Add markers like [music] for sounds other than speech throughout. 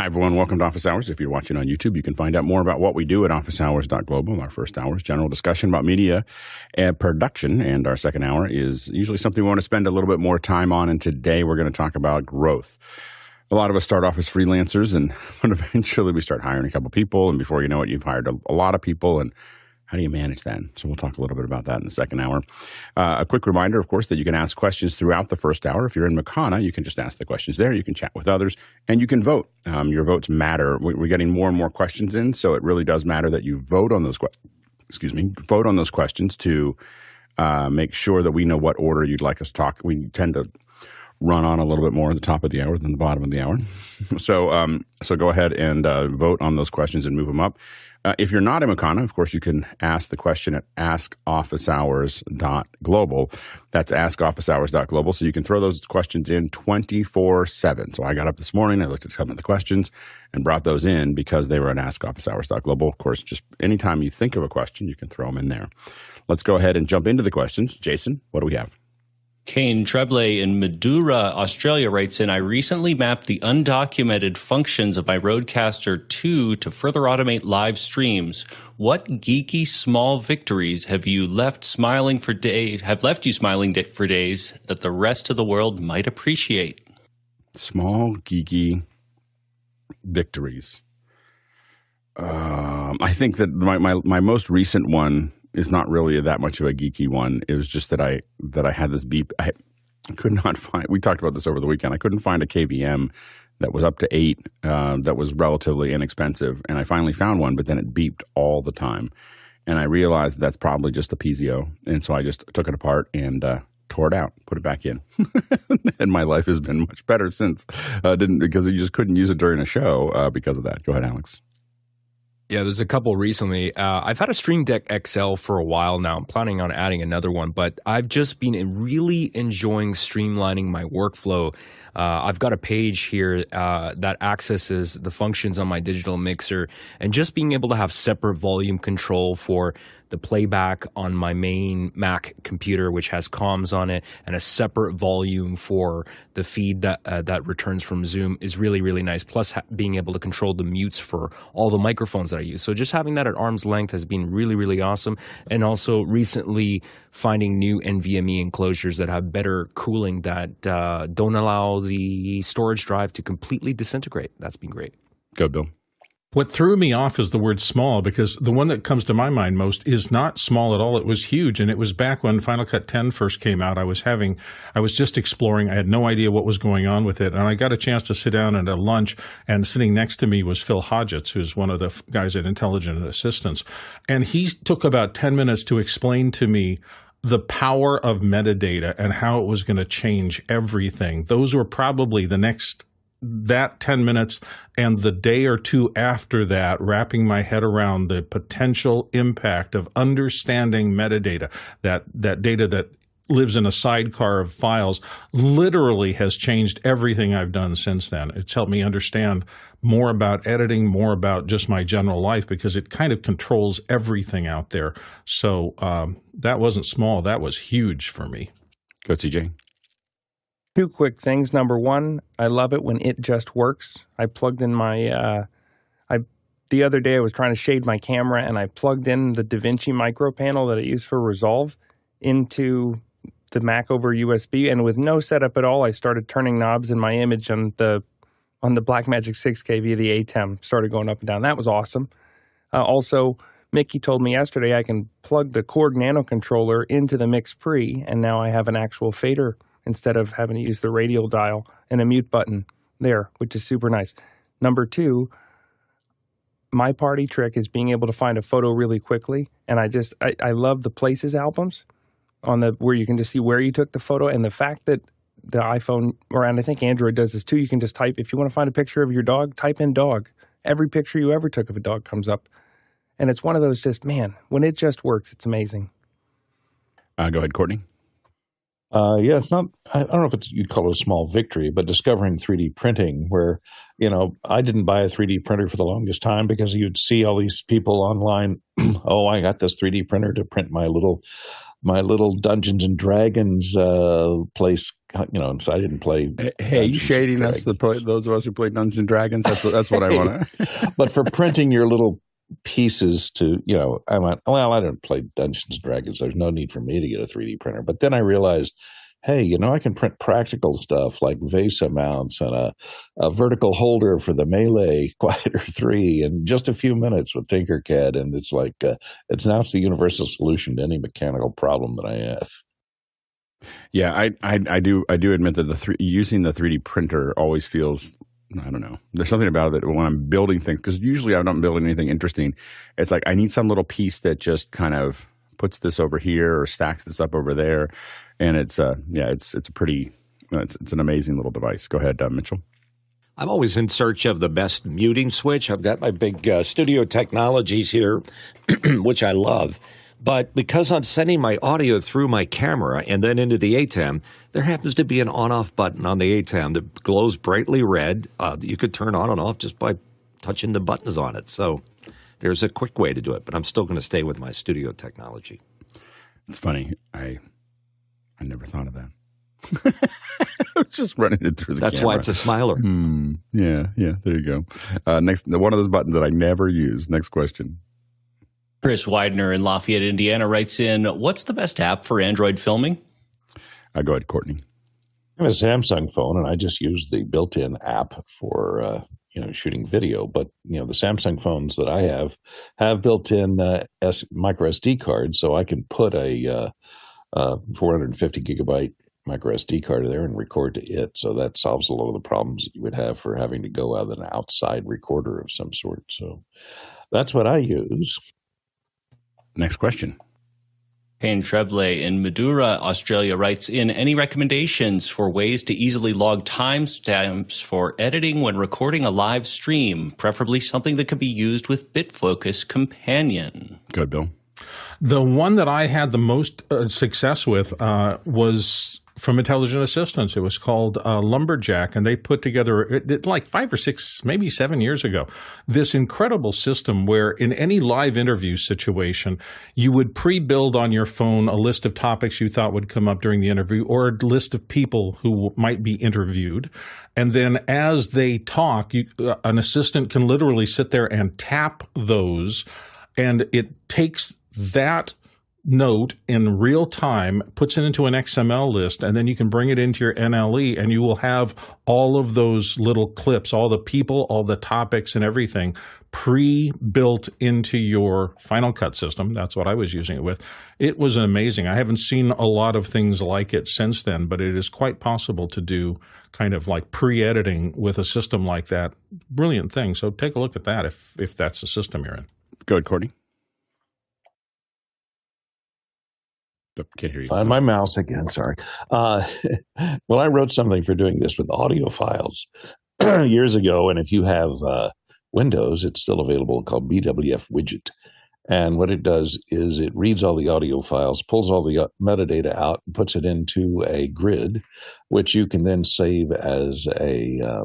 Hi, everyone. Welcome to Office Hours. If you're watching on YouTube, you can find out more about what we do at officehours.global. Our first hour is general discussion about media and production, and our second hour is usually something we want to spend a little bit more time on. And today we're going to talk about growth. A lot of us start off as freelancers, and [laughs] eventually we start hiring a couple people, and before you know it, you've hired a, a lot of people, and how do you manage that? So we'll talk a little bit about that in the second hour. Uh, a quick reminder, of course, that you can ask questions throughout the first hour. If you're in Makana, you can just ask the questions there. You can chat with others, and you can vote. Um, your votes matter. We're getting more and more questions in, so it really does matter that you vote on those. Que- excuse me, vote on those questions to uh, make sure that we know what order you'd like us to talk. We tend to run on a little bit more at the top of the hour than the bottom of the hour. [laughs] so, um, so go ahead and uh, vote on those questions and move them up. Uh, if you're not in Makana, of course, you can ask the question at askofficehours.global. That's askofficehours.global. So you can throw those questions in 24 7. So I got up this morning, I looked at some of the questions and brought those in because they were at askofficehours.global. Of course, just anytime you think of a question, you can throw them in there. Let's go ahead and jump into the questions. Jason, what do we have? Kane Treble in Madura, Australia writes in I recently mapped the undocumented functions of my RODECaster 2 to further automate live streams. What geeky small victories have you left smiling for days have left you smiling for days that the rest of the world might appreciate? Small geeky victories. Um, I think that my, my, my most recent one is not really that much of a geeky one. It was just that I that I had this beep. I could not [laughs] find. We talked about this over the weekend. I couldn't find a KVM that was up to eight uh, that was relatively inexpensive, and I finally found one. But then it beeped all the time, and I realized that's probably just a piezo. and so I just took it apart and. Uh, tore it out, put it back in, [laughs] and my life has been much better since. Uh, didn't because you just couldn't use it during a show uh, because of that. Go ahead, Alex. Yeah, there's a couple recently. Uh, I've had a Stream Deck XL for a while now. I'm planning on adding another one, but I've just been really enjoying streamlining my workflow. Uh, I've got a page here uh, that accesses the functions on my digital mixer, and just being able to have separate volume control for the playback on my main Mac computer, which has comms on it, and a separate volume for the feed that uh, that returns from Zoom is really really nice. Plus, ha- being able to control the mutes for all the microphones that I use. So just having that at arm's length has been really really awesome. And also recently finding new NVMe enclosures that have better cooling that uh, don't allow the storage drive to completely disintegrate. That's been great. Go, Bill. What threw me off is the word small because the one that comes to my mind most is not small at all. It was huge. And it was back when Final Cut 10 first came out. I was having, I was just exploring. I had no idea what was going on with it. And I got a chance to sit down at a lunch and sitting next to me was Phil Hodgetts, who's one of the guys at Intelligent Assistance. And he took about 10 minutes to explain to me the power of metadata and how it was going to change everything. Those were probably the next that 10 minutes and the day or two after that, wrapping my head around the potential impact of understanding metadata, that, that data that lives in a sidecar of files, literally has changed everything I've done since then. It's helped me understand more about editing, more about just my general life because it kind of controls everything out there. So um, that wasn't small, that was huge for me. Go, to TJ. Two quick things. Number one, I love it when it just works. I plugged in my, uh, I the other day I was trying to shade my camera and I plugged in the DaVinci micro panel that I use for Resolve into the Mac over USB, and with no setup at all, I started turning knobs in my image on the on the Blackmagic 6K via the ATEM. Started going up and down. That was awesome. Uh, also, Mickey told me yesterday I can plug the Korg Nano controller into the Mix Pre, and now I have an actual fader instead of having to use the radial dial and a mute button there, which is super nice. Number two, my party trick is being able to find a photo really quickly. And I just, I, I love the places albums on the, where you can just see where you took the photo. And the fact that the iPhone, or and I think Android does this too, you can just type, if you want to find a picture of your dog, type in dog. Every picture you ever took of a dog comes up. And it's one of those just, man, when it just works, it's amazing. Uh, go ahead, Courtney. Uh, yeah, it's not. I don't know if it's you call it a small victory, but discovering 3D printing, where you know I didn't buy a 3D printer for the longest time because you'd see all these people online. [clears throat] oh, I got this 3D printer to print my little my little Dungeons and Dragons uh, place. You know, so I didn't play. Hey, you shading us? The play, those of us who play Dungeons and Dragons. That's that's what I want to. [laughs] but for printing your little pieces to you know i went well i don't play dungeons and dragons. There's no need for me to get a 3d printer. But then i realized hey you know i can print practical stuff like vesa mounts and a, a vertical holder for the MeLE [laughs] quieter 3 in just a few minutes with tinkercad. And it's like uh, it's now it's the universal solution to any mechanical problem that i have. Yeah, I, I, I do I do admit that the three, using the 3D printer always feels I don't know. There's something about it when I'm building things because usually I'm not building anything interesting. It's like I need some little piece that just kind of puts this over here or stacks this up over there, and it's uh yeah it's it's a pretty it's, it's an amazing little device. Go ahead, uh, Mitchell. I'm always in search of the best muting switch. I've got my big uh, Studio Technologies here, [clears throat] which I love. But because I'm sending my audio through my camera and then into the ATEM, there happens to be an on off button on the ATEM that glows brightly red uh, that you could turn on and off just by touching the buttons on it. So there's a quick way to do it, but I'm still going to stay with my studio technology. It's funny. I I never thought of that. [laughs] I was just running it through the That's camera. why it's a smiler. Hmm. Yeah, yeah. There you go. Uh, next, one of those buttons that I never use. Next question. Chris Widener in Lafayette, Indiana writes in, What's the best app for Android filming? Uh, go ahead, Courtney. I have a Samsung phone, and I just use the built-in app for uh, you know shooting video. But you know the Samsung phones that I have have built-in uh, S- micro SD cards, so I can put a uh, uh, 450 gigabyte micro SD card there and record to it. So that solves a lot of the problems that you would have for having to go out an outside recorder of some sort. So that's what I use. Next question. Payne Treble in Madura, Australia writes in any recommendations for ways to easily log timestamps for editing when recording a live stream, preferably something that can be used with Bitfocus Companion. Good, Bill. The one that I had the most uh, success with uh, was from Intelligent Assistance. It was called uh, Lumberjack, and they put together it, it, like five or six, maybe seven years ago, this incredible system where in any live interview situation, you would pre-build on your phone a list of topics you thought would come up during the interview or a list of people who might be interviewed. And then as they talk, you, uh, an assistant can literally sit there and tap those, and it takes that note in real time, puts it into an XML list, and then you can bring it into your NLE and you will have all of those little clips, all the people, all the topics and everything pre-built into your Final Cut system. That's what I was using it with. It was amazing. I haven't seen a lot of things like it since then, but it is quite possible to do kind of like pre-editing with a system like that. Brilliant thing. So take a look at that if if that's the system you're in. Go ahead, Courtney. Can't hear you. Find my mouse again. Sorry. Uh, [laughs] well, I wrote something for doing this with audio files [clears throat] years ago, and if you have uh, Windows, it's still available called BWF Widget. And what it does is it reads all the audio files, pulls all the uh, metadata out, and puts it into a grid, which you can then save as a uh,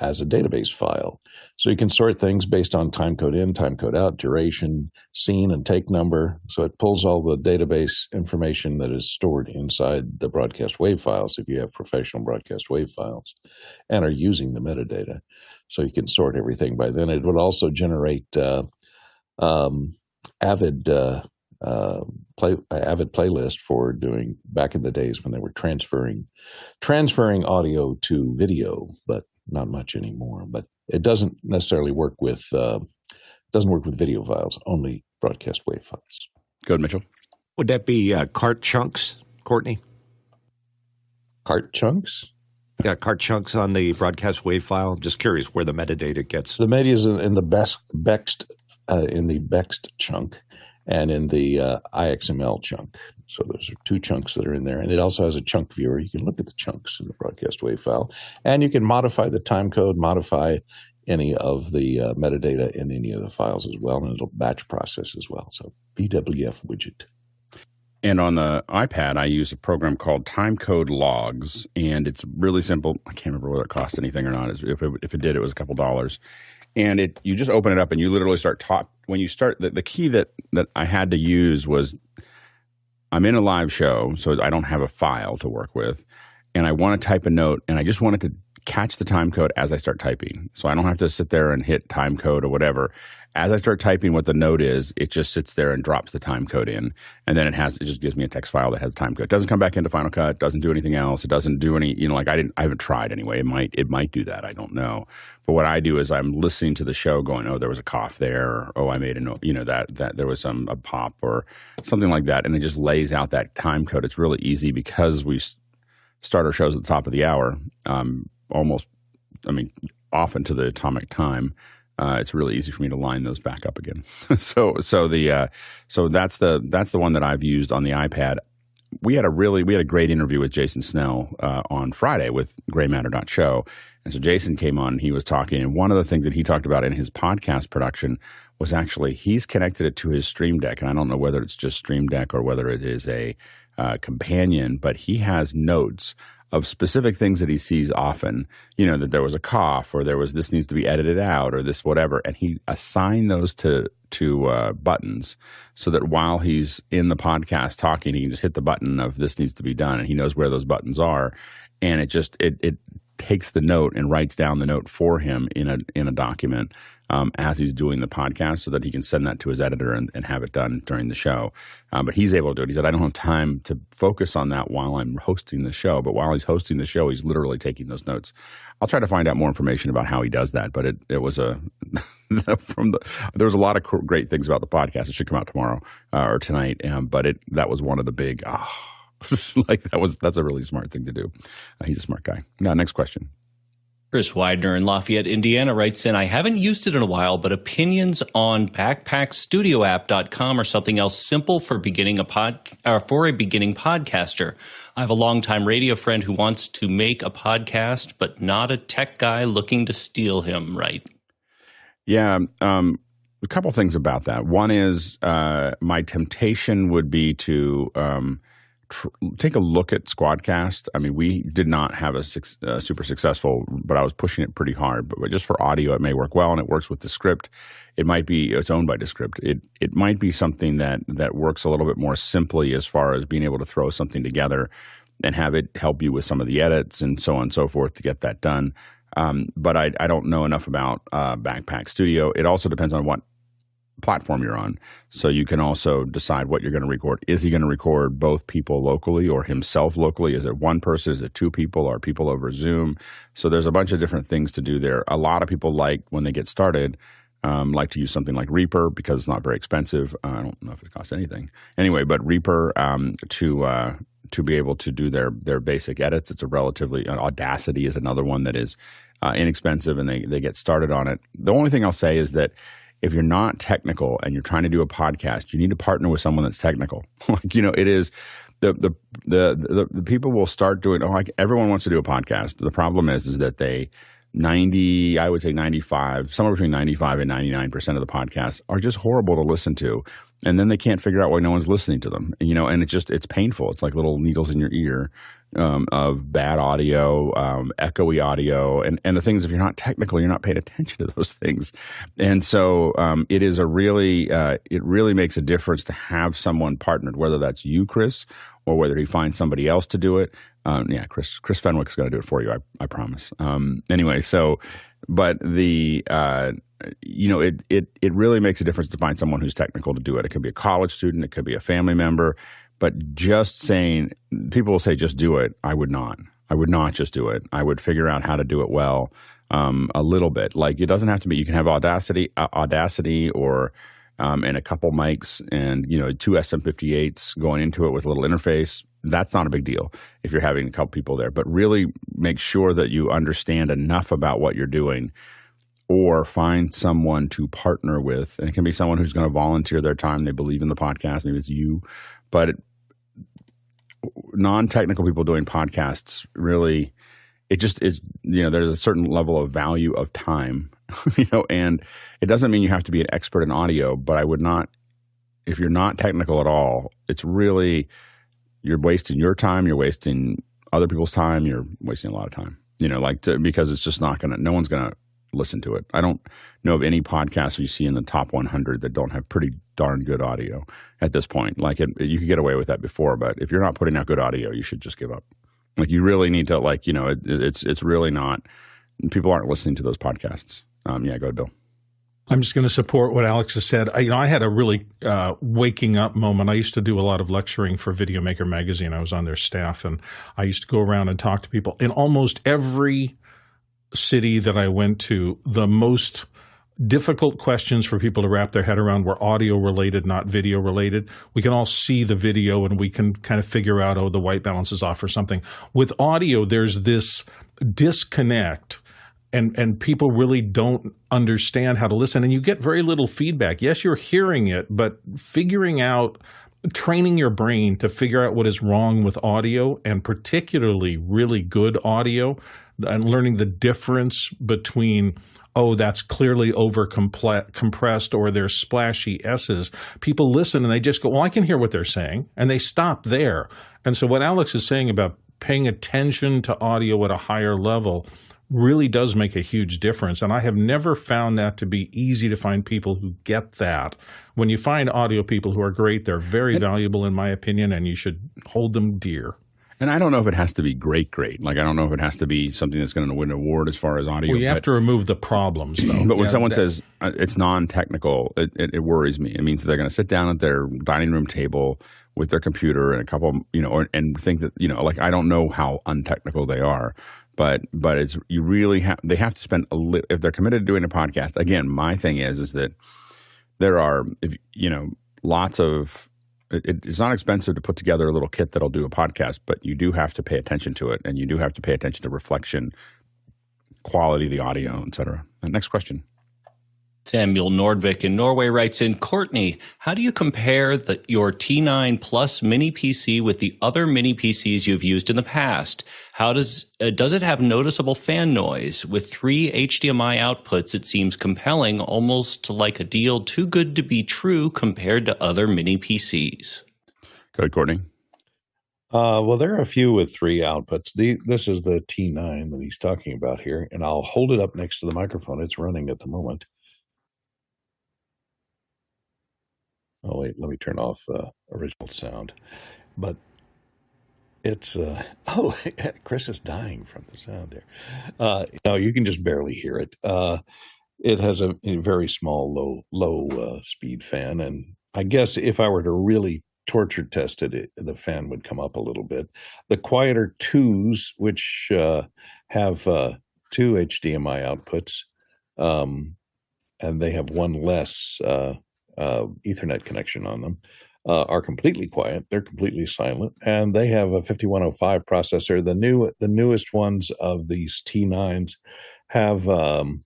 as a database file. So you can sort things based on time code in, time code out, duration, scene, and take number. So it pulls all the database information that is stored inside the broadcast wave files if you have professional broadcast wave files and are using the metadata. So you can sort everything by then. It would also generate uh, um, Avid. Uh, uh, play avid playlist for doing back in the days when they were transferring transferring audio to video but not much anymore but it doesn't necessarily work with uh, doesn't work with video files only broadcast wave files. Go ahead mitchell. Would that be uh, cart chunks courtney? Cart chunks? Yeah, cart chunks on the broadcast wave file. I'm just curious where the metadata gets. The media is in, in the best Bext uh, in the Bext chunk, and in the uh, IXML chunk. So those are two chunks that are in there. And it also has a chunk viewer. You can look at the chunks in the broadcast wave file. And you can modify the time code, modify any of the uh, metadata in any of the files as well. And it'll batch process as well. So BWF widget. And on the iPad, I use a program called Timecode Logs, and it's really simple. I can't remember whether it cost anything or not. If it, if it did, it was a couple dollars. And it you just open it up and you literally start talk. When you start, the, the key that that I had to use was I'm in a live show, so I don't have a file to work with, and I want to type a note, and I just wanted to catch the time code as I start typing. So I don't have to sit there and hit time code or whatever. As I start typing what the note is, it just sits there and drops the time code in. And then it has it just gives me a text file that has time code. It doesn't come back into Final Cut, doesn't do anything else. It doesn't do any, you know, like I didn't I haven't tried anyway. It might it might do that. I don't know. But what I do is I'm listening to the show going, oh, there was a cough there, or oh, I made a note, you know, that that there was some a pop or something like that. And it just lays out that time code. It's really easy because we start our shows at the top of the hour. Um, almost I mean, often to the atomic time. Uh, it's really easy for me to line those back up again. [laughs] so, so the uh, so that's the that's the one that I've used on the iPad. We had a really we had a great interview with Jason Snell uh, on Friday with GrayMatter.show, and so Jason came on. and He was talking, and one of the things that he talked about in his podcast production was actually he's connected it to his Stream Deck, and I don't know whether it's just Stream Deck or whether it is a uh, companion, but he has notes of specific things that he sees often, you know, that there was a cough or there was this needs to be edited out or this whatever, and he assigned those to to uh, buttons so that while he's in the podcast talking, he can just hit the button of this needs to be done, and he knows where those buttons are, and it just it it takes the note and writes down the note for him in a in a document um, as he's doing the podcast so that he can send that to his editor and, and have it done during the show. Uh, but he's able to do it. He said, I don't have time to focus on that while I'm hosting the show. But while he's hosting the show, he's literally taking those notes. I'll try to find out more information about how he does that. But it, it was a, [laughs] from the, there was a lot of great things about the podcast. It should come out tomorrow uh, or tonight. Um, but it, that was one of the big, oh, [laughs] like that was, that's a really smart thing to do. Uh, he's a smart guy. Now, next question. Chris Widener in Lafayette, Indiana writes in, I haven't used it in a while, but opinions on backpackstudioapp.com or something else simple for beginning a pod or for a beginning podcaster. I have a longtime radio friend who wants to make a podcast, but not a tech guy looking to steal him, right? Yeah. Um, a couple things about that. One is uh, my temptation would be to um, tr- take a look at Squadcast. I mean, we did not have a uh, super successful, but I was pushing it pretty hard. But, but just for audio, it may work well, and it works with Descript. It might be it's owned by Descript. It it might be something that that works a little bit more simply as far as being able to throw something together and have it help you with some of the edits and so on and so forth to get that done. Um, but I, I don't know enough about uh, Backpack Studio. It also depends on what platform you're on. So you can also decide what you're going to record. Is he going to record both people locally or himself locally? Is it one person? Is it two people? Are people over Zoom? So there's a bunch of different things to do there. A lot of people like when they get started. Um, like to use something like Reaper because it's not very expensive. Uh, I don't know if it costs anything anyway, but Reaper um, to uh, to be able to do their their basic edits. It's a relatively uh, Audacity is another one that is uh, inexpensive, and they they get started on it. The only thing I'll say is that if you're not technical and you're trying to do a podcast, you need to partner with someone that's technical. [laughs] like you know, it is the, the the the the, people will start doing. Oh, like everyone wants to do a podcast. The problem is is that they 90 i would say 95 somewhere between 95 and 99 percent of the podcasts are just horrible to listen to and then they can't figure out why no one's listening to them you know and it's just it's painful it's like little needles in your ear um, of bad audio, um, echoey audio, and and the things. If you're not technical, you're not paying attention to those things, and so um, it is a really uh, it really makes a difference to have someone partnered, whether that's you, Chris, or whether he finds somebody else to do it. Um, yeah, Chris Chris Fenwick's going to do it for you. I I promise. Um, anyway, so but the uh, you know it it it really makes a difference to find someone who's technical to do it. It could be a college student, it could be a family member, but just saying, people will say, just do it. I would not. I would not just do it. I would figure out how to do it well um, a little bit. Like it doesn't have to be. You can have Audacity, uh, Audacity, or um, and a couple mics and you know two SM58s going into it with a little interface. That's not a big deal if you're having a couple people there. But really make sure that you understand enough about what you're doing or find someone to partner with. And it can be someone who's going to volunteer their time. They believe in the podcast. Maybe it's you, but non-technical people doing podcasts really it just is you know there's a certain level of value of time [laughs] you know and it doesn't mean you have to be an expert in audio but i would not if you're not technical at all, it's really you're wasting your time, you're wasting other people's time, you're wasting a lot of time. You know, like to, because it's just not to, no one's to listen to it. I don't know of any podcasts you see in the top 100 that don't have pretty darn good audio at this point. Like it, you could get away with that before, but if you're not putting out good audio, you should just give up. Like you really need to, like you know, it, it's it's really not. People aren't listening to those podcasts. Um, yeah, go ahead, Bill. I'm just going to support what Alex has said. I, you know, I had a really uh, waking up moment. I used to do a lot of lecturing for Video Maker magazine. I was on their staff, and I used to go around and talk to people. In almost every city that I went to, the most difficult questions for people to wrap their head around were audio related, not video related. We can all see the video and we can kind of figure out, oh, the white balance is off or something. With audio, there's this disconnect and and people really don't understand how to listen and you get very little feedback yes you're hearing it but figuring out training your brain to figure out what is wrong with audio and particularly really good audio and learning the difference between oh that's clearly over compressed or there's splashy s's people listen and they just go well i can hear what they're saying and they stop there and so what alex is saying about paying attention to audio at a higher level really does make a huge difference. And I have never found that to be easy to find people who get that. When you find audio people who are great, they're very valuable, in my opinion, and you should hold them dear. And I don't know if it has to be great, great. Like I don't know if it has to be something that's going to win an award as far as audio. Well, you have to remove the problems, though. But when yeah, someone that, says uh, it's non-technical, it, it, it, worries me. It means they're going to sit down at their dining room table with their computer and a couple, you know, or, and think that you know, like I don't know how untechnical they are but but it's you really have they have to spend a li- if they're committed to doing a podcast again my thing is is that there are if, you know lots of it, it's not expensive to put together a little kit that'll do a podcast but you do have to pay attention to it and you do have to pay attention to reflection quality of the audio etc next question Samuel Nordvik in Norway writes in Courtney, how do you compare the, your T9 Plus mini PC with the other mini PCs you've used in the past? How does uh, does it have noticeable fan noise? With three HDMI outputs, it seems compelling, almost like a deal too good to be true compared to other mini PCs. Go ahead, Courtney. Uh, well, there are a few with three outputs. The, this is the T9 that he's talking about here, and I'll hold it up next to the microphone. It's running at the moment. Oh wait, let me turn off uh, original sound. But it's uh, [laughs] oh, [laughs] Chris is dying from the sound there. Uh, no, you can just barely hear it. Uh, it has a, a, very small low low uh, speed fan, and I guess if I were to really torture test it, it, the fan would come up a little bit. The quieter twos, which uh, have uh, two HDMI outputs, um, and they have one less uh, Ethernet connection on them, uh, are completely quiet. They're completely silent, and they have a 5105 processor. The new, the newest ones of these T9s have um,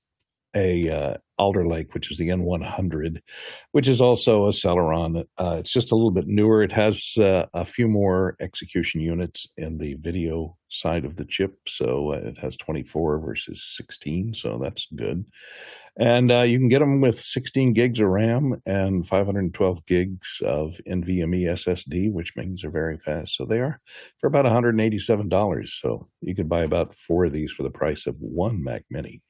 a uh, Alder Lake, which is the N100, which is also a Celeron. Uh, it's just a little bit newer. It has uh, a few more execution units in the video side of the chip, so uh, it has 24 versus 16, so that's good. And uh, you can get them with 16 gigs of RAM and 512 gigs of NVMe SSD, which means they're very fast. So they are for about $187. So you could buy about four of these for the price of one Mac Mini.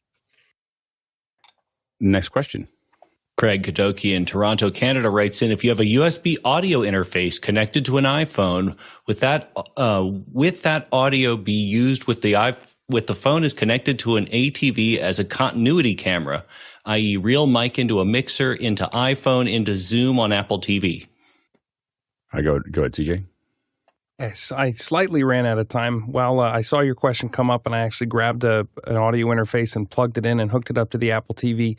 Next question. Craig Kadoki in Toronto, Canada writes in if you have a USB audio interface connected to an iPhone, with that uh, with that audio be used with the iPhone with the phone is connected to an ATV as a continuity camera, i.e., real mic into a mixer, into iPhone, into Zoom on Apple TV. I go go ahead, CJ. I slightly ran out of time. Well, uh, I saw your question come up, and I actually grabbed a, an audio interface and plugged it in and hooked it up to the Apple TV.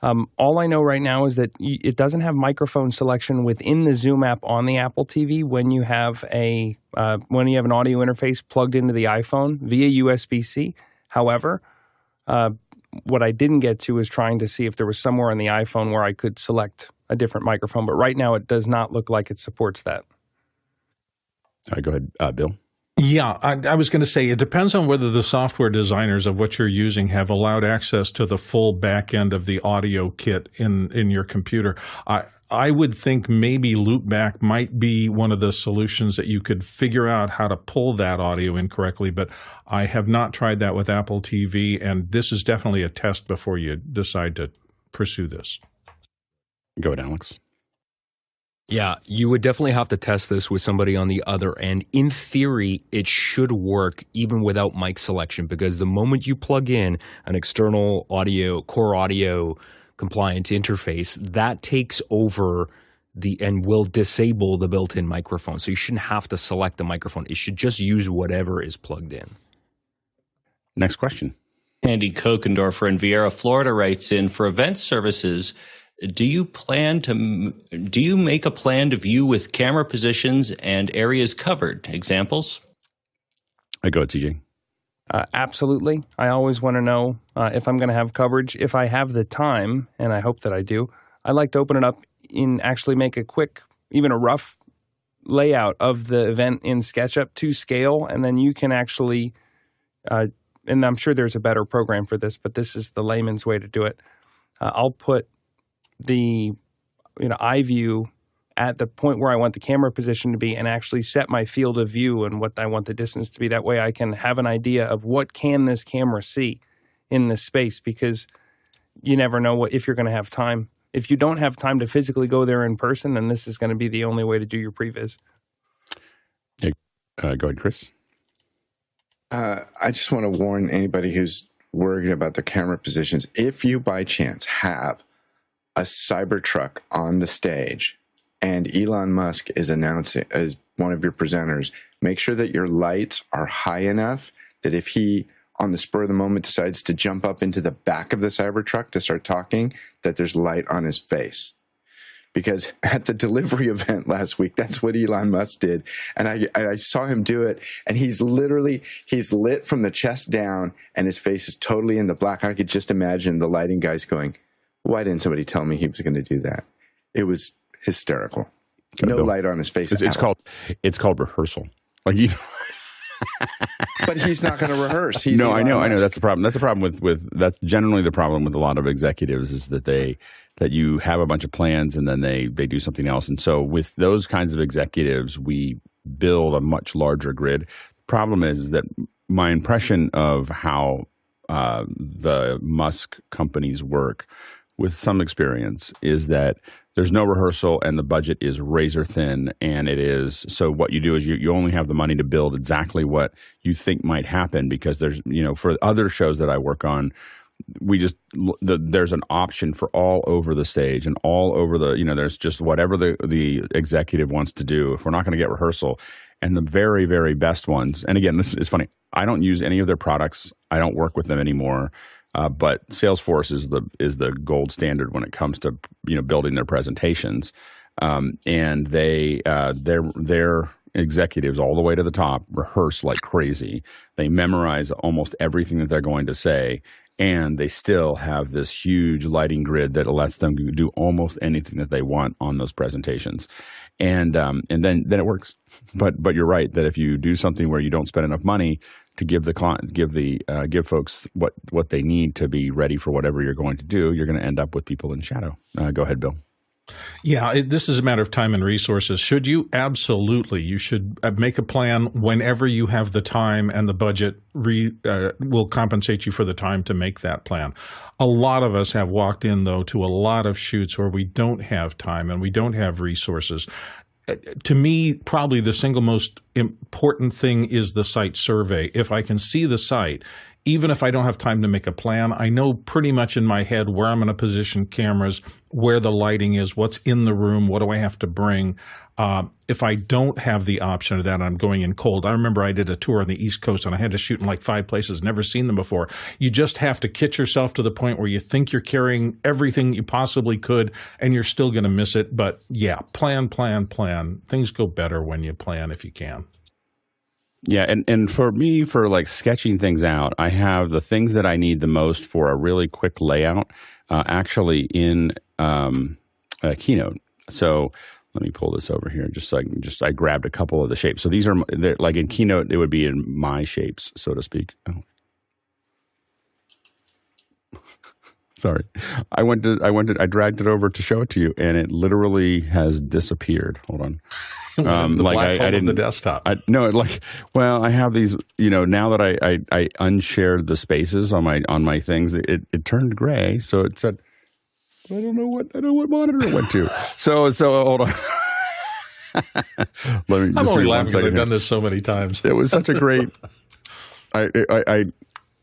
Um, all I know right now is that it doesn't have microphone selection within the Zoom app on the Apple TV when you have a uh, when you have an audio interface plugged into the iPhone via USB C. However, uh, what I didn't get to is trying to see if there was somewhere on the iPhone where I could select a different microphone. But right now, it does not look like it supports that. All right, go ahead, uh, Bill. Yeah, I, I was going to say it depends on whether the software designers of what you're using have allowed access to the full back end of the audio kit in in your computer. I I would think maybe loopback might be one of the solutions that you could figure out how to pull that audio in correctly, but I have not tried that with Apple TV, and this is definitely a test before you decide to pursue this. Go ahead, Alex. Yeah, you would definitely have to test this with somebody on the other end. In theory, it should work even without mic selection because the moment you plug in an external audio, core audio compliant interface, that takes over the and will disable the built-in microphone. So you shouldn't have to select the microphone. It should just use whatever is plugged in. Next question. Andy Kokendorfer in Viera, Florida writes in for event services do you plan to do you make a plan to view with camera positions and areas covered? Examples? I go, TJ. Uh, absolutely. I always want to know uh, if I'm going to have coverage. If I have the time, and I hope that I do, I like to open it up and actually make a quick, even a rough layout of the event in SketchUp to scale, and then you can actually. Uh, and I'm sure there's a better program for this, but this is the layman's way to do it. Uh, I'll put the you know eye view at the point where I want the camera position to be and actually set my field of view and what I want the distance to be. That way I can have an idea of what can this camera see in this space because you never know what if you're going to have time. If you don't have time to physically go there in person, then this is going to be the only way to do your previs. Yeah. Uh, go ahead, Chris. Uh, I just want to warn anybody who's worried about their camera positions. If you by chance have a Cybertruck on the stage and Elon Musk is announcing as one of your presenters, make sure that your lights are high enough that if he on the spur of the moment decides to jump up into the back of the Cybertruck to start talking, that there's light on his face. Because [laughs] at the delivery event last week, that's what Elon Musk did. And I, I saw him do it. And he's literally, he's lit from the chest down and his face is totally in the black. I could just imagine the lighting guys going, why didn't somebody tell me he was going to do that? It was hysterical. no light on his face. It's, it's called it's called rehearsal. Like you. Know. [laughs] but he's not going to rehearse. He's no, I know, I know. That's the problem. That's the problem with with that's generally the problem with a lot of executives is that they that you have a bunch of plans and then they they do something else. And so with those kinds of executives, we build a much larger grid. Problem is, is that my impression of how uh, the Musk companies work with some experience is that there's no rehearsal and the budget is razor thin and it is so what you do is you, you only have the money to build exactly what you think might happen because there's you know for other shows that i work on we just the, there's an option for all over the stage and all over the you know there's just whatever the the executive wants to do. If we're not going to get rehearsal and the very very best ones and again this is funny i don't use any of their products. I don't work with them anymore uh, but Salesforce is the is the gold standard when it comes to you know building their presentations, um, and they uh, their their executives all the way to the top rehearse like crazy. They memorize almost everything that they're going to say, and they still have this huge lighting grid that lets them do almost anything that they want on those presentations and um, and then then it works but but you're right that if you do something where you don't spend enough money to give the client, give the uh, give folks what what they need to be ready for whatever you're going to do, you're going to end up with people in shadow. Uh, go ahead, Bill. Yeah, this is a matter of time and resources. Should you? Absolutely. You should uh, make a plan whenever you have the time and the budget re, uh, will compensate you for the time to make that plan. A lot of us have walked in, though, to a lot of shoots where we don't have time and we don't have resources to me, probably the single most important thing is the site survey. If I can see the site, even if I don't have time to make a plan, I know pretty much in my head where I'm going to position cameras, where the lighting is, what's in the room, what do I have to bring. Uh, if I don't have the option of that, I'm going in cold. I remember I did a tour on the East Coast and I had to shoot in like five places, never seen them before. You just have to kit yourself to the point where you think you're carrying everything you possibly could and you're still going to miss it. But yeah, plan, plan, plan. Things go better when you plan if you can. Yeah, and, and for me, for like sketching things out, I have the things that I need the most for a really quick layout uh, actually in um, Keynote. So let me pull this over here just so I just I grabbed a couple of the shapes. So these are like in Keynote, it would be in my shapes, so to speak. Oh. Sorry, I went to I went to I dragged it over to show it to you, and it literally has disappeared. Hold on. [laughs] Um, the like I, I didn't the desktop. I, no, like well, I have these. You know, now that I I, I unshared the spaces on my on my things, it, it turned gray. So it said, I don't know what I don't know what monitor it went to. [laughs] so so hold on. [laughs] Let me I'm only give me one laughing because I've done this so many times. It was such a great. I, I, I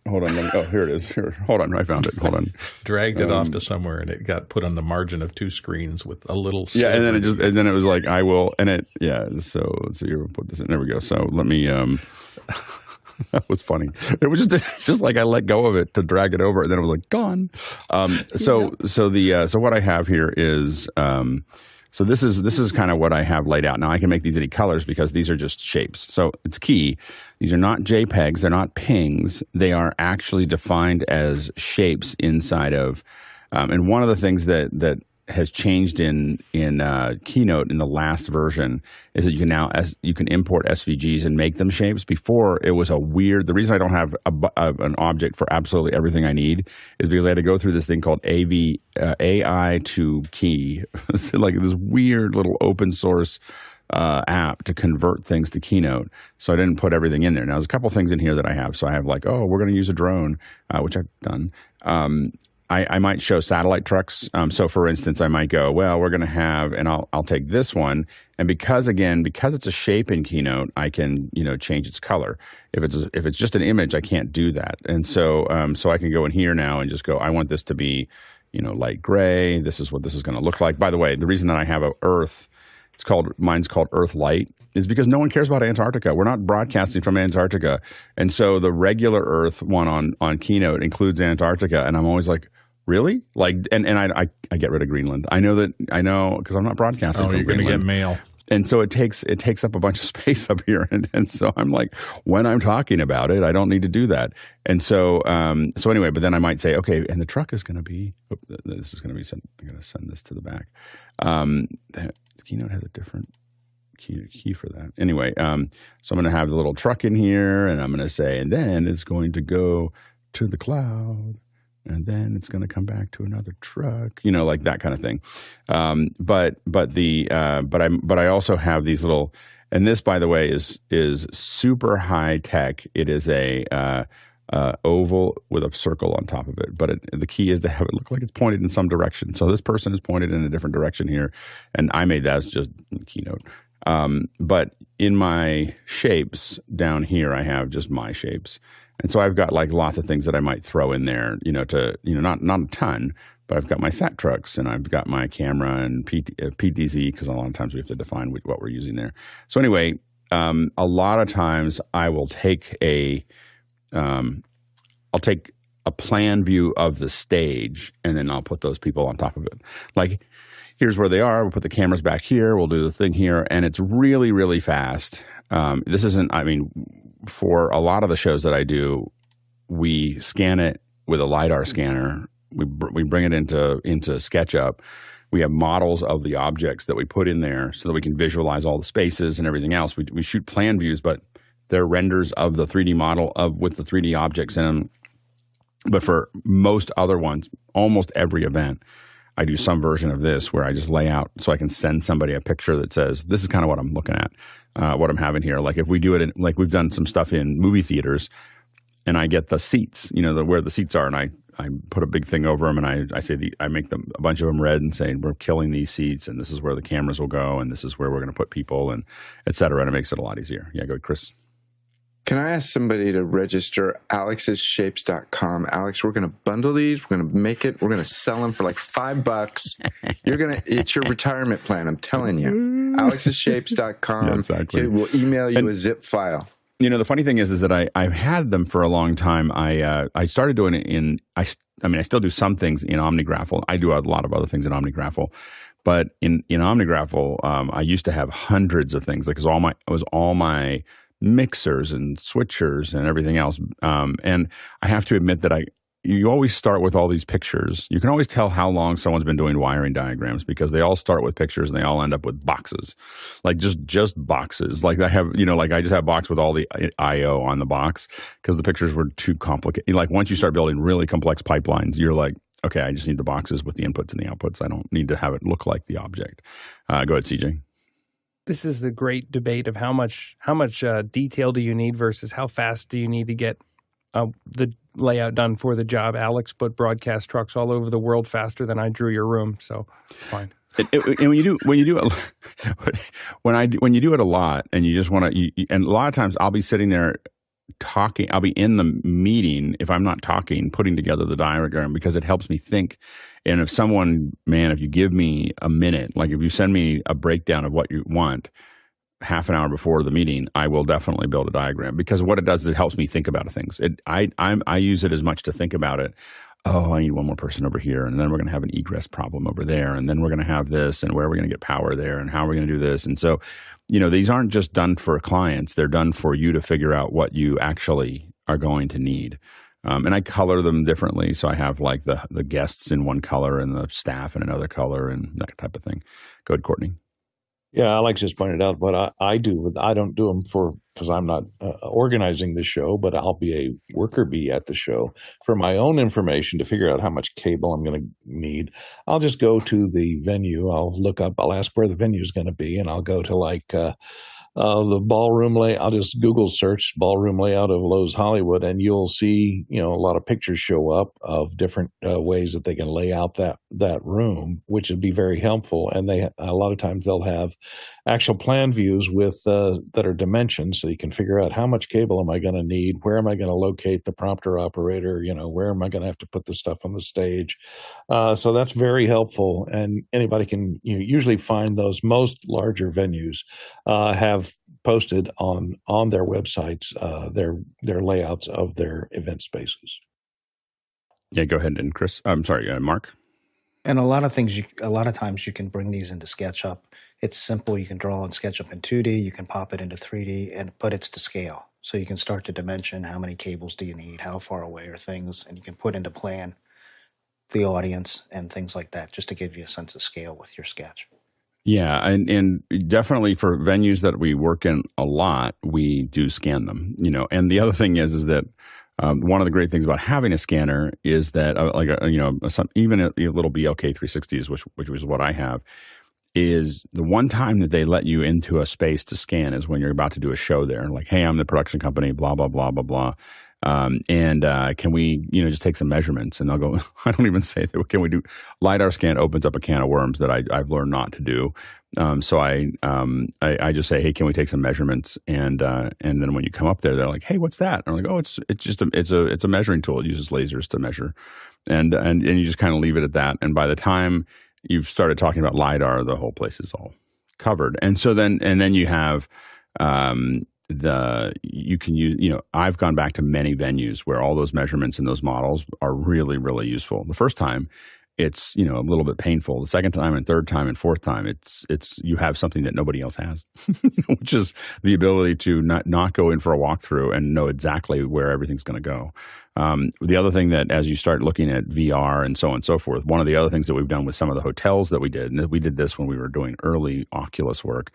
hold on. Let me, oh, here it is. [laughs] Here, hold on. I found it. Hold on. Dragged it Um, off to somewhere, and it got put on the margin of two screens with a little. Yeah, and then it just and then it was like I will and it yeah. So let's see. We'll put this in. There we go. So let me. um [laughs] That was funny. It was just [laughs] just like I let go of it to drag it over, and then it was like gone. Um, so so the uh, so what I have here is um, so this is this is kind of what I have laid out. Now I can make these any colors because these are just shapes. So it's key. These are not JPEGs. They're not PNGs. They are actually defined as shapes inside of. Um, and one of the things that that has changed in in uh, Keynote in the last version is that you can now as you can import SVGs and make them shapes. Before it was a weird. The reason I don't have a, uh, an object for absolutely everything I need is because I had to go through this thing called AV uh, AI to Key, [laughs] It's like this weird little open source uh, app to convert things to Keynote. So I didn't put everything in there. Now there's a couple things in here that I have. So I have like, oh, we're going to use a drone, uh, which I've done. Um, I, I might show satellite trucks. Um, so, for instance, I might go, well, we're going to have, and I'll I'll take this one, and because again, because it's a shape in Keynote, I can you know change its color. If it's if it's just an image, I can't do that, and so um, so I can go in here now and just go, I want this to be, you know, light gray. This is what this is going to look like. By the way, the reason that I have a Earth, it's called mine's called Earth Light, is because no one cares about Antarctica. We're not broadcasting from Antarctica, and so the regular Earth one on on Keynote includes Antarctica, and I'm always like. Really? Like, and, and I, I, I get rid of Greenland. I know that I know because I'm not broadcasting. oh, you're going to get mail. and so it takes it takes up a bunch of [laughs] space up here and, and so i'm like when i'm talking about it i don't need to do that and so um so anyway but then i might say okay and the truck is going to be oop, this is going to be sent i'm going to send this to the back um the keynote has a different key, key for that anyway um so i'm going to have the little truck in here and i'm going to say and then it's going to go to the cloud and then it's going to come back to another truck, you know, like that kind of thing. Um, but but the uh, but I but I also have these little, and this by the way is is super high tech. It is a uh, uh, oval with a circle on top of it, but it, the key is to have it look like it's pointed in some direction. So this person is pointed in a different direction here, and I made that as just keynote. Um, but in my shapes down here, I have just my shapes. And so I've got like lots of things that I might throw in there, you know, to, you know, not, not a ton, but I've got my sat trucks and I've got my camera and PT, uh, because a lot of times we have to define what, what we're using there. So anyway, um, a lot of times I will take a, um, I'll take a plan view of the stage and then I'll put those people on top of it. Like, here's where they are. We'll put the cameras back here. We'll do the thing here. And it's really, really fast. Um, this isn't, I mean, for a lot of the shows that I do, we scan it with a LiDAR scanner. We, br- we bring it into, into SketchUp. We have models of the objects that we put in there so that we can visualize all the spaces and everything else. We, we shoot plan views, but they're renders of the 3D model of with the 3D objects in them. But for most other ones, almost every event, I do some version of this where I just lay out so I can send somebody a picture that says, this is kind of what I'm looking at, uh, what I'm having here. Like if we do it, in, like we've done some stuff in movie theaters and I get the seats, you know, the, where the seats are and I, I put a big thing over them and I, I say, the, I make them a bunch of them red and say, we're killing these seats and this is where the cameras will go and this is where we're going to put people and et cetera. And it makes it a lot easier. Yeah, go ahead, Chris. Can I ask somebody to register alexsshapes.com? Alex, we're going to bundle these. We're going to make it. We're going to sell them for like five bucks. You're going to, it's your retirement plan. I'm telling you. alexsshapes.com. [laughs] Yeah, exactly. We'll email you And- a zip file. you know the funny thing is is that I I've had them for a long time. I uh, I started doing it in I, I mean I still do some things in OmniGraffle. I do a lot of other things in OmniGraffle, but in in OmniGraffle um, I used to have hundreds of things. Like it was all my it was all my mixers and switchers and everything else. Um, and I have to admit that I you always start with all these pictures. You can always tell how long someone's been doing wiring diagrams because they all start with pictures and they all end up with boxes, like just just boxes. Like I have, you know, like I just have box with all the I/O on the box because the pictures were too complicated. Like once you start building really complex pipelines, you're like, okay, I just need the boxes with the inputs and the outputs. I don't need to have it look like the object. Uh, go ahead, CJ. This is the great debate of how much how much uh, detail do you need versus how fast do you need to get uh, the layout done for the job. Alex put broadcast trucks all over the world faster than I drew your room, so fine. and, and when you do when you do it when I when you do it a lot and you just want to and a lot of times I'll be sitting there talking I'll be in the meeting if I'm not talking putting together the diagram because it helps me think and if someone man if you give me a minute like if you send me a breakdown of what you want half an hour before the meeting I will definitely build a diagram because what it does is it helps me think about things it I I'm, I use it as much to think about it oh, I need one more person over here, and then we're going to have an egress problem over there, and then we're going to have this, and where are we going to get power there, and how are we going to do this? And so, you know, these aren't just done for clients; they're done for you to figure out what you actually are going to need. Um, and I color them differently, so I have like the the guests in one color and the staff in another color, and that type of thing. Go ahead, Courtney. Yeah, Alex just pointed out what I, I do. I don't do them for because I'm not uh, organizing the show, but I'll be a worker bee at the show for my own information to figure out how much cable I'm going to need. I'll just go to the venue. I'll look up. I'll ask where the venue is going to be, and I'll go to like. Uh, uh, the ballroom layout. I'll just Google search ballroom layout of Loews Hollywood, and you'll see you know a lot of pictures show up of different uh, ways that they can lay out that that room, which would be very helpful. And they a lot of times they'll have actual plan views with uh, that are dimensions, so you can figure out how much cable am I going to need, where am I going to locate the prompter operator, you know, where am I going to have to put the stuff on the stage. Uh, so that's very helpful, and anybody can you know, usually find those. Most larger venues uh, have posted on on their websites uh, their their layouts of their event spaces. Yeah, go ahead and Chris. I'm sorry, uh, Mark. And a lot of things, you, a lot of times you can bring these into SketchUp. It's simple. You can draw on SketchUp in 2D. You can pop it into 3D, and but it's to scale. So you can start to dimension how many cables do you need, how far away are things, and you can put into plan the audience and things like that, just to give you a sense of scale with your sketch. Yeah, and and definitely for venues that we work in a lot, we do scan them. You know, and the other thing is is that um, one of the great things about having a scanner is that, uh, like, a, you know, some, even a, a, little BLK 360s, which which was what I have, is the one time that they let you into a space to scan is when you're about to do a show there. Like, hey, I'm the production company, blah blah blah blah blah. Um, and uh, can we, you know, just take some measurements? And I'll go. [laughs] I don't even say that. Can we do lidar scan? Opens up a can of worms that I, have learned not to do. Um, so I, um, I, I, just say, hey, can we take some measurements? And uh, and then when you come up there, they're like, hey, what's that? And I'm like, oh, it's it's just a it's a it's a measuring tool. It uses lasers to measure, and and and you just kind of leave it at that. And by the time you've started talking about lidar, the whole place is all covered. And so then and then you have um, the you can use you know i've gone back to many venues where all those measurements and those models are really really useful. The first time it's you know a little bit painful. The second time and third time and fourth time it's it's you have something that nobody else has [laughs] which is the ability to not not go in for a walkthrough and know exactly where everything's going to go. Um, the other thing that as you start looking at vr and so on and so forth one of the other things that we've done with some of the hotels that we did and we did this when we were doing early oculus work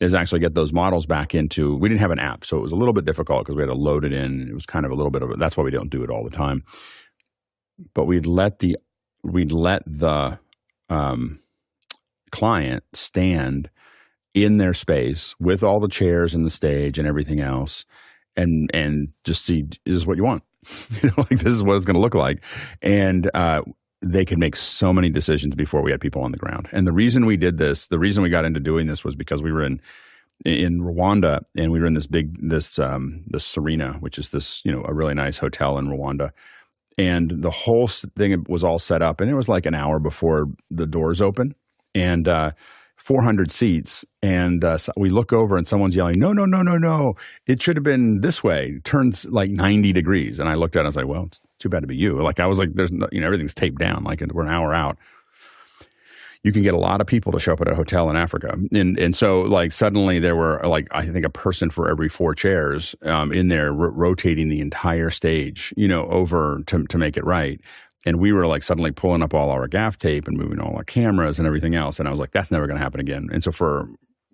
is actually get those models back into we didn't have an app so it was a little bit difficult because we had to load it in. It was kind of a little bit of a, that's why we don't do it all the time. But we'd let the we'd let the um, client stand in their space with all the chairs and the stage and everything else and and just see is what you want. [laughs] Like this is what it's going to look like. And uh, they could make so many decisions before we had people on the ground. And the reason we did this, the reason we got into doing this was because we were in in Rwanda and we were in this big this um this Serena, which is this, you know, a really nice hotel in Rwanda. And the whole thing was all set up and it was like an hour before the doors open and uh 400 seats and uh, so we look over and someone's yelling no no no no no. It should have been this way. It turns like 90 degrees and i looked at it and i was like well it's too bad to be you. Like i was like there's no, you know everything's taped down like we're an hour out. You can get a lot of people to show up at a hotel in africa and and so like suddenly there were like i think a person for every four chairs um, in there rotating the entire stage you know over to, to make it right and we were like suddenly pulling up all our gaff tape and moving all our cameras and everything else and i was like that's never going to happen again and so for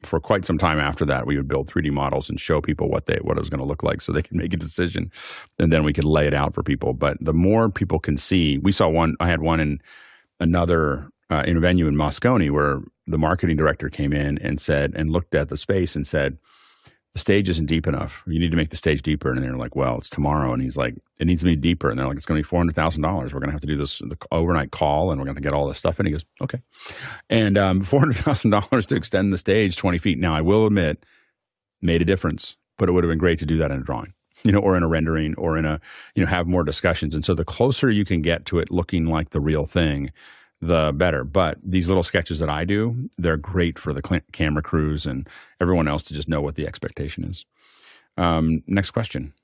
for quite some time after that, we would build 3D models and show people what they what it was going to look like, so they could [laughs] make a decision, and then we could lay it out for people. But the more people can see, we saw one. I had one in another uh, in venue in Moscone where the marketing director came in and said and looked at the space and said the stage isn't deep enough. You need to make the stage deeper. And they're like, well, it's tomorrow. And he's like, it needs to be deeper. And they're like, it's going to be $400,000. We're going to have to do this the overnight call and we're going to get all this stuff. And he goes, okay. And um, $400,000 to extend the stage 20 feet. Now, I will admit, made a difference, but it would have been great to do that in a drawing, [laughs] you know, or in a rendering or in a, you know, have more discussions. And so the closer you can get to it looking like the real thing, the better. But these little sketches that I do, they're great for the cl- camera crews and everyone else to just know what the expectation is. Um, next question.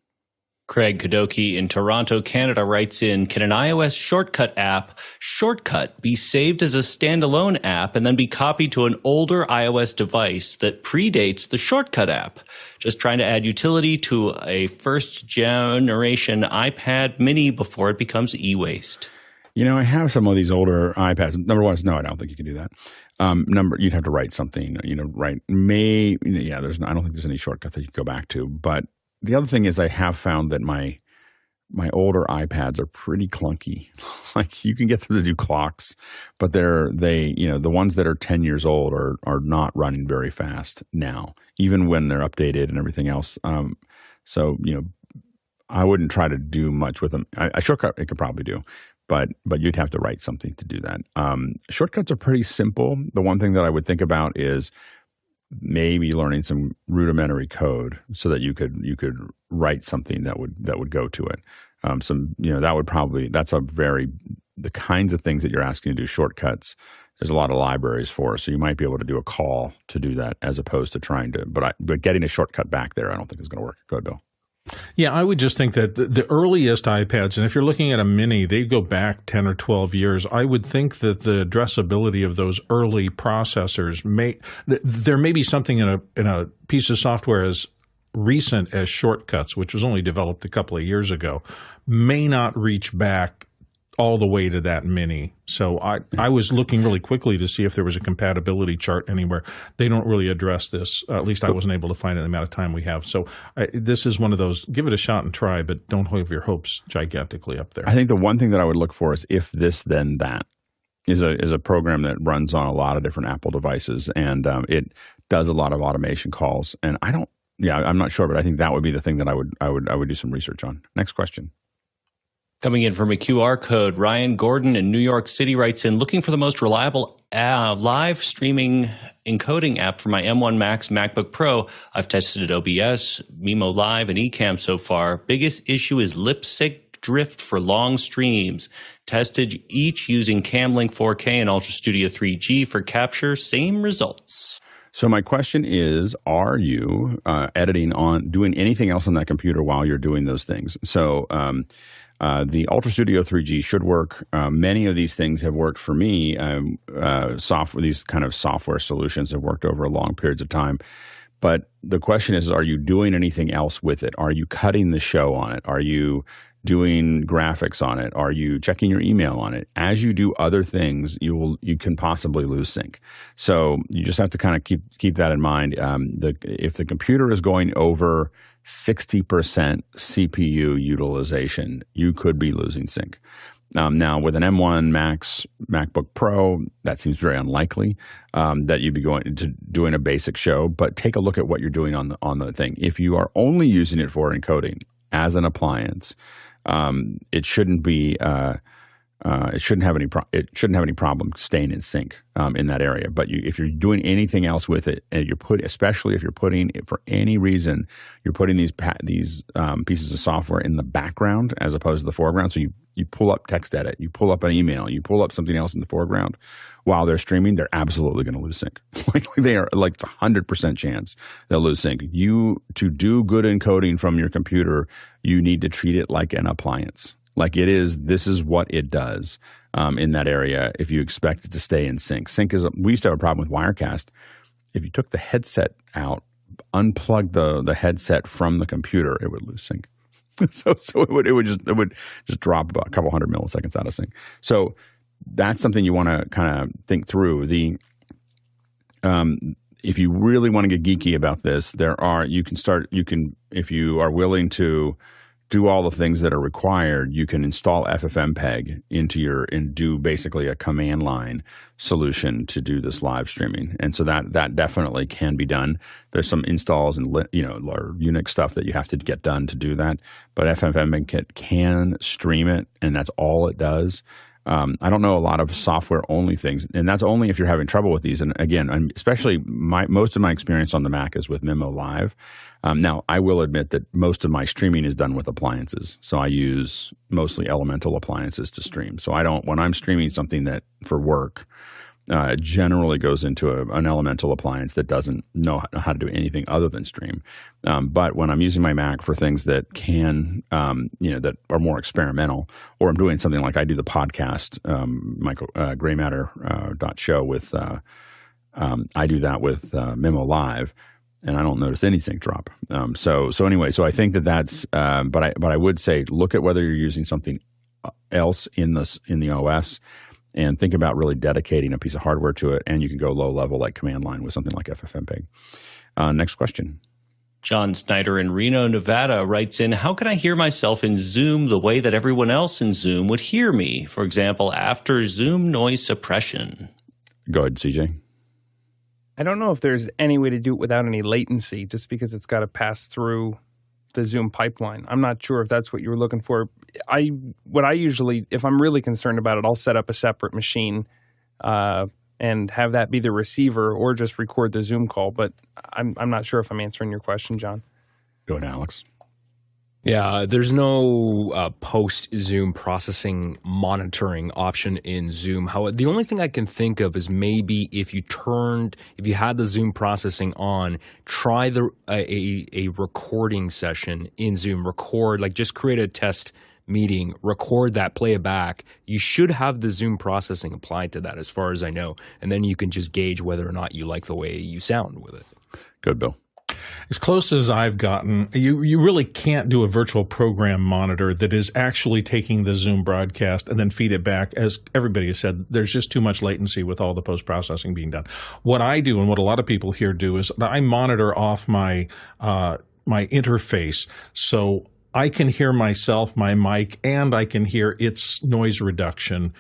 Craig Kadoki in Toronto, Canada writes in Can an iOS shortcut app, Shortcut, be saved as a standalone app and then be copied to an older iOS device that predates the Shortcut app? Just trying to add utility to a first generation iPad mini before it becomes e waste. You know, I have some of these older iPads. Number one is no, I don't think you can do that. Um, number, you'd have to write something. You know, write may. Yeah, there's. I don't think there's any shortcut that you can go back to. But the other thing is, I have found that my my older iPads are pretty clunky. [laughs] like you can get them to do clocks, but they're they you know the ones that are ten years old are are not running very fast now, even when they're updated and everything else. Um, so you know, I wouldn't try to do much with them. A shortcut it could probably do, but but you'd have to write something to do that. Um, shortcuts are pretty simple. The one thing that I would think about is maybe learning some rudimentary code so that you could you could write something that would that would go to it. Um, some you know that would probably that's a very the kinds of things that you're asking to do shortcuts. There's a lot of libraries for, so you might be able to do a call to do that as opposed to trying to. But I, but getting a shortcut back there, I don't think is going to work. Go ahead, Bill. Yeah, I would just think that the, earliest iPads, and if you're looking at a mini, they go back 10 or 12 years. I would think that the addressability of those early processors may, there may be something in a, in a piece of software as recent as shortcuts, which was only developed a couple of years ago, may not reach back all the way to that mini. So I, I was looking really quickly to see if there was a compatibility chart anywhere. They don't really address this. Uh, at least I wasn't able to find it in the amount of time we have. So I, this is one of those. Give it a shot and try, but don't have your hopes gigantically up there. I think the one thing that I would look for is if this then that is a is a program that runs on a lot of different Apple devices and um, it does a lot of automation calls. And I don't. Yeah, I'm not sure, but I think that would be the thing that I would I would I would do some research on. Next question. Coming in from a QR code, Ryan Gordon in New York City writes in looking for the most reliable uh, live streaming encoding app for my M1 Max MacBook Pro. I've tested OBS, Mimo Live, and Ecamm so far. Biggest issue is lip sync drift for long streams. Tested each using Camlink 4K and Ultra Studio 3G for capture. Same results. So my question is: Are you uh, editing on doing anything else on that computer while you're doing those things? So. Um, uh, the Ultra Studio 3G should work. Uh, many of these things have worked for me. Um, uh, software, these kind of software solutions have worked over long periods of time. But the question is, are you doing anything else with it? Are you cutting the show on it? Are you doing graphics on it? Are you checking your email on it? As you do other things, you will you can possibly lose sync. So you just have to kind of keep keep that in mind. Um, the, if the computer is going over 60% CPU utilization, you could be losing sync. Um, now, with an M1 Max MacBook Pro, that seems very unlikely um, that you'd be going to doing a basic show. But take a look at what you're doing on the on the thing. If you are only using it for encoding as an appliance, um, it shouldn't be. Uh, uh, it shouldn't have any pro- it shouldn't have any problem staying in sync um, in that area. But you, if you're doing anything else with it, and you're put, especially if you're putting it for any reason, you're putting these pa- these um, pieces of software in the background as opposed to the foreground. So you you pull up text edit, you pull up an email, you pull up something else in the foreground while they're streaming. They're absolutely going to lose sync. [laughs] like they are like it's a hundred percent chance they'll lose sync. You to do good encoding from your computer, you need to treat it like an appliance like it is, this is what it does um, in that area if you expect it to stay in sync. Sync is, we used to have a problem with Wirecast. If you took the headset out, unplugged the, the headset from the computer, it would lose sync. [laughs] so so it would it would just it would just drop about a couple hundred milliseconds out of sync. So that's something you want to kind of think through. The um, if you really want to get geeky about this, there are you can start you can if you are willing to do all the things that are required, you can install FFmpeg into your and do basically a command line solution to do this live streaming. And so that that definitely can be done. There's some installs and you know or Unix stuff that you have to get done to do that, but FFmpeg can stream it, and that's all it does. Um, I don't know a lot of software only things, and that's only if you're having trouble with these. And again, especially my most of my experience on the Mac is with Mimo Live. Um, now, I will admit that most of my streaming is done with appliances, so I use mostly Elemental appliances to stream. So I don't when I'm streaming something that for work uh, generally goes into a, an elemental appliance that doesn't know how to do anything other than stream. Um, but when I'm using my Mac for things that can, um, you know, that are more experimental, or I'm doing something like I do the podcast, um, Michael uh, Gray Matter uh, dot show with, uh, um, I do that with uh, Mimo Live. And I don't notice anything drop. Um, so, so anyway, so I think that that's. Um, but I, but I would say, look at whether you're using something uh, else in this in the OS and think about really dedicating a piece of hardware to it. And you can go low level like command line with something like FFmpeg. Uh, next question. John Snyder in Reno, Nevada writes in How can I hear myself in Zoom the way that everyone else in Zoom would hear me? For example, after Zoom noise suppression. Go ahead, CJ. I don't know if there's any way to do it without any latency, just because it's got to pass through the Zoom pipeline. I'm not sure if that's what you were looking for. I what I usually, if I'm really concerned about it, I'll set up a separate machine uh, and have that be the receiver, or just record the Zoom call. But I'm I'm not sure if I'm answering your question, John. Go ahead, Alex. Yeah, there's no uh, post Zoom processing monitoring option in Zoom. How the only thing I can think of is maybe if you turned, if you had the Zoom processing on, try the a a recording session in Zoom. Record like just create a test meeting, record that, play it back. You should have the Zoom processing applied to that, as far as I know, and then you can just gauge whether or not you like the way you sound with it. Good, Bill as close as I've gotten, you, you really can't do a virtual program monitor that is actually taking the Zoom broadcast and then feed it back. As everybody has said, there's just too much latency with all the post processing being done. What I do and what a lot of people here do is I monitor off my, uh, my interface. So I can hear myself, my mic, and I can hear its noise reduction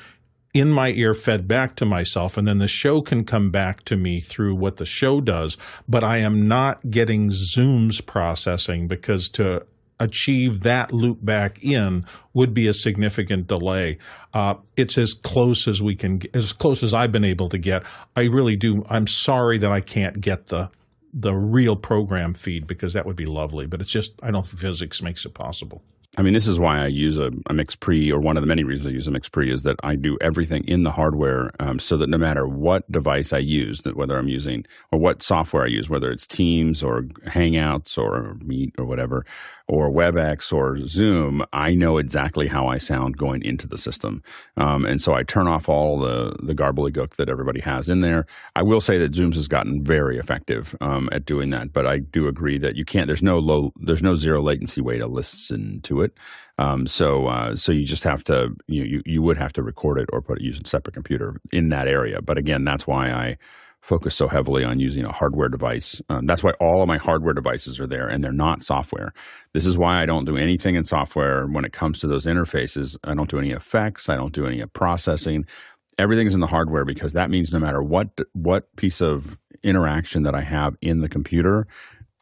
in my ear fed back to myself and then the show can come back to me through what the show does. But i am not getting zoom's processing because to achieve that loop back in would be a significant delay. Uh, it's as close as we can as close as i've been able to get. I really do i'm sorry that i can't get the the real program feed because that would be lovely but it's just i don't think physics makes it possible I mean, this is why I use a, a MixPre, or one of the many reasons I use a MixPre is that I do everything in the hardware um, so that no matter what device I use, whether I'm using, or what software I use, whether it's Teams or Hangouts or Meet or whatever, or WebEx or Zoom, I know exactly how I sound going into the system. Um, and so I turn off all the, the gobbledygook that everybody has in there. I will say that Zoom's has gotten very effective um, at doing that, but I do agree that you can't, there's no low, there's no zero latency way to listen to it. Um, so, uh, so you just have to, you, you, you would have to record it or put it, use a separate computer in that area. But again, that's why I, focus so heavily on using a hardware device. Um, that's why all of my hardware devices are there and they're not software. This is why I don't do anything in software when it comes to those interfaces. I don't do any effects, I don't do any processing. Everything's in the hardware because that means no matter what what piece of interaction that I have in the computer,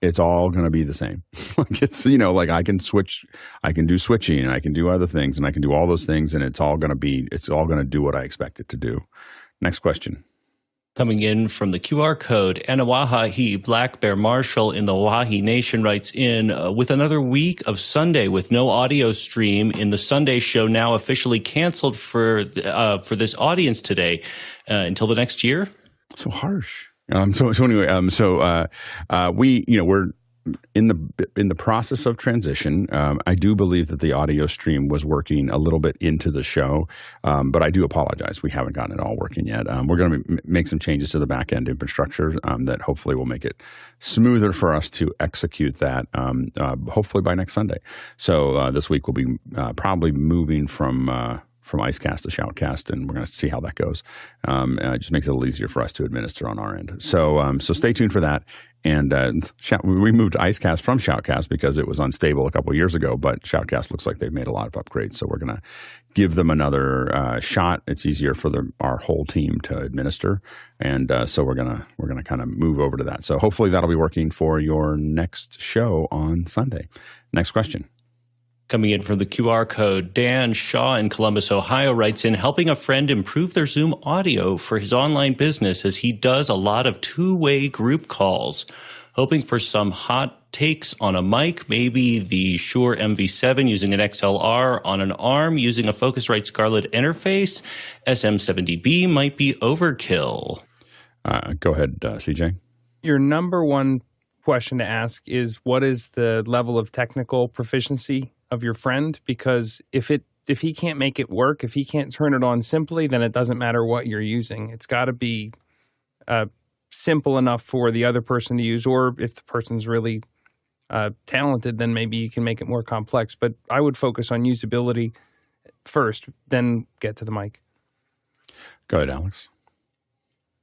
it's all going to be the same. [laughs] like it's you know like I can switch, I can do switching, and I can do other things, and I can do all those things, and it's all going to be it's all going to do what I expect it to do. Next question. Coming in from the QR code, Anawahahi Black Bear Marshall in the Oahe Nation writes in uh, with another week of Sunday with no audio stream in the Sunday show now officially canceled for uh, for this audience today uh, until the next year. So harsh. Um, so, so anyway, um, so uh, uh, we, you know, we're in the in the process of transition, um, I do believe that the audio stream was working a little bit into the show, um, but I do apologize. We haven't gotten it all working yet. Um, we're going to make some changes to the back end infrastructure um, that hopefully will make it smoother for us to execute that. Um, uh, hopefully by next Sunday. So uh, this week we'll be uh, probably moving from uh, from IceCast to Shoutcast, and we're going to see how that goes. Um, it just makes it a little easier for us to administer on our end. So, um, so stay tuned for that. And uh, we moved IceCast from Shoutcast because it was unstable a couple years ago, but Shoutcast looks like they've made a lot of upgrades. So we're going to give them another uh, shot. It's easier for the, our whole team to administer, and uh, so we're gonna we're gonna kind of move over to that. So hopefully that'll be working for your next show on Sunday. Next question. Coming in from the QR code, Dan Shaw in Columbus, Ohio writes in helping a friend improve their Zoom audio for his online business as he does a lot of two way group calls. Hoping for some hot takes on a mic, maybe the Shure MV7 using an XLR on an arm using a Focusrite Scarlett interface. SM7DB might be overkill. Uh, go ahead, uh, CJ. Your number one question to ask is what is the level of technical proficiency of your friend because if it if he can't make it work, if he can't turn it on simply, then it doesn't matter what you're using. It's got to be uh, simple enough for the other person to use, or if the person's really uh, talented, then maybe you can make it more complex. But I would focus on usability first, then get to the mic. Go ahead, Alex.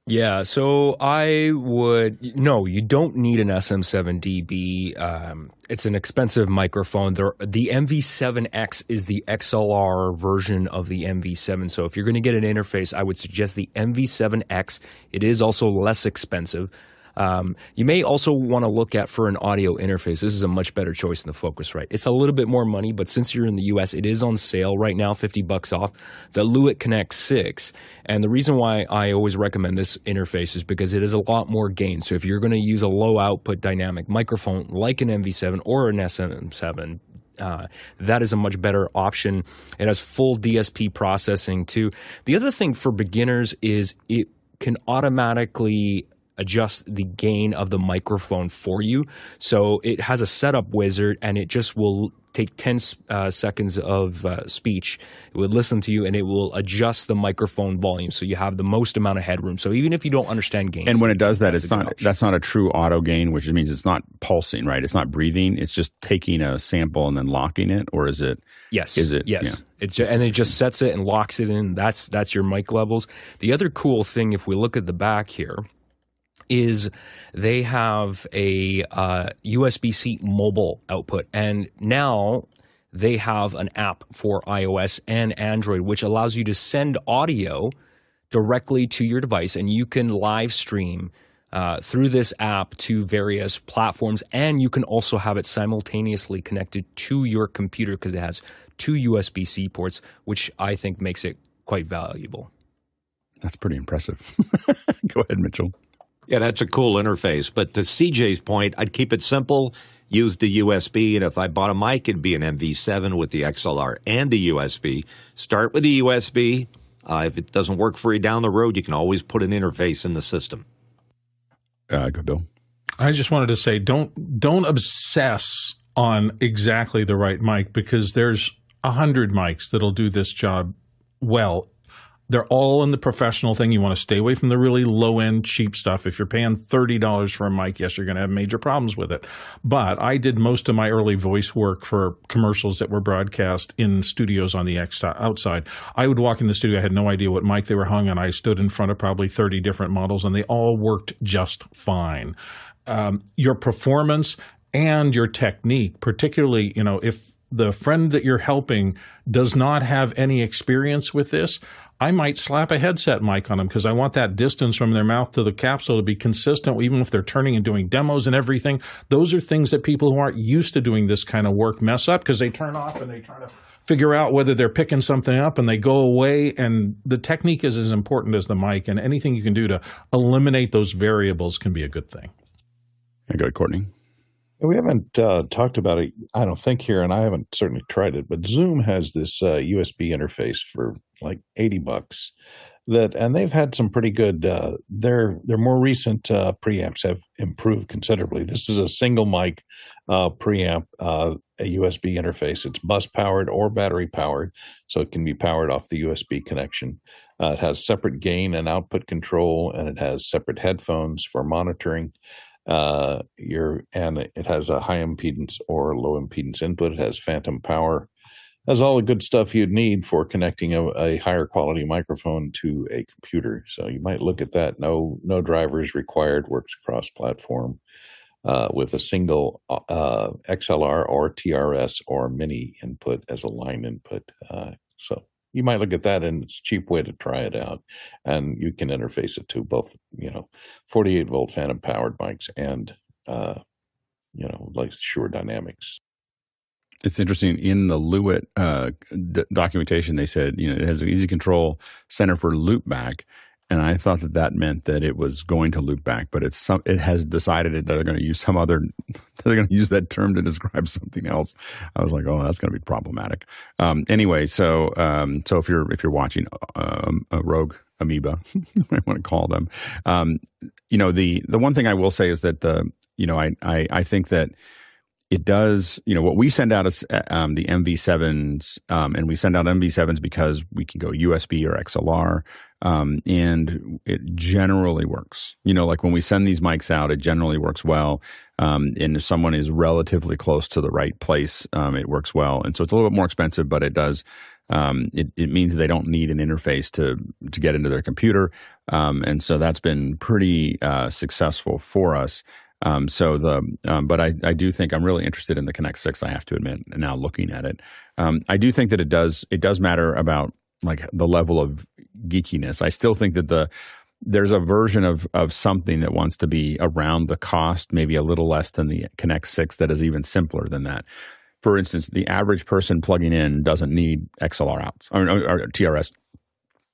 Yeah, so I would no, you don't need an SM7DB. Um, it's an expensive microphone. The, the MV7X is the XLR version of the MV7. So if you're going to get an interface, I would suggest the MV7X. It is also less expensive. Um, you may also want to look at for an audio interface. This is a much better choice than the Focusrite. It's a little bit more money, but since you're in the US, it is on sale right now, 50 bucks off. The Lewitt Connect 6. And the reason why I always recommend this interface is because it is a lot more gain. So if you're going to use a low output dynamic microphone like an MV7 or an SM7, uh, that is a much better option. It has full DSP processing too. The other thing for beginners is it can automatically adjust the gain of the microphone for you. So it has a setup wizard and it just will take 10 uh, seconds of uh, speech. It would listen to you and it will adjust the microphone volume so you have the most amount of headroom. So even if you don't understand gain, and when it does that, it's not option. that's not a true auto gain, which means it's not pulsing, right? It's not breathing. It's just taking a sample and then locking it, or is it? Yes. Is it? Yes. Yeah. It's just, and it just sets it and locks it in. That's that's your mic levels. The other cool thing, if we look at the back here, is they have a uh, USB C mobile output, and now they have an app for iOS and Android, which allows you to send audio directly to your device, and you can live stream. Uh, through this app to various platforms, and you can also have it simultaneously connected to your computer because it has two USB C ports, which I think makes it quite valuable. That's pretty impressive. [laughs] Go ahead, Mitchell. Yeah, that's a cool interface. But to CJ's point, I'd keep it simple. Use the USB, and if I bought a mic, it'd be an MV7 with the XLR and the USB. Start with the USB. Uh, if it doesn't work for you down the road, you can always put an interface in the system. Uh, go, Bill. I just wanted to say, don't don't obsess on exactly the right mic because there's a hundred mics that'll do this job well they're all in the professional thing. You want to stay away from the really low end, cheap stuff. If you're paying $30 for a mic, yes, you're going to have major problems with it. But I did most of my early voice work for commercials that were broadcast in studios on the outside. I would walk in the studio. I had no idea what mic they were hung on. I stood in front of probably 30 different models and they all worked just fine. Um, your performance and your technique, particularly, you know, if the friend that you're helping does not have any experience with this, I might slap a headset mic on them because I want that distance from their mouth to the capsule to be consistent, even if they're turning and doing demos and everything. Those are things that people who aren't used to doing this kind of work mess up because they turn off and they try to figure out whether they're picking something up and they go away. And the technique is as important as the mic, and anything you can do to eliminate those variables can be a good thing. Yeah, go ahead, Courtney. We haven't uh, talked about it, I don't think here, and I haven't certainly tried it, but Zoom has this uh, USB interface for like 80 bucks that and they've had some pretty good uh, their their more recent uh, preamps have improved considerably. This is a single mic uh, preamp uh, a usb interface. It's bus powered or battery powered so it can be powered off the usb connection. It has separate gain and output control and it has separate headphones for monitoring uh, your and it has a high impedance or low impedance input it has phantom power has all the good stuff you'd need for connecting a, a, higher quality microphone to a computer. So you might look at that. No, no drivers required. Works cross platform uh, with a single uh, XLR or TRS or mini input as a line input. Uh, so you might look at that and it's a cheap way to try it out. And you can interface it to both, you know, 48 volt phantom powered mics and, uh, you know, like Shure Dynamics it's interesting in the Lewitt uh, d- documentation. They said you know it has an easy control center for loopback, and I thought that that meant that it was going to loop back, but it's some. It has decided that they're going to use some other. [laughs] They're going to use that term to describe [laughs] something else. I was like, oh, that's going to be problematic. Um, anyway, so um, so if you're if you're watching um, a Rogue Amoeba, I want to call them. Um, you know the the one thing I will say is that the you know I I, I think that it does, you know, what we send out is um, the MV7s, um, and we send out MV7s because we can go USB or XLR, um, and it generally works. You know, like when we send these mics out, it generally works well. Um, and if someone is relatively close to the right place, um, it works well. And so it's a little bit more expensive, but it does. Um, it, it means they don't need an interface to to get into their computer, and so that's been pretty uh, successful for us. Um, so the, um, but I, I do think I'm really interested in the Connect Six. I have to admit, now looking at it, um, I do think that it does it does matter about like the level of geekiness. I still think that the there's a version of of something that wants to be around the cost, maybe a little less than the Connect Six, that is even simpler than that. For instance, the average person plugging in doesn't need XLR outs or, or, TRS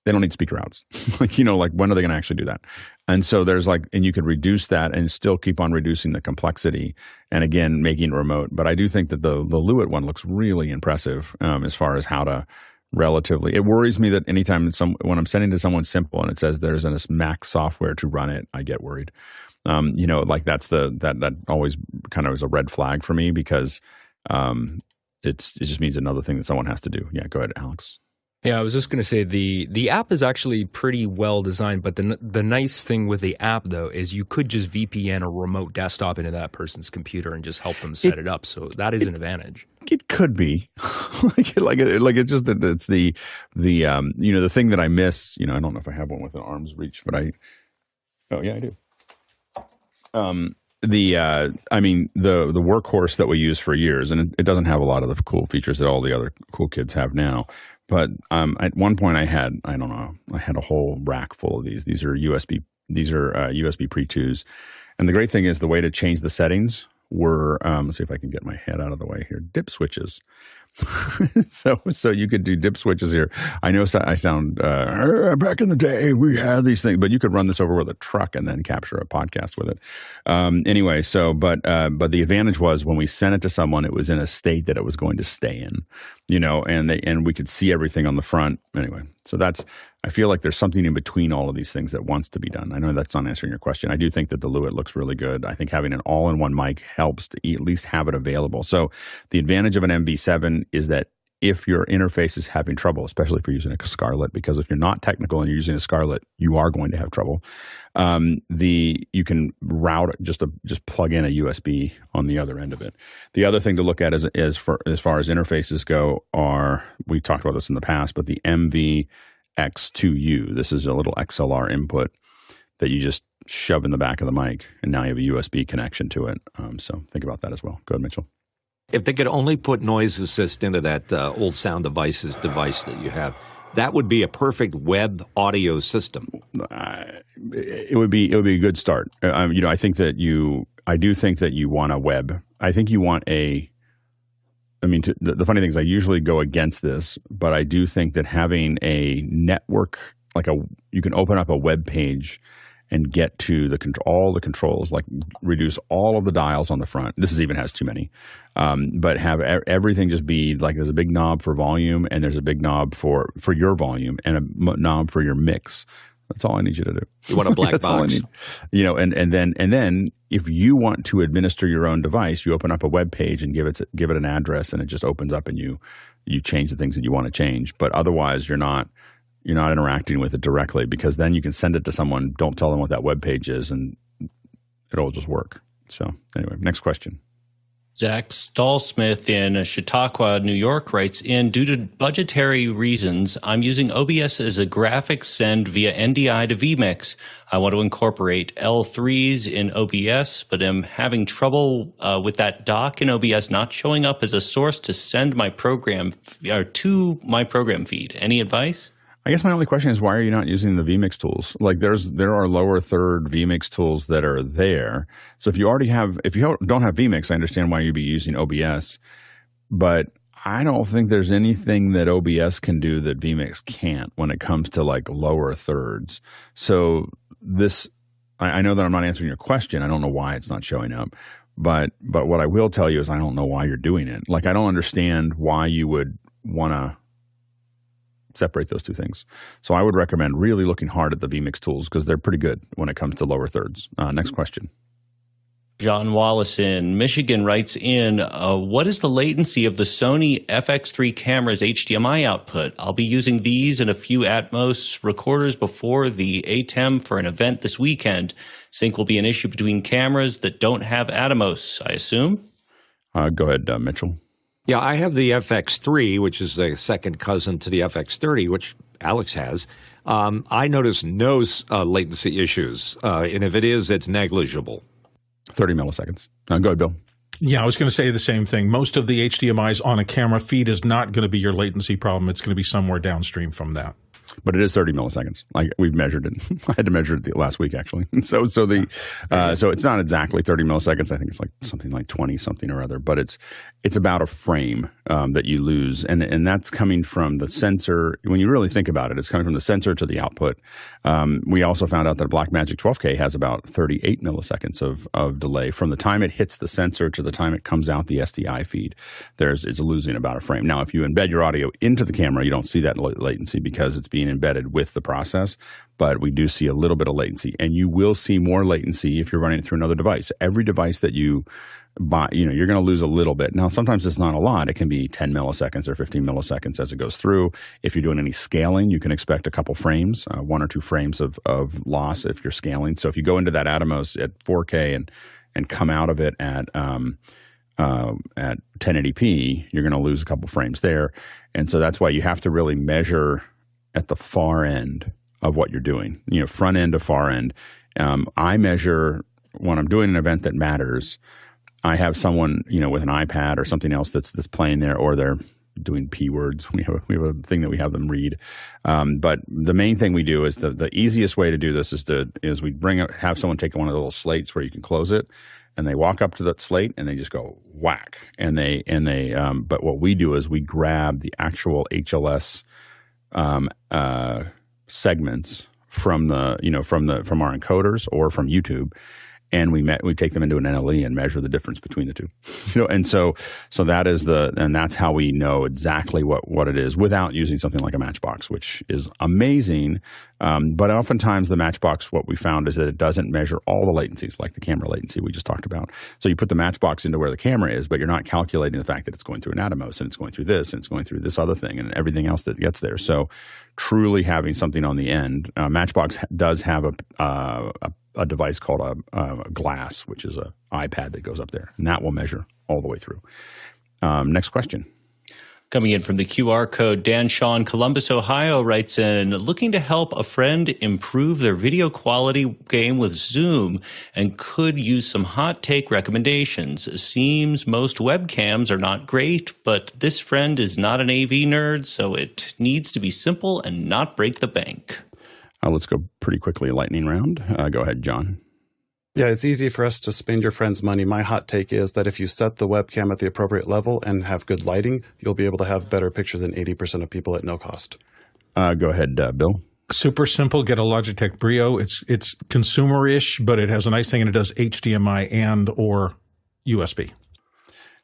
they don't need speaker outs. [laughs] like, you know, like when are they going to actually do that? And so there's like, and you could reduce that and still keep on reducing the complexity and again, making it remote. But I do think that the, the Lewitt one looks really impressive um, as far as how to relatively, it worries me that anytime some, when I'm sending to someone simple and it says there's an Mac software to run it, I get worried. Um, you know, like that's the, that, that always kind of is a red flag for me because um, it's, it just means another thing that someone has to do. Yeah. Go ahead, Alex. Yeah, I was just going to say the the app is actually pretty well designed, but the the nice thing with the app though is you could just VPN a remote desktop into that person's computer and just help them set it, it up. So that is it, an advantage. It could be [laughs] like like like it's just that it's the the um you know the thing that I miss. You know, I don't know if I have one with an arm's reach, but I oh yeah I do. Um, the uh, I mean the the workhorse that we use for years, and it, it, doesn't have a lot of the cool features that all the other cool kids have now. But um, at one point, I had I don't know, I had a whole rack full of these. These are USB. These are uh, USB Pre twos, and the great thing is the way to change the settings were. Um, let's see if I can get my head out of the way here. Dip switches. [laughs] so so you could do dip switches here. I know I sound uh, back in the day we had these things, but you could run this over with a truck and then capture a podcast with it. Um, anyway, so but uh, but the advantage was when we sent it to someone, it was in a state that it was going to stay in, you know, and they and we could see everything on the front. Anyway, so that's I feel like there's something in between all of these things that wants to be done. I know that's not answering your question. I do think that the Lewitt looks really good. I think having an all-in-one mic helps to at least have it available. So the advantage of an MV7 is that if your interface is having trouble, especially if you're using a Scarlett, because if you're not technical and you're using a Scarlett, you are going to have trouble. Um, the you can route just a, just plug in a USB on the other end of it. The other thing to look at is as for as far as interfaces go are we talked about this in the past, but the MV X2U. This is a little XLR input that you just shove in the back of the mic, and now you have a USB connection to it. Um, so think about that as well. Go ahead, Mitchell. If they could only put noise assist into that uh, old sound devices device that you have, that would be a perfect web audio system. Uh, it would be it would be a good start. Uh, um, you know, I think that you, I do think that you want a web. I think you want a. I mean, to, the, the funny thing is, I usually go against this, but I do think that having a network, like a, you can open up a web page and get to the all the controls, like reduce all of the dials on the front. This is even has too many, um, but have everything just be like there's a big knob for volume and there's a big knob for for your volume and a knob for your mix. That's all I need you to do. You want a black [laughs] box, you know, and and then and then if you want to administer your own device, you open up a web page and give it give it an address, and it just opens up and you you change the things that you want to change. But otherwise, you're not you're not interacting with it directly because then you can send it to someone. Don't tell them what that web page is, and it'll just work. So anyway, next question. Zach Stallsmith in Chautauqua, New York writes in Due to budgetary reasons, I'm using OBS as a graphics send via NDI to vMix. I want to incorporate L3s in OBS, but am having trouble uh, with that dock in OBS not showing up as a source to send my program or to my program feed. Any advice? I guess my only question is why are you not using the vMix tools? Like there's there are lower third vMix tools that are there. So if you already have if you don't have vMix, I understand why you'd be using OBS, but I don't think there's anything that OBS can do that vMix can't when it comes to like lower thirds. So this I, I know that I'm not answering your question. I don't know why it's not showing up. But but what I will tell you is I don't know why you're doing it. Like I don't understand why you would want to separate those two things. So I would recommend really looking hard at the vMix tools because they're pretty good when it comes to lower thirds. Uh, next question. John Wallace in Michigan writes in, uh, What is the latency of the Sony FX3 camera's HDMI output? I'll be using these and a few Atomos recorders before the ATEM for an event this weekend. Sync will be an issue between cameras that don't have Atomos, I assume. Uh, go ahead, uh, Mitchell. Yeah, I have the FX3, which is the second cousin to the FX30, which Alex has. Um, I notice no uh, latency issues, uh, and if it is, it's negligible. 30 milliseconds. Uh, go ahead, Bill. Yeah, I was going to say the same thing. Most of the HDMI's on a camera feed is not going to be your latency problem. It's going to be somewhere downstream from that but it is 30 milliseconds. Like we've measured it. [laughs] I had to measure it last week actually. [laughs] so so the uh, so it's not exactly 30 milliseconds. I think it's like something like 20 something or other. But it's it's about a frame um, that you lose, and and that's coming from the sensor. When you really think about it, it's coming from the sensor to the output. Um, we also found out that Blackmagic 12K has about 38 milliseconds of of delay from the time it hits the sensor to the time it comes out the SDI feed. There's it's losing about a frame. Now, if you embed your audio into the camera, you don't see that latency because it's being embedded with the process, but we do see a little bit of latency. And you will see more latency if you're running it through another device. Every device that you buy, you know, you're going to lose a little bit. Now, sometimes it's not a lot. It can be 10 milliseconds or 15 milliseconds as it goes through. If you're doing any scaling, you can expect a couple frames, uh, one or two frames of, of loss if you're scaling. So if you go into that Atomos at 4K and and come out of it at um, uh, at 1080p, you're going to lose a couple frames there. And so that's why you have to really measure at the far end of what you're doing, you know, front end to far end. Um, I measure when I'm doing an event that matters. I have someone, you know, with an iPad or something else that's that's playing there, or they're doing p words. [laughs] We have a, we have a thing that we have them read. Um, but the main thing we do is the the easiest way to do this is to is we bring a, have someone take one of the little slates where you can close it, and they walk up to that slate and they just go whack, and they and they. Um, but what we do is we grab the actual HLS um, uh, segments from the you know from the from our encoders or from YouTube, and we met, we take them into an NLE and measure the difference between the two. You know, and so so that is the and that's how we know exactly what what it is without using something like a Matchbox, which is amazing. Um, but oftentimes the Matchbox, what we found is that it doesn't measure all the latencies, like the camera latency we just talked about. So you put the Matchbox into where the camera is, but you're not calculating the fact that it's going through an Atomos and it's going through this and it's going through this other thing and everything else that gets there. So truly having something on the end, uh, Matchbox does have a, uh, a a device called a, a, glass, which is an iPad that goes up there, and that will measure all the way through. Um, next question. Coming in from the QR code, Dan Shaw, Columbus, Ohio writes in looking to help a friend improve their video quality game with Zoom and could use some hot take recommendations. Seems most webcams are not great, but this friend is not an AV nerd, so it needs to be simple and not break the bank. Uh, let's go pretty quickly, lightning round. Uh, go ahead, John. Yeah, it's easy for us to spend your friend's money. My hot take is that if you set the webcam at the appropriate level and have good lighting, you'll be able to have better picture than 80% of people at no cost. Uh, go ahead, uh, Bill. Super simple. Get a Logitech Brio. It's it's consumer-ish, but it has a nice thing, and it does HDMI and or USB.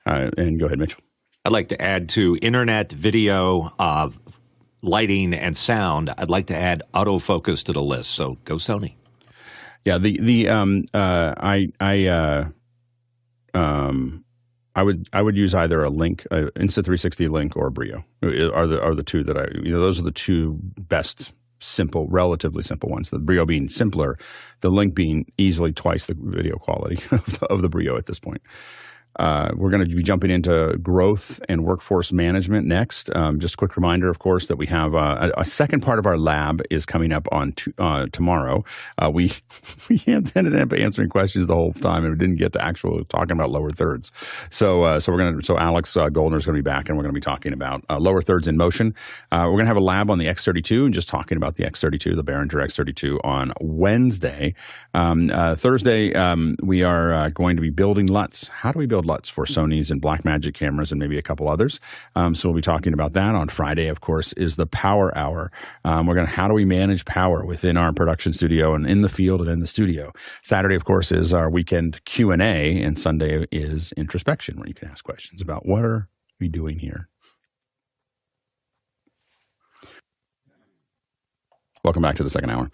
Uh, and go ahead, Mitchell. I'd like to add to internet video uh, lighting and sound, I'd like to add autofocus to the list. So go Sony. Yeah, the the um uh I I uh um I would I would use either a link, uh, Insta360 link, or Brio. Are the are the two that I you know those are the two best simple, relatively simple ones. The Brio being simpler, the link being easily twice the video quality [laughs] of the, of the Brio at this point. Uh, we're going to be jumping into growth and workforce management next. Um, just a quick reminder, of course, that we have uh, a, a, second part of our lab is coming up on uh, tomorrow. Uh, we [laughs] we ended up answering questions the whole time and we didn't get to actually talking about lower thirds. So uh, so we're going to so Alex uh, Goldner is going to be back and we're going to be talking about lower thirds in motion. we're going to have a lab on the X32 and just talking about the X32, the Behringer X32 on Wednesday. Um, Thursday, um, we are going to be building LUTs. How do we build LUTs for Sony's and Blackmagic cameras and maybe a couple others. Um, so we'll be talking about that on Friday. Of course, is the Power Hour. Um, we're going to how do we manage power within our production studio and in the field and in the studio. Saturday, of course, is our weekend Q and A, and Sunday is introspection, where you can ask questions about what are we doing here. Welcome back to the second hour,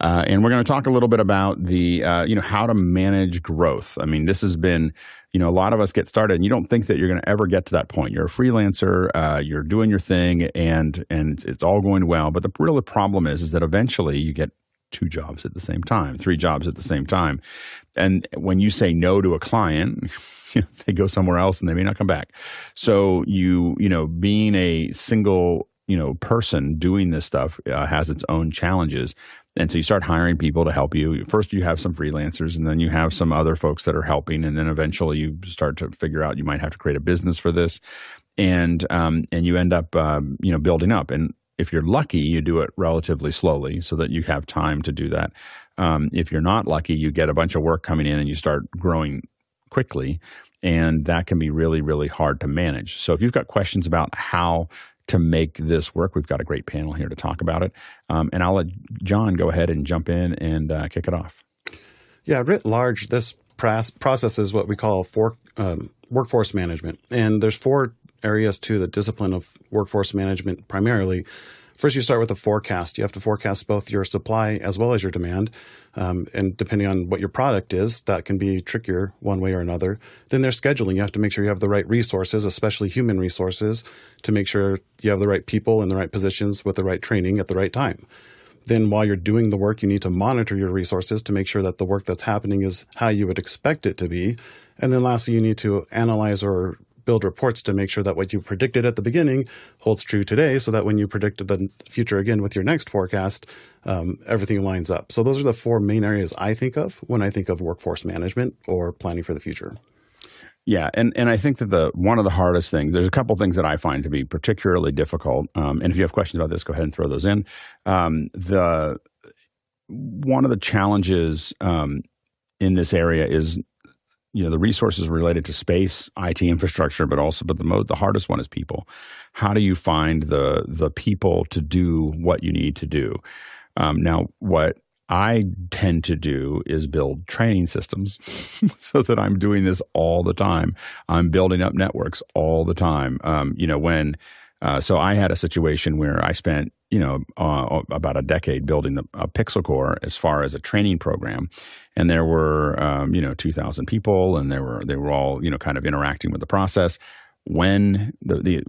uh, and we're going to talk a little bit about the uh, you know how to manage growth. I mean, this has been you know a lot of us get started, and you don't think that you're going to ever get to that point. You're a freelancer, uh, you're doing your thing, and and it's all going well. But the real problem is is that eventually you get two jobs at the same time, three jobs at the same time, and when you say no to a client. [laughs] they go somewhere else and they may not come back. So you, you know, being a single you know person doing this stuff uh, has its own challenges. And so you start hiring people to help you. First you have some freelancers and then you have some other folks that are helping and then eventually you start to figure out you might have to create a business for this. And um, and you end up um, you know building up. And if you're lucky you do it relatively slowly so that you have time to do that. Um, if you're not lucky you get a bunch of work coming in and you start growing quickly. And that can be really really hard to manage. So if you've got questions about how to make this work. We've got a great panel here to talk about it. Um, and I'll let John go ahead and jump in and uh, kick it off. Yeah, writ large, this process is what we call for, um, workforce management. And there's four areas to the discipline of workforce management primarily. First, you start with a forecast. You have to forecast both your supply as well as your demand. Um, and depending on what your product is, that can be trickier one way or another. Then there's scheduling. You have to make sure you have the right resources, especially human resources, to make sure you have the right people in the right positions with the right training at the right time. Then, while you're doing the work, you need to monitor your resources to make sure that the work that's happening is how you would expect it to be. And then, lastly, you need to analyze or build reports to make sure that what you predicted at the beginning holds true today so that when you predict the future again with your next forecast, um, everything lines up. So those are the four main areas I think of when I think of workforce management or planning for the future. Yeah, and, and I think that the one of the hardest things, there's a couple things that I find to be particularly difficult. Um, and if you have questions about this, go ahead and throw those in. Um, the one of the challenges um, in this area is you know the resources related to space, IT infrastructure, but also but the mo- the hardest one is people. How do you find the the people to do what you need to do? Um, now, what I tend to do is build training systems [laughs] so that I'm doing this all the time. I'm building up networks all the time. Um, you know when. Uh, so I had a situation where I spent you know, uh, about a decade building the, a Pixel Corps as far as a training program, and there were um, you know two thousand people, and they were they were all you know kind of interacting with the process. When the, the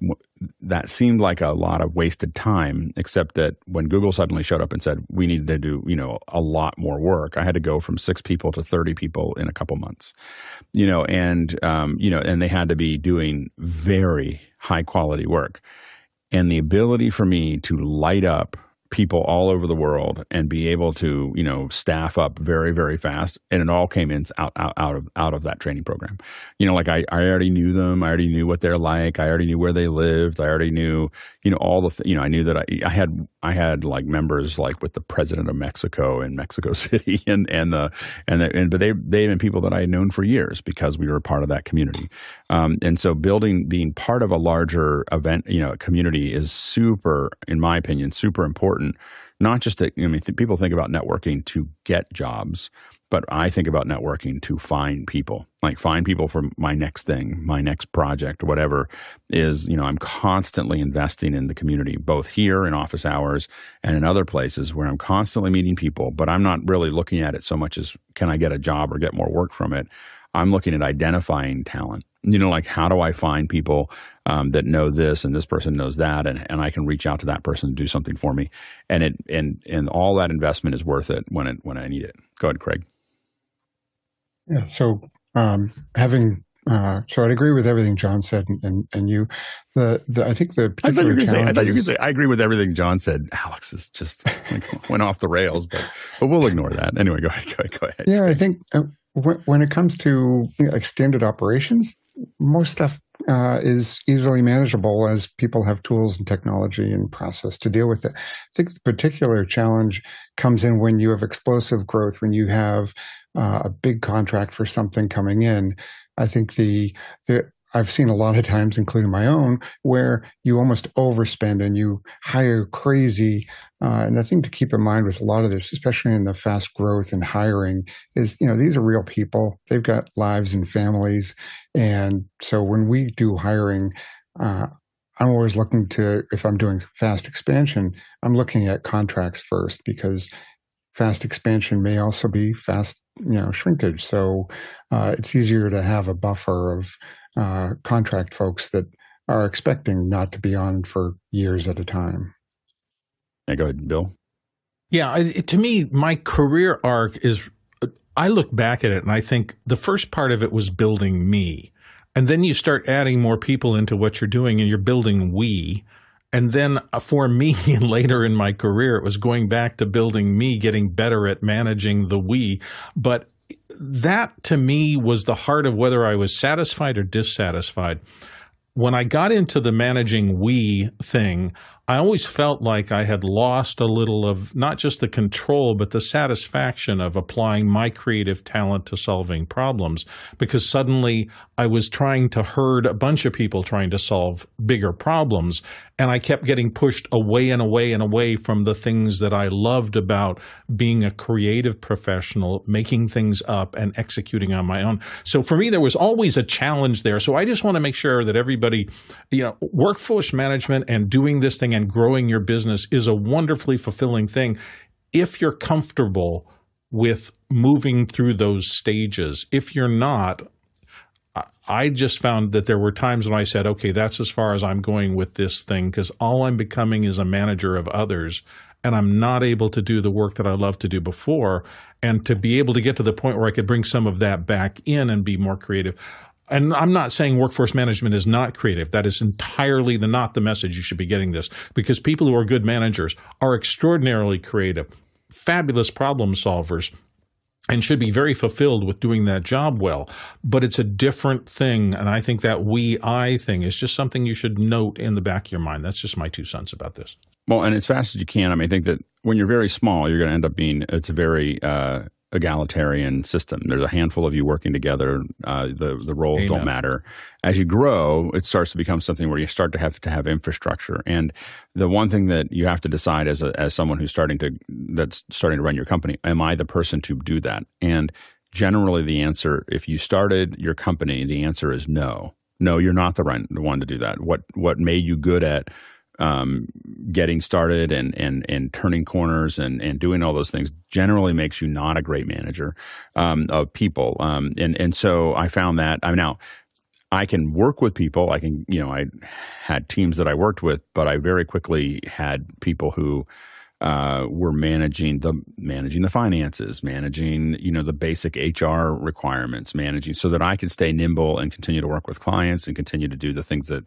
that seemed like a lot of wasted time, except that when Google suddenly showed up and said we needed to do you know a lot more work, I had to go from six people to thirty people in a couple months, you know, and um, you know, and they had to be doing very high quality work and the ability for me to light up people all over the world and be able to you know staff up very very fast. And it all came in out out, out of out of that training program. You know like I, I already knew them. I already knew what they're like. I already knew where they lived. I already knew you know all the th- you know i knew that I, I had i had like members like with the president of mexico in mexico [laughs] city and and the and the, and but they they've been people that i had known for years because we were part of that community. Um, and so building being part of a larger event you know community is super in my opinion super important. Not just to, I mean, th- people think about networking to get jobs, but I think about networking to find people, like find people for my next thing, my next project, whatever is, you know, I'm constantly investing in the community, both here in office hours and in other places where I'm constantly meeting people, but I'm not really looking at it so much as can I get a job or get more work from it. I'm looking at identifying talent you know, like how do I find people um, that know this and this person knows that, and, and I can reach out to that person to do something for me, and it and and all that investment is worth it when it when I need it. Go ahead, Craig. Yeah. So um, having Uh, so I'd agree with everything John said, and, and, and you. The, the I think the I thought you were particular going to say. I thought you were going to challenges- say. I agree with everything John said. Alex is just like, [laughs] went off the rails, but but we'll ignore that. Anyway, go ahead. Go ahead. Go ahead. Yeah, I think uh, when, when it comes to you know, like standard operations, most stuff uh, is easily manageable as people have tools and technology and process to deal with it. I think the particular challenge comes in when you have explosive growth, when you have uh, a big contract for something coming in. I think the the I've seen a lot of times, including my own, where you almost overspend and you hire crazy. Uh, and the thing to keep in mind with a lot of this, especially in the fast growth and hiring, is you know these are real people. They've got lives and families, and so when we do hiring, uh, I'm always looking to if I'm doing fast expansion, I'm looking at contracts first because fast expansion may also be fast you know shrinkage. So uh, it's easier to have a buffer of uh, contract folks that are expecting not to be on for years at a time. Yeah, go ahead, Bill. Yeah, I- it, to me, my career arc is. I look back at it and I think the first part of it was building me, and then you start adding more people into what you're doing, and you're building we. And then uh, for me, [laughs] later in my career, it was going back to building me, getting better at managing the we. But that to me was the heart of whether I was satisfied or dissatisfied. When I got into the managing we thing, I always felt like I had lost a little of not just the control, but the satisfaction of applying my creative talent to solving problems because suddenly I was trying to herd a bunch of people trying to solve bigger problems. And I kept getting pushed away and away and away from the things that I loved about being a creative professional, making things up and executing on my own. So for me, there was always a challenge there. So I just want to make sure that everybody, you know, workforce management and doing this thing and growing your business is a wonderfully fulfilling thing if you're comfortable with moving through those stages. If you're not, I just found that there were times when I said, okay, that's as far as I'm going with this thing because all I'm becoming is a manager of others and I'm not able to do the work that I love to do before. And to be able to get to the point where I could bring some of that back in and be more creative. And I'm not saying workforce management is not creative. That is entirely the not the message you should be getting this because people who are good managers are extraordinarily creative, fabulous problem solvers, and should be very fulfilled with doing that job well. But it's a different thing. And I think that we I thing is just something you should note in the back of your mind. That's just my two cents about this. Well, and as fast as you can. I mean, I think that when you're very small, you're going to end up being it's a very uh, egalitarian system. There's a handful of you working together. Uh, the the roles don't matter. As you grow, it starts to become something where you start to have to have infrastructure. And the one thing that you have to decide as a, as someone who's starting to that's starting to run your company, am I the person to do that? And generally, the answer, if you started your company, the answer is no. No, you're not the right the one to do that. What what made you good at um, getting started and and and turning corners and and doing all those things generally makes you not a great manager um, of people. Um, and and so I found that I mean now I can work with people. I can you know I had teams that I worked with, but I very quickly had people who uh, were managing the managing the finances, managing you know the basic HR requirements, managing so that I could stay nimble and continue to work with clients and continue to do the things that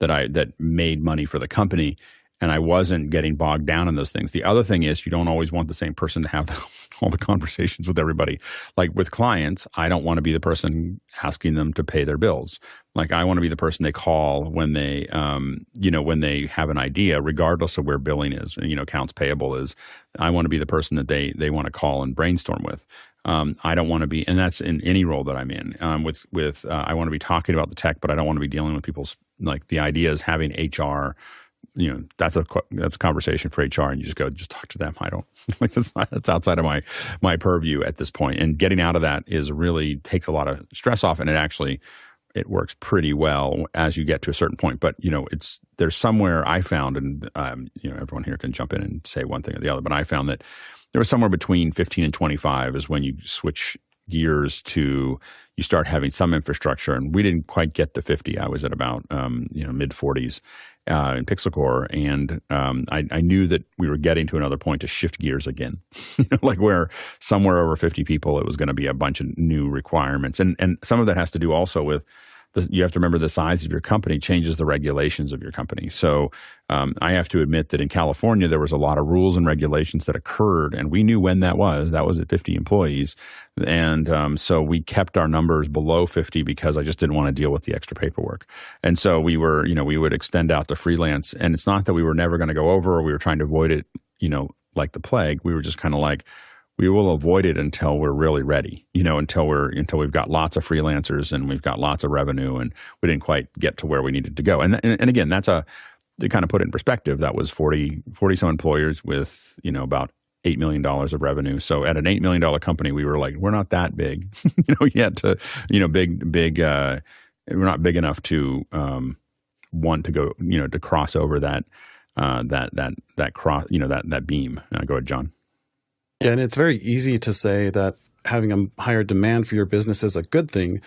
that I that made money for the company. And I wasn't getting bogged down in those things. The other thing is, you don't always want the same person to have [laughs] all the conversations with everybody. Like with clients, I don't want to be the person asking them to pay their bills. Like I want to be the person they call when they, um, you know, when they have an idea, regardless of where billing is, you know, accounts payable is. I want to be the person that they they want to call and brainstorm with. Um, I don't want to be, and that's in any role that I'm in. Um, with with uh, I want to be talking about the tech, but I don't want to be dealing with people's like the idea is having HR. You know, that's a that's a conversation for HR, and you just go just talk to them. I don't [laughs] like that's not, that's outside of my my purview at this point. And getting out of that is really takes a lot of stress off, and it actually it works pretty well as you get to a certain point. But you know, it's there's somewhere I found, and um, you know, everyone here can jump in and say one thing or the other. But I found that there was somewhere between 15 and 25 is when you switch gears to you start having some infrastructure and we didn't quite get to 50 i was at about um, you know mid 40s uh, in Pixel Corps, and um, I, I, knew that we were getting to another point to shift gears again. [laughs] you know, like where somewhere over 50 people, it was going to be a bunch of new requirements, and and some of that has to do also with the, you have to remember the size of your company changes the regulations of your company. So um, I have to admit that in California there was a lot of rules and regulations that occurred, and we knew when that was. That was at 50 employees, and um, so we kept our numbers below 50 because I just didn't want to deal with the extra paperwork. And so we were, you know, we would extend out to freelance, and it's not that we were never going to go over or we were trying to avoid it, you know, like the plague. We were just kind of like we will avoid it until we're really ready, you know, until we're until we've got lots of freelancers and we've got lots of revenue and we didn't quite get to where we needed to go. And and, again, that's a to kind of put it in perspective, that was 40 40 some employers with, you know, about $8 million of revenue. So at an $8 million company, we were like, we're not that big, [laughs] you know, yet to, you know, big, big, uh, we're not big enough to, um, want to go, you know, to cross over that, uh, that, that, that cross, you know, that, that beam. Uh, go ahead, John. Yeah, and it's very easy to say that having a higher demand for your business is a good thing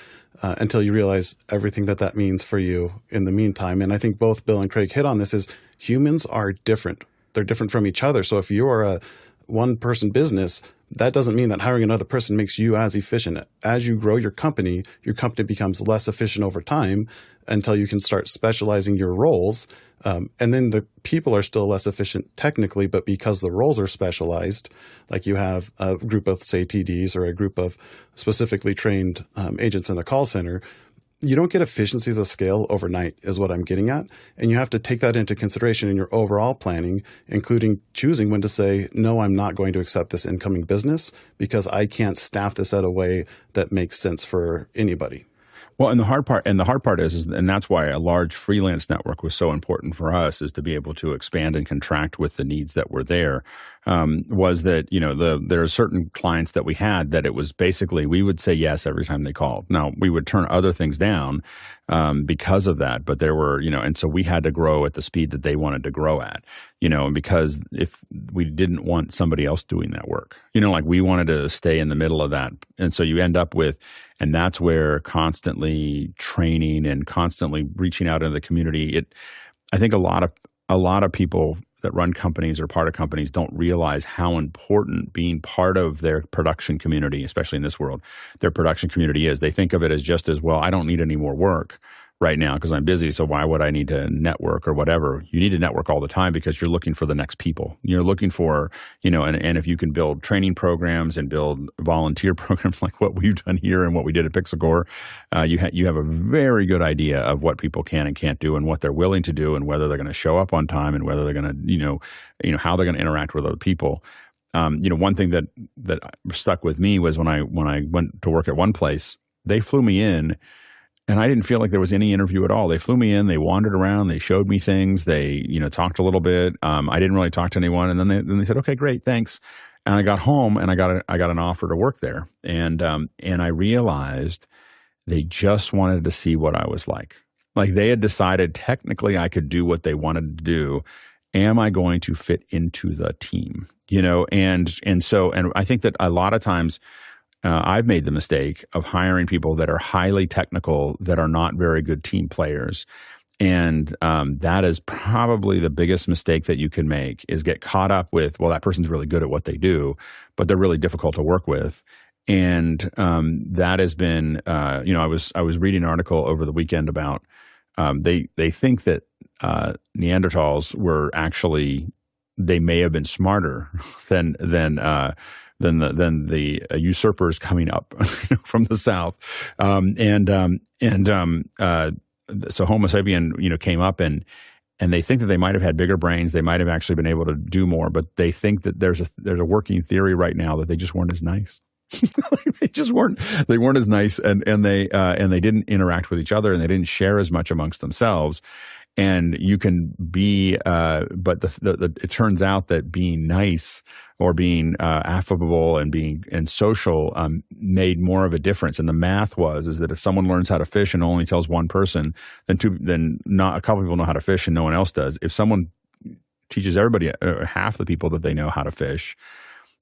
uh, until you realize everything that that means for you in the meantime. And I think both Bill and Craig hit on this is humans are different. They're different from each other. So if you are a one person business, that doesn't mean that hiring another person makes you as efficient. As you grow your company, your company becomes less efficient over time until you can start specializing your roles. Um, and then the people are still less efficient technically, but because the roles are specialized, like you have a group of, say, TDs or a group of specifically trained um, agents in the call center, you don't get efficiencies of scale overnight, is what I'm getting at. And you have to take that into consideration in your overall planning, including choosing when to say, no, I'm not going to accept this incoming business because I can't staff this at a way that makes sense for anybody. Well, and the hard part, and the hard part is, is, and that's why a large freelance network was so important for us, is to be able to expand and contract with the needs that were there. Um, was that you know the there are certain clients that we had that it was basically we would say yes every time they called. Now we would turn other things down um, because of that, but there were you know, and so we had to grow at the speed that they wanted to grow at. You know, because if we didn't want somebody else doing that work, you know, like we wanted to stay in the middle of that, and so you end up with and that's where constantly training and constantly reaching out into the community it i think a lot of a lot of people that run companies or part of companies don't realize how important being part of their production community especially in this world their production community is. They think of it as just as well i don't need any more work right now because I'm busy. So why would I need to network or whatever? You need to network all the time because you're looking for the next people. You're looking for, you know, and, and if you can build training programs and build volunteer [laughs] programs like what we've done here and what we did at Pixel Corps, uh, you, ha- you have a very good idea of what people can and can't do and what they're willing to do and whether they're going to show up on time and whether they're going to, you know, you know, how they're going to interact with other people. Um, you know, one thing that that stuck with me was when I when I went to work at one place, they flew me in and I didn't feel like there was any interview at all. They flew me in, they wandered around, they showed me things, they you know talked a little bit. Um, I didn't really talk to anyone, and then they then they said, "Okay, great, thanks." And I got home and I got a, I got an offer to work there, and um, and I realized they just wanted to see what I was like. Like they had decided technically I could do what they wanted to do. Am I going to fit into the team? You know, and and so and I think that a lot of times uh, I've made the mistake of hiring people that are highly technical that are not very good team players. And um, that is probably the biggest mistake that you can make is get caught up with, well, that person's really good at what they do, but they're really difficult to work with. And um, that has been, uh, you know, I was I was reading an article over the weekend about um, they they think that uh, Neanderthals were actually they may have been smarter [laughs] than than uh, than the than the uh, usurpers coming up [laughs] from the south, um, and um, and um, uh, so Homo sapien, you know, came up and and they think that they might have had bigger brains. They might have actually been able to do more, but they think that there's a there's a working theory right now that they just weren't as nice. [laughs] they just weren't they weren't as nice, and and they uh, and they didn't interact with each other, and they didn't share as much amongst themselves. And you can be uh, but the, the, the, it turns out that being nice or being uh, affable and being and social um, made more of a difference. And the math was is that if someone learns how to fish and only tells one person then two then not a couple people know how to fish and no one else does. If someone teaches everybody uh, half the people that they know how to fish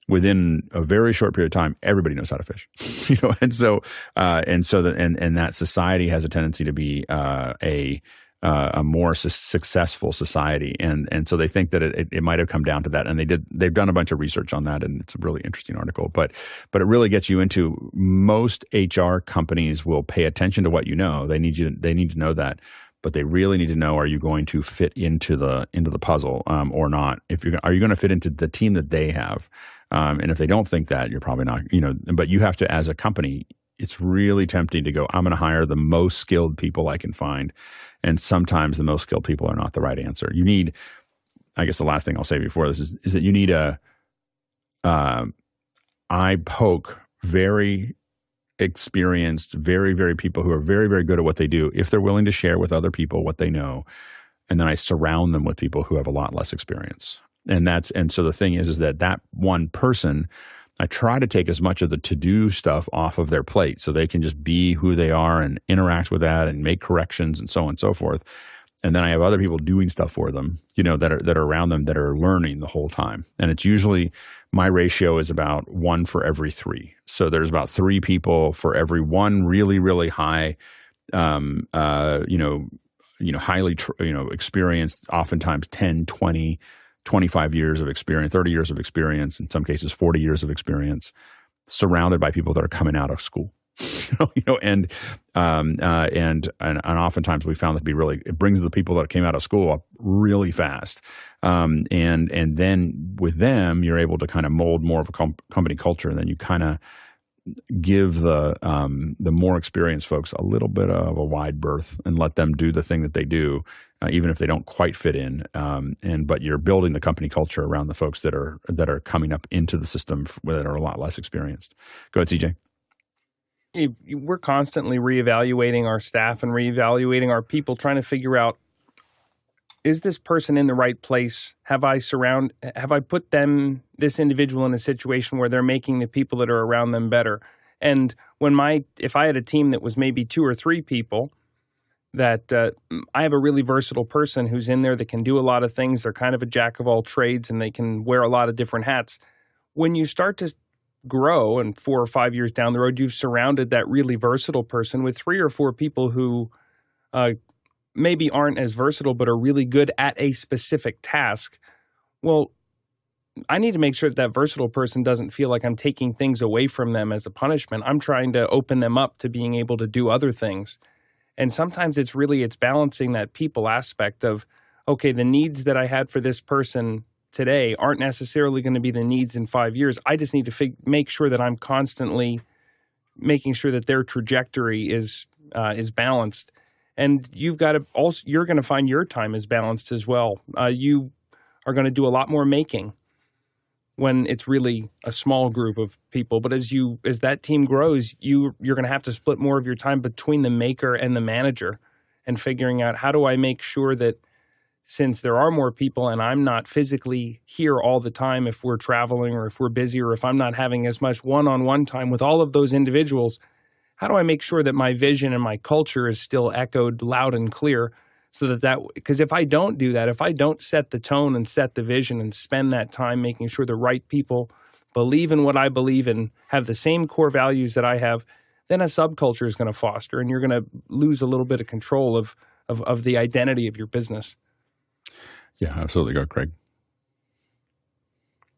within a very short period of time, everybody knows how to fish, [laughs] you know, and so, uh, and so that, and, and that society has a tendency to be, uh, a, uh, a more su- successful society, and and so they think that it, it, it, might have come down to that, and they did. They've done a bunch of research on that, and it's a really interesting article. But but it really gets you into most HR companies will pay attention to what you know. They need you. They need to know that, but they really need to know: Are you going to fit into the into the puzzle um, or not? If you are you going to fit into the team that they have? Um, and if they don't think that, you're probably not. You know, but you have to, as a company, it's really tempting to go, I'm going to hire the most skilled people I can find. And sometimes the most skilled people are not the right answer. You need, I guess the last thing I'll say before this is, is that you need a uh, eye poke, very experienced, very, very people who are very, very good at what they do, if they're willing to share with other people what they know. And then I surround them with people who have a lot less experience. And that's, and so the thing is, is that that one person I try to take as much of the to do stuff off of their plate so they can just be who they are and interact with that and make corrections and so on and so forth. And then I have other people doing stuff for them, you know, that are that are around them that are learning the whole time. And it's usually my ratio is about one for every three. So there's about three people for every one really, really high um, uh, you know, you know, highly, tr- you know, experienced, oftentimes 10, 20 25 years of experience, 30 years of experience, in some cases 40 years of experience, surrounded by people that are coming out of school. [laughs] you know, and um, uh, and, and and oftentimes we found that to be really it brings the people that came out of school up really fast, um, and and then with them you're able to kind of mold more of a com- company culture, and then you kind of give the um, the more experienced folks a little bit of a wide berth and let them do the thing that they do, uh, even if they don't quite fit in. Um, and but you're building the company culture around the folks that are that are coming up into the system that are a lot less experienced. Go ahead, CJ. We're constantly reevaluating our staff and reevaluating our people, trying to figure out is this person in the right place? Have I surround have I put them this individual in a situation where they're making the people that are around them better? And when my if I had a team that was maybe two or three people, that uh, I have a really versatile person who's in there that can do a lot of things. They're kind of a jack of all trades and they can wear a lot of different hats. When you start to grow and four or five years down the road, you've surrounded that really versatile person with three or four people who uh, maybe aren't as versatile but are really good at a specific task, well, I need to make sure that that versatile person doesn't feel like I'm taking things away from them as a punishment. I'm trying to open them up to being able to do other things. And sometimes it's really it's balancing that people aspect of okay, the needs that I had for this person today aren't necessarily going to be the needs in 5 years. I just need to fig- make sure that I'm constantly making sure that their trajectory is uh, is balanced and you've got to also you're going to find your time is balanced as well. Uh, you are going to do a lot more making when it's really a small group of people. But as you as that team grows, you you're going to have to split more of your time between the maker and the manager, and figuring out how do I make sure that since there are more people and I'm not physically here all the time if we're traveling or if we're busy or if I'm not having as much one-on-one time with all of those individuals how do I make sure that my vision and my culture is still echoed loud and clear so that that because if I don't do that, if I don't set the tone and set the vision and spend that time making sure the right people believe in what I believe in, have the same core values that I have, then a subculture is going to foster and you're going to lose a little bit of control of, of, of the identity of your business. Yeah, absolutely. Go, Craig.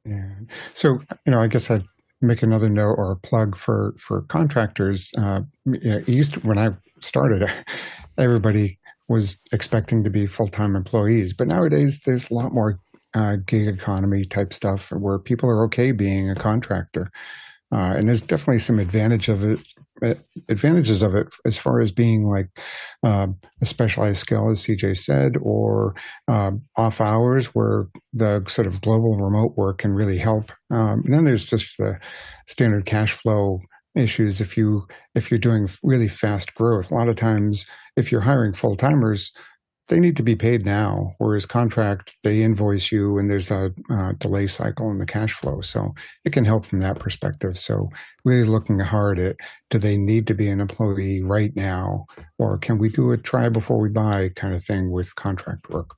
Yeah. So, you know, I guess I'd make another note or a plug for for contractors. Uh, you know, used to, when I started, [laughs] everybody was expecting to be full time employees, but nowadays there's a lot more uh, gig economy type stuff where people are okay being a contractor. Uh, and there's definitely some advantage of it, uh, advantages of it as far as being like uh, a specialized skill, as CJ said, or uh, off hours where the sort of global remote work can really help. Um, and then there's just the standard cash flow issues if you if you're doing really fast growth. A lot of times, if you're hiring full timers, they need to be paid now. Whereas contract, they invoice you and there's a uh, delay cycle in the cash flow. So it can help from that perspective. So really looking hard at do they need to be an employee right now, or can we do a try before we buy kind of thing with contract work?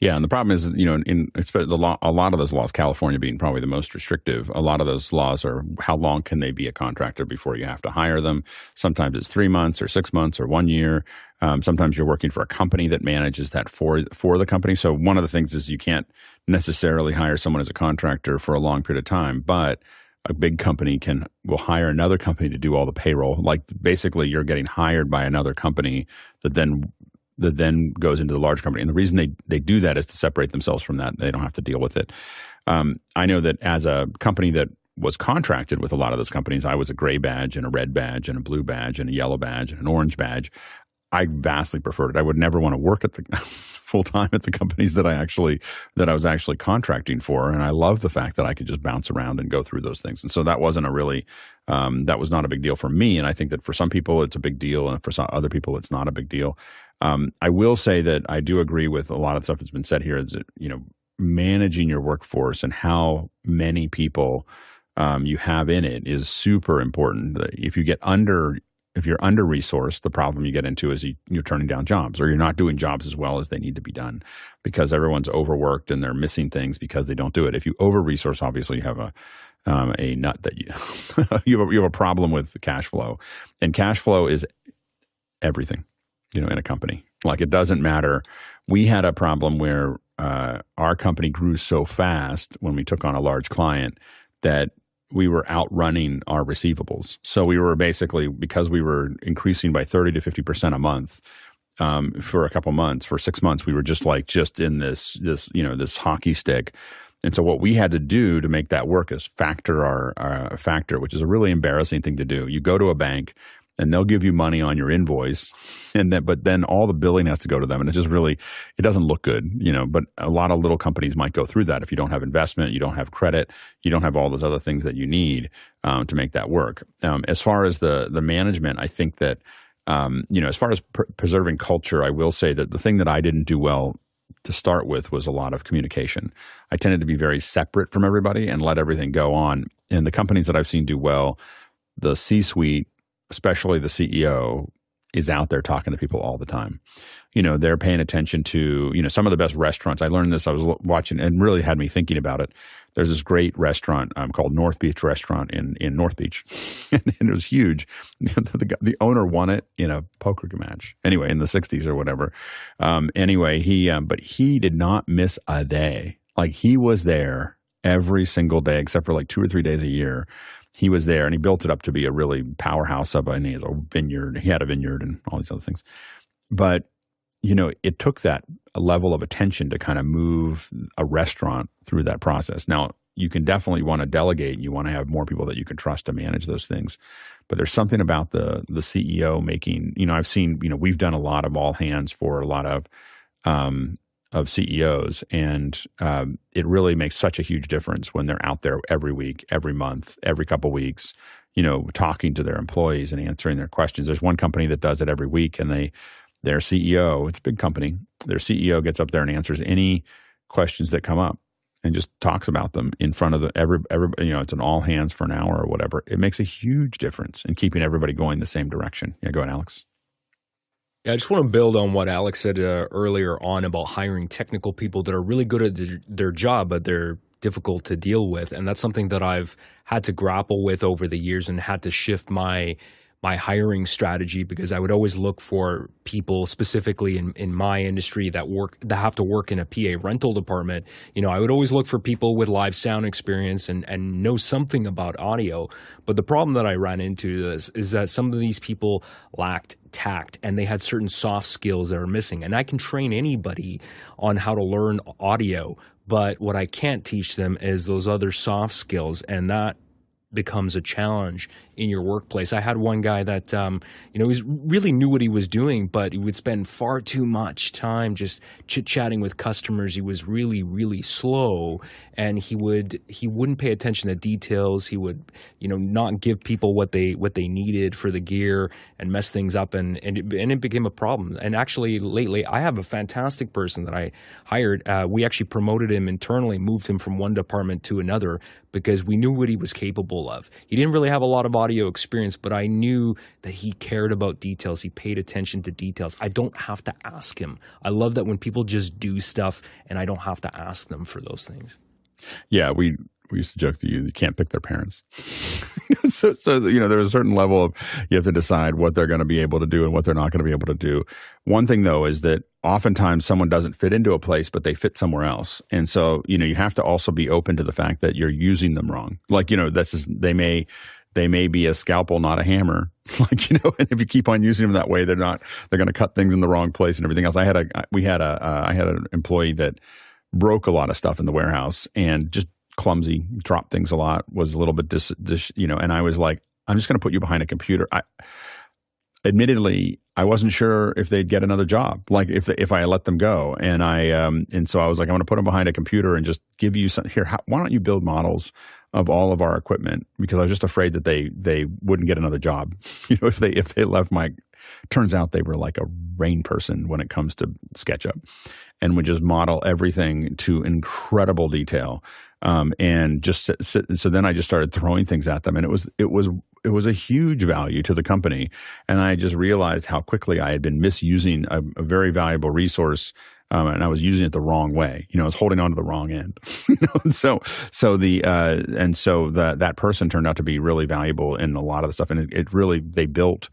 Yeah, and the problem is, you know, in the law, a lot of those laws, California being probably the most restrictive, a lot of those laws are how long can they be a contractor before you have to hire them? Sometimes it's three months or six months or one year. Um, sometimes you're working for a company that manages that for for the company. So one of the things is you can't necessarily hire someone as a contractor for a long period of time, but a big company can will hire another company to do all the payroll. Like basically, you're getting hired by another company that then that then goes into the large company. And the reason they they do that is to separate themselves from that. They don't have to deal with it. Um, I know that as a company that was contracted with a lot of those companies, I was a gray badge and a red badge and a blue badge and a yellow badge and an orange badge. I vastly preferred it. I would never want to work at the [laughs] full time at the companies that I actually that I was actually contracting for, and I love the fact that I could just bounce around and go through those things. And so that wasn't a really um, that was not a big deal for me. And I think that for some people it's a big deal, and for some other people it's not a big deal. Um, I will say that I do agree with a lot of stuff that's been said here. Is that you know managing your workforce and how many people um, you have in it is super important. If you get under if you're under resourced, the problem you get into is you, are turning down jobs or you're not doing jobs as well as they need to be done because everyone's overworked and they're missing things because they don't do it. If you over resource, obviously you have a um, a nut that you [laughs] you, have a, you have a problem with cash flow, and cash flow is everything you know, in a company. Like it doesn't matter. We had a problem where uh, our company grew so fast when we took on a large client that we were outrunning our receivables. So we were basically because we were increasing by thirty to fifty percent a month. Um, for a couple months, for six months, we were just like just in this this you know this hockey stick. And so what we had to do to make that work is factor our uh, factor, which is a really embarrassing thing to do. You go to a bank, and they'll give you money on your invoice and then but then all the billing has to go to them and it just really it doesn't look good you know but a lot of little companies might go through that if you don't have investment you don't have credit you don't have all those other things that you need um, to make that work um, as far as the the management i think that um, you know as far as pr- preserving culture i will say that the thing that i didn't do well to start with was a lot of communication. I tended to be very separate from everybody and let everything go on. And the companies that I've seen do well, the C suite especially the CEO, is out there talking to people all the time. You know, they're paying attention to, you know, some of the best restaurants. I learned this, I was watching and really had me thinking about it. There's this great restaurant um, called North Beach Restaurant in, in North Beach. [laughs] and, it was huge. [laughs] the, the, owner won it in a poker match. Anyway, in the 60s or whatever. Um, anyway, he, um, but he did not miss a day. Like he was there every single day except for like two or three days a year he was there and he built it up to be a really powerhouse of and he has a vineyard. He had a vineyard and all these other things. But you know it took that level of attention to kind of move a restaurant through that process. Now you can definitely want to delegate and you want to have more people that you can trust to manage those things. But there's something about the the ceo making you know i've seen you know we've done a lot of all hands for a lot of um, of CEOs, and um, it really makes such a huge difference when they're out there every week, every month, every couple weeks, you know, talking to their employees and answering their questions. There's one company that does it every week, and they their CEO, it's a big company, their CEO gets up there and answers any questions that come up and just talks about them in front of the every every you know it's an all hands for an hour or whatever. It makes a huge difference in keeping everybody going the same direction. Yeah, go ahead, Alex. Yeah, I just want to build on what Alex said uh, earlier on about hiring technical people that are really good at their, their job, but they're difficult to deal with. And that's something that I've had to grapple with over the years and had to shift my my hiring strategy because I would always look for people specifically in, in my industry that work that have to work in a PA rental department. You know, I would always look for people with live sound experience and, and know something about audio. But the problem that I ran into is, is that some of these people lacked tact and they had certain soft skills that are missing. And I can train anybody on how to learn audio, but what I can't teach them is those other soft skills. And that becomes a challenge in your workplace. I had one guy that, um, you know, he really knew what he was doing, but he would spend far too much time just chit chatting with customers. He was really, really slow, and he would he wouldn't pay attention to details. He would, you know, not give people what they what they needed for the gear and mess things up, and and it, and it became a problem. And actually, lately, I have a fantastic person that I hired. Uh, we actually promoted him internally, moved him from one department to another, because we knew what he was capable of. He didn't really have a lot of audio experience, but I knew that he cared about details. He paid attention to details. I don't have to ask him. I love that when people just do stuff and I don't have to ask them for those things. Yeah, we we used to joke that you, you can't pick their parents. [laughs] so, so you know, there's a certain level of you have to decide what they're going to be able to do and what they're not going to be able to do. One thing though is that oftentimes someone doesn't fit into a place, but they fit somewhere else, and so you know you have to also be open to the fact that you're using them wrong. Like you know, that's just, they may they may be a scalpel, not a hammer. [laughs] like you know, and if you keep on using them that way, they're not they're going to cut things in the wrong place and everything else. I had a we had a uh, I had an employee that broke a lot of stuff in the warehouse and just clumsy, dropped things a lot, was a little bit dis, dis you know, and I was like, I'm just going to put you behind a computer. I, admittedly, I wasn't sure if they'd get another job, like if if I let them go, and I um and so I was like, I'm going to put them behind a computer and just give you some here. How, why don't you build models of all of our equipment? Because I was just afraid that they they wouldn't get another job, [laughs] you know, if they if they left my. Turns out they were like a rain person when it comes to SketchUp, and would just model everything to incredible detail um, and just sit, so then I just started throwing things at them, and it was it was it was a huge value to the company, and I just realized how quickly I had been misusing a, a very valuable resource. Um, and I was using it the wrong way. You know, I was holding on to the wrong end. [laughs] so so the uh, and so that that person turned out to be really valuable in a lot of the stuff, and it, it really they built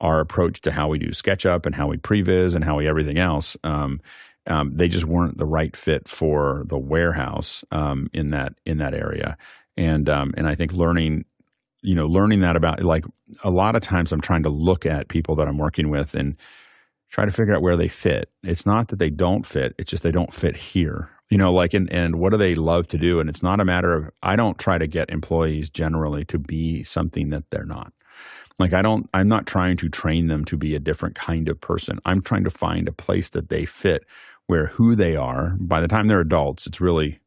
our approach to how we do SketchUp and how we previs and how we everything else. Um, um, they just weren't the right fit for the warehouse um, in that in that area. And um, and I think learning, you know, learning that about like a lot of times I'm trying to look at people that I'm working with and try to figure out where they fit. It's not that they don't fit; it's just they don't fit here. You know, like and and what do they love to do? And it's not a matter of I don't try to get employees generally to be something that they're not. Like I don't I'm not trying to train them to be a different kind of person. I'm trying to find a place that they fit where who they are, by the time they're adults, it's really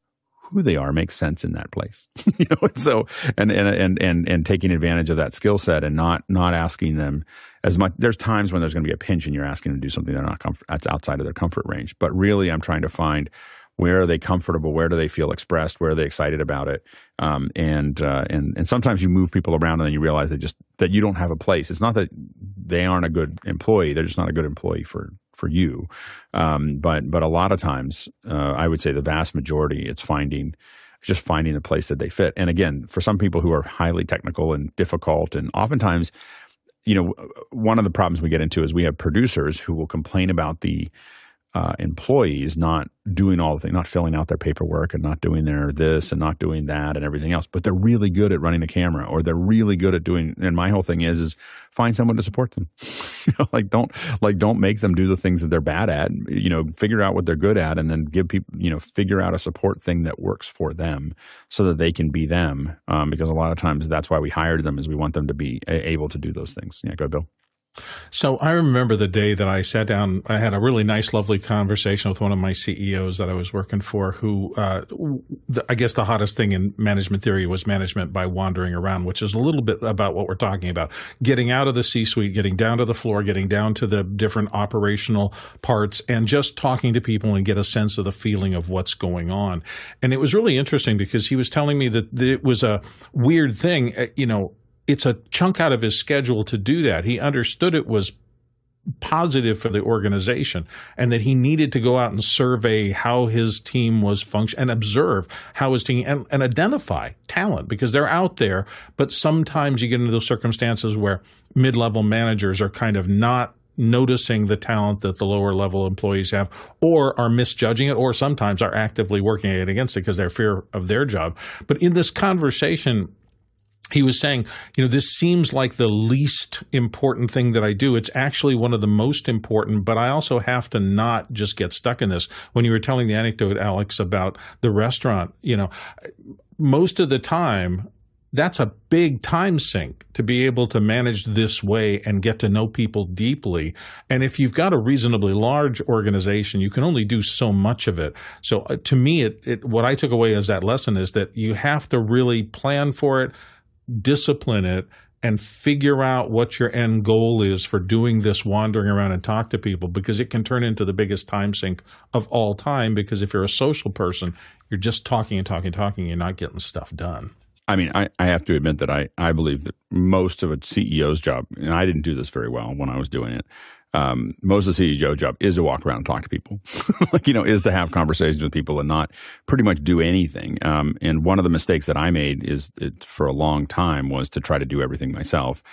who they are makes sense in that place. [laughs] you know, and so and and and and and taking advantage of that skill set and not not asking them as much. There's times when there's going to be a pinch and you're asking them to do something they're not comfort, that's outside of their comfort range. But really, I'm trying to find where are they comfortable, where do they feel expressed, where are they excited about it, um, and uh, and and sometimes you move people around and then you realize that just that you don't have a place. It's not that they aren't a good employee; they're just not a good employee for for you. Um, but but a lot of times, uh, I would say the vast majority, it's finding just finding a place that they fit. And again, for some people who are highly technical and difficult, and oftentimes, you know, one of the problems we get into is we have producers who will complain about the uh, employees not doing all the things, not filling out their paperwork and not doing their this and not doing that and everything else. But they're really good at running a camera, or they're really good at doing. And my whole thing is, is find someone to support them. [laughs] you know, like don't like don't make them do the things that they're bad at. You know, figure out what they're good at, and then give people. You know, figure out a support thing that works for them, so that they can be them. Um, because a lot of times that's why we hired them, is we want them to be able to do those things. Yeah, go ahead, Bill. So I remember the day that I sat down. I had a really nice, lovely conversation with one of my CEOs that I was working for. Who, uh, the, I guess, the hottest thing in management theory was management by wandering around, which is a little bit about what we're talking about: getting out of the C-suite, getting down to the floor, getting down to the different operational parts, and just talking to people and get a sense of the feeling of what's going on. And it was really interesting because he was telling me that, it was a weird thing. Uh, you know, it's a chunk out of his schedule to do that. He understood it was positive for the organization and that he needed to go out and survey how his team was function and observe how his team and, and identify talent because they're out there but sometimes you get into those circumstances where mid-level managers are kind of not noticing the talent that the lower level employees have or are misjudging it or sometimes are actively working against it because they're fear of their job but in this conversation he was saying, you know, this seems like the least important thing that I do. It's actually one of the most important, but I also have to not just get stuck in this. When you were telling the anecdote, Alex, about the restaurant, you know, most of the time, that's a big time sink to be able to manage this way and get to know people deeply. And if you've got a reasonably large organization, you can only do so much of it. So uh, to me, it, it, what I took away as that lesson is that you have to really plan for it discipline it and figure out what your end goal is for doing this wandering around and talk to people because it can turn into the biggest time sink of all time because if you're a social person you're just talking and talking and talking and you're not getting stuff done. I mean, I, I have to admit that I, I believe that most of a CEO's job, and I didn't do this very well when I was doing it, um, most of the CEO job is to walk around and talk to people, [laughs] like you know, is to have conversations with people and not pretty much do anything. Um, and one of the mistakes that I made is it, for a long time was to try to do everything myself.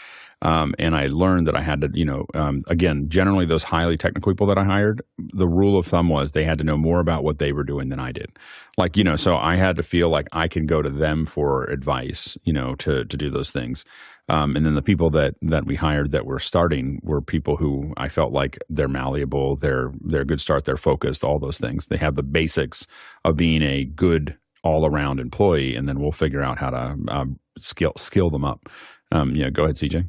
Um, and I learned that I had to, you know, um, again, generally those highly technical people that I hired, the rule of thumb was they had to know more about what they were doing than I did. Like, you know, so I had to feel like I can go to them for advice, you know, to to do those things. Um, and then the people that that we hired that were starting were people who I felt like they're malleable, they're they're a good start, they're focused, all those things. They have the basics of being a good all around employee, and then we'll figure out how to um, skill skill them up. Um, yeah, go ahead, CJ.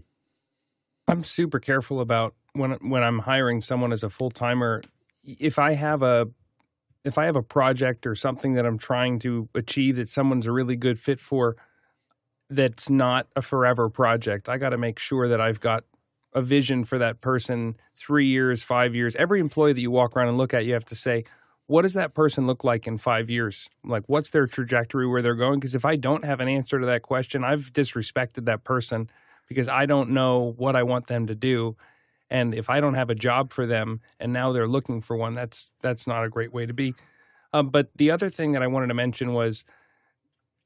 I'm super careful about when when I'm hiring someone as a full timer. If I have a if I have a project or something that I'm trying to achieve that someone's a really good fit for, that's not a forever project. I got to make sure that I've got a vision for that person three years, five years. Every employee that you walk around and look at, you have to say, what does that person look like in five years? Like, what's their trajectory, where they're going? Because if I don't have an answer to that question, I've disrespected that person because I don't know what I want them to do. And if I don't have a job for them and now they're looking for one, that's that's not a great way to be. Um, but the other thing that I wanted to mention was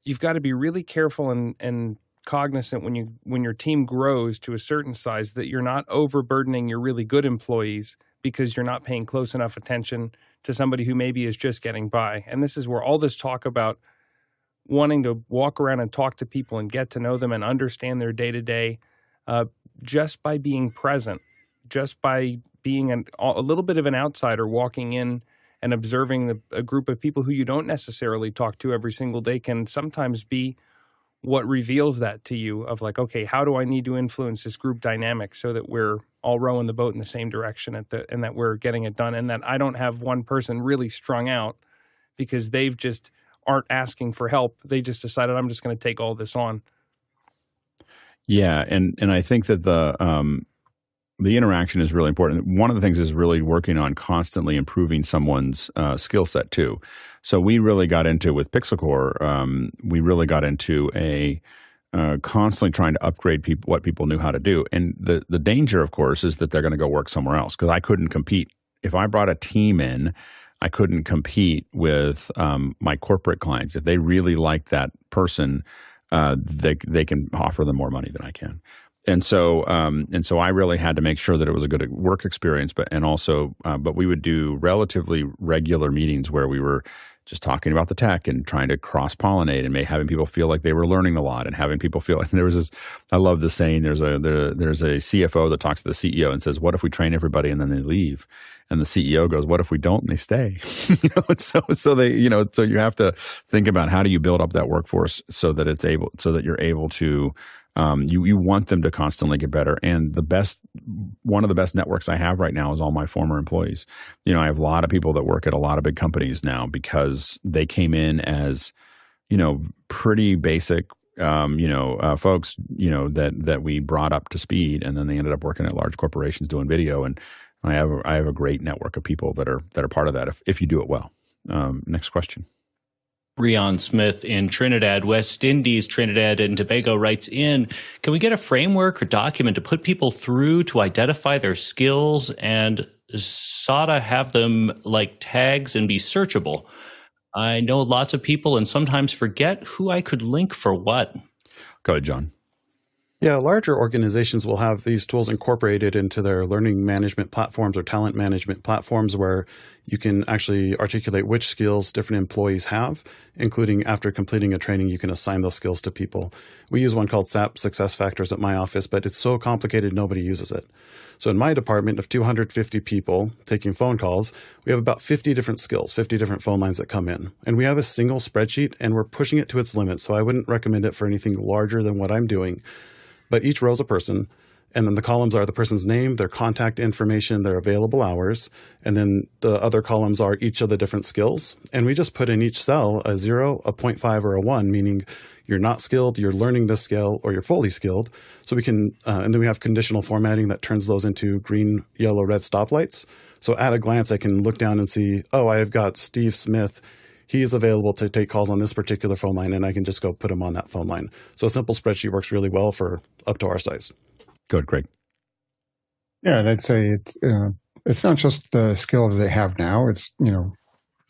you've got to be really careful and, and cognizant when you when your team grows to a certain size that you're not overburdening your really good employees because you're not paying close enough attention to somebody who maybe is just getting by. And this is where all this talk about wanting to walk around and talk to people and get to know them and understand their day to day just by being present, just by being an, a little bit of an outsider walking in and observing the, a group of people who you don't necessarily talk to every single day can sometimes be what reveals that to you of like okay how do i need to influence this group dynamic so that we're all rowing the boat in the same direction at the and that we're getting it done and that i don't have one person really strung out because they've just aren't asking for help. They just decided I'm just going to take all this on. Yeah, and and I think that the um, the interaction is really important. One of the things is really working on constantly improving someone's uh, skill set too. So we really got into with PixelCorps. Um, we really got into a uh, constantly trying to upgrade people what people knew how to do. And the the danger, of course, is that they're going to go work somewhere else because I couldn't compete if I brought a team in I couldn't compete with um, my corporate clients. If they really like that person, uh, they they can offer them more money than I can. And so, um, and so, I really had to make sure that it was a good work experience, but and also, uh, but we would do relatively regular meetings where we were just talking about the tech and trying to cross pollinate and having people feel like they were learning a lot and having people feel. And [laughs] there was this, I love the saying. There's a there, there's a CFO that talks to the CEO and says, "What if we train everybody and then they leave?" And the CEO goes, "What if we don't and they stay?" [laughs] you know, so so they you know so you have to think about how do you build up that workforce so that it's able so that you're able to um, you you want them to constantly get better. And the best one of the best networks I have right now is all my former employees. You know, I have a lot of people that work at a lot of big companies now because they came in as you know pretty basic um, you know, uh, folks, you know, that that we brought up to speed, and then they ended up working at large corporations doing video. And I have a, I have a great network of people that are that are part of that. If if you do it well. Um, next question. Rion Smith in Trinidad, West Indies, Trinidad and Tobago writes in Can we get a framework or document to put people through to identify their skills and SADA have them like tags and be searchable? I know lots of people and sometimes forget who I could link for what. Go ahead, John. Yeah, larger organizations will have these tools incorporated into their learning management platforms or talent management platforms where you can actually articulate which skills different employees have, including after completing a training, you can assign those skills to people. We use one called SAP Success Factors at my office, but it's so complicated nobody uses it. So in my department of 250 people taking phone calls, we have about 50 different skills, 50 different phone lines that come in. And we have a single spreadsheet and we're pushing it to its limit. So I wouldn't recommend it for anything larger than what I'm doing but each row is a person. And then the columns are the person's name, their contact information, their available hours. And then the other columns are each of the different skills. And we just put in each cell a zero, a 0.5, or a one, meaning you're not skilled, you're learning this skill, or you're fully skilled. So we can, uh, and then we have conditional formatting that turns those into green, yellow, red stoplights. So at a glance, I can look down and see, oh, I've got Steve Smith. He is available to take calls on this particular phone line, and I can just go put him on that phone line. So a simple spreadsheet works really well for up to our size. Good, Greg. Yeah, and I'd say it's uh, it's not just the skill that they have now. It's you know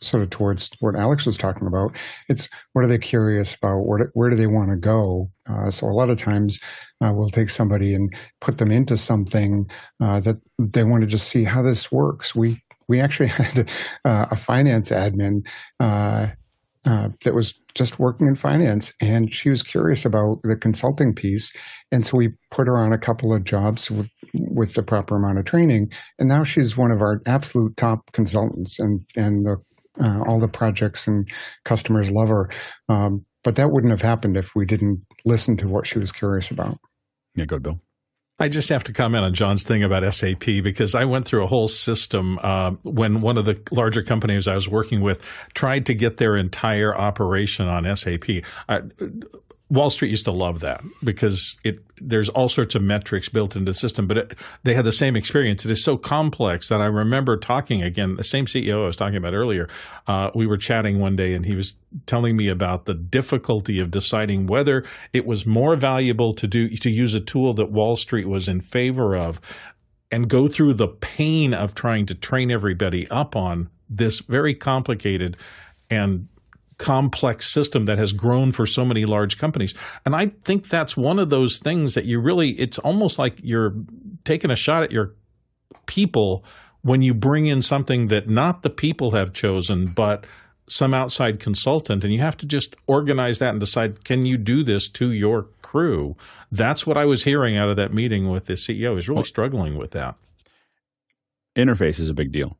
sort of towards what Alex was talking about. It's what are they curious about? Where do, where do they want to go? Uh, so a lot of times uh, we'll take somebody and put them into something uh, that they want to just see how this works. We we actually [laughs] had uh, a finance admin uh, uh, that was just working in finance and she was curious about the consulting piece and so we put her on a couple of jobs with, with the proper amount of training and now she's one of our absolute top consultants and and the uh, all the projects and customers love her. Um, but that wouldn't have happened if we didn't listen to what she was curious about. Yeah go bill I just have to comment on John's thing about SAP because I went through a whole system uh, when one of the larger companies I was working with tried to get their entire operation on SAP. Wall Street used to love that because it there's all sorts of metrics built into the system, but it, they had the same experience. It is so complex that I remember talking again. The same CEO I was talking about earlier. Uh, we were chatting one day, and he was telling me about the difficulty of deciding whether it was more valuable to do to use a tool that Wall Street was in favor of, and go through the pain of trying to train everybody up on this very complicated and complex system that has grown for so many large companies. And I think that's one of those things that you really, it's almost like you're taking a shot at your people when you bring in something that not the people have chosen, but some outside consultant. And you have to just organize that and decide, can you do this to your crew? That's what I was hearing out of that meeting with the CEO. he's really struggling with that. Interface is a big deal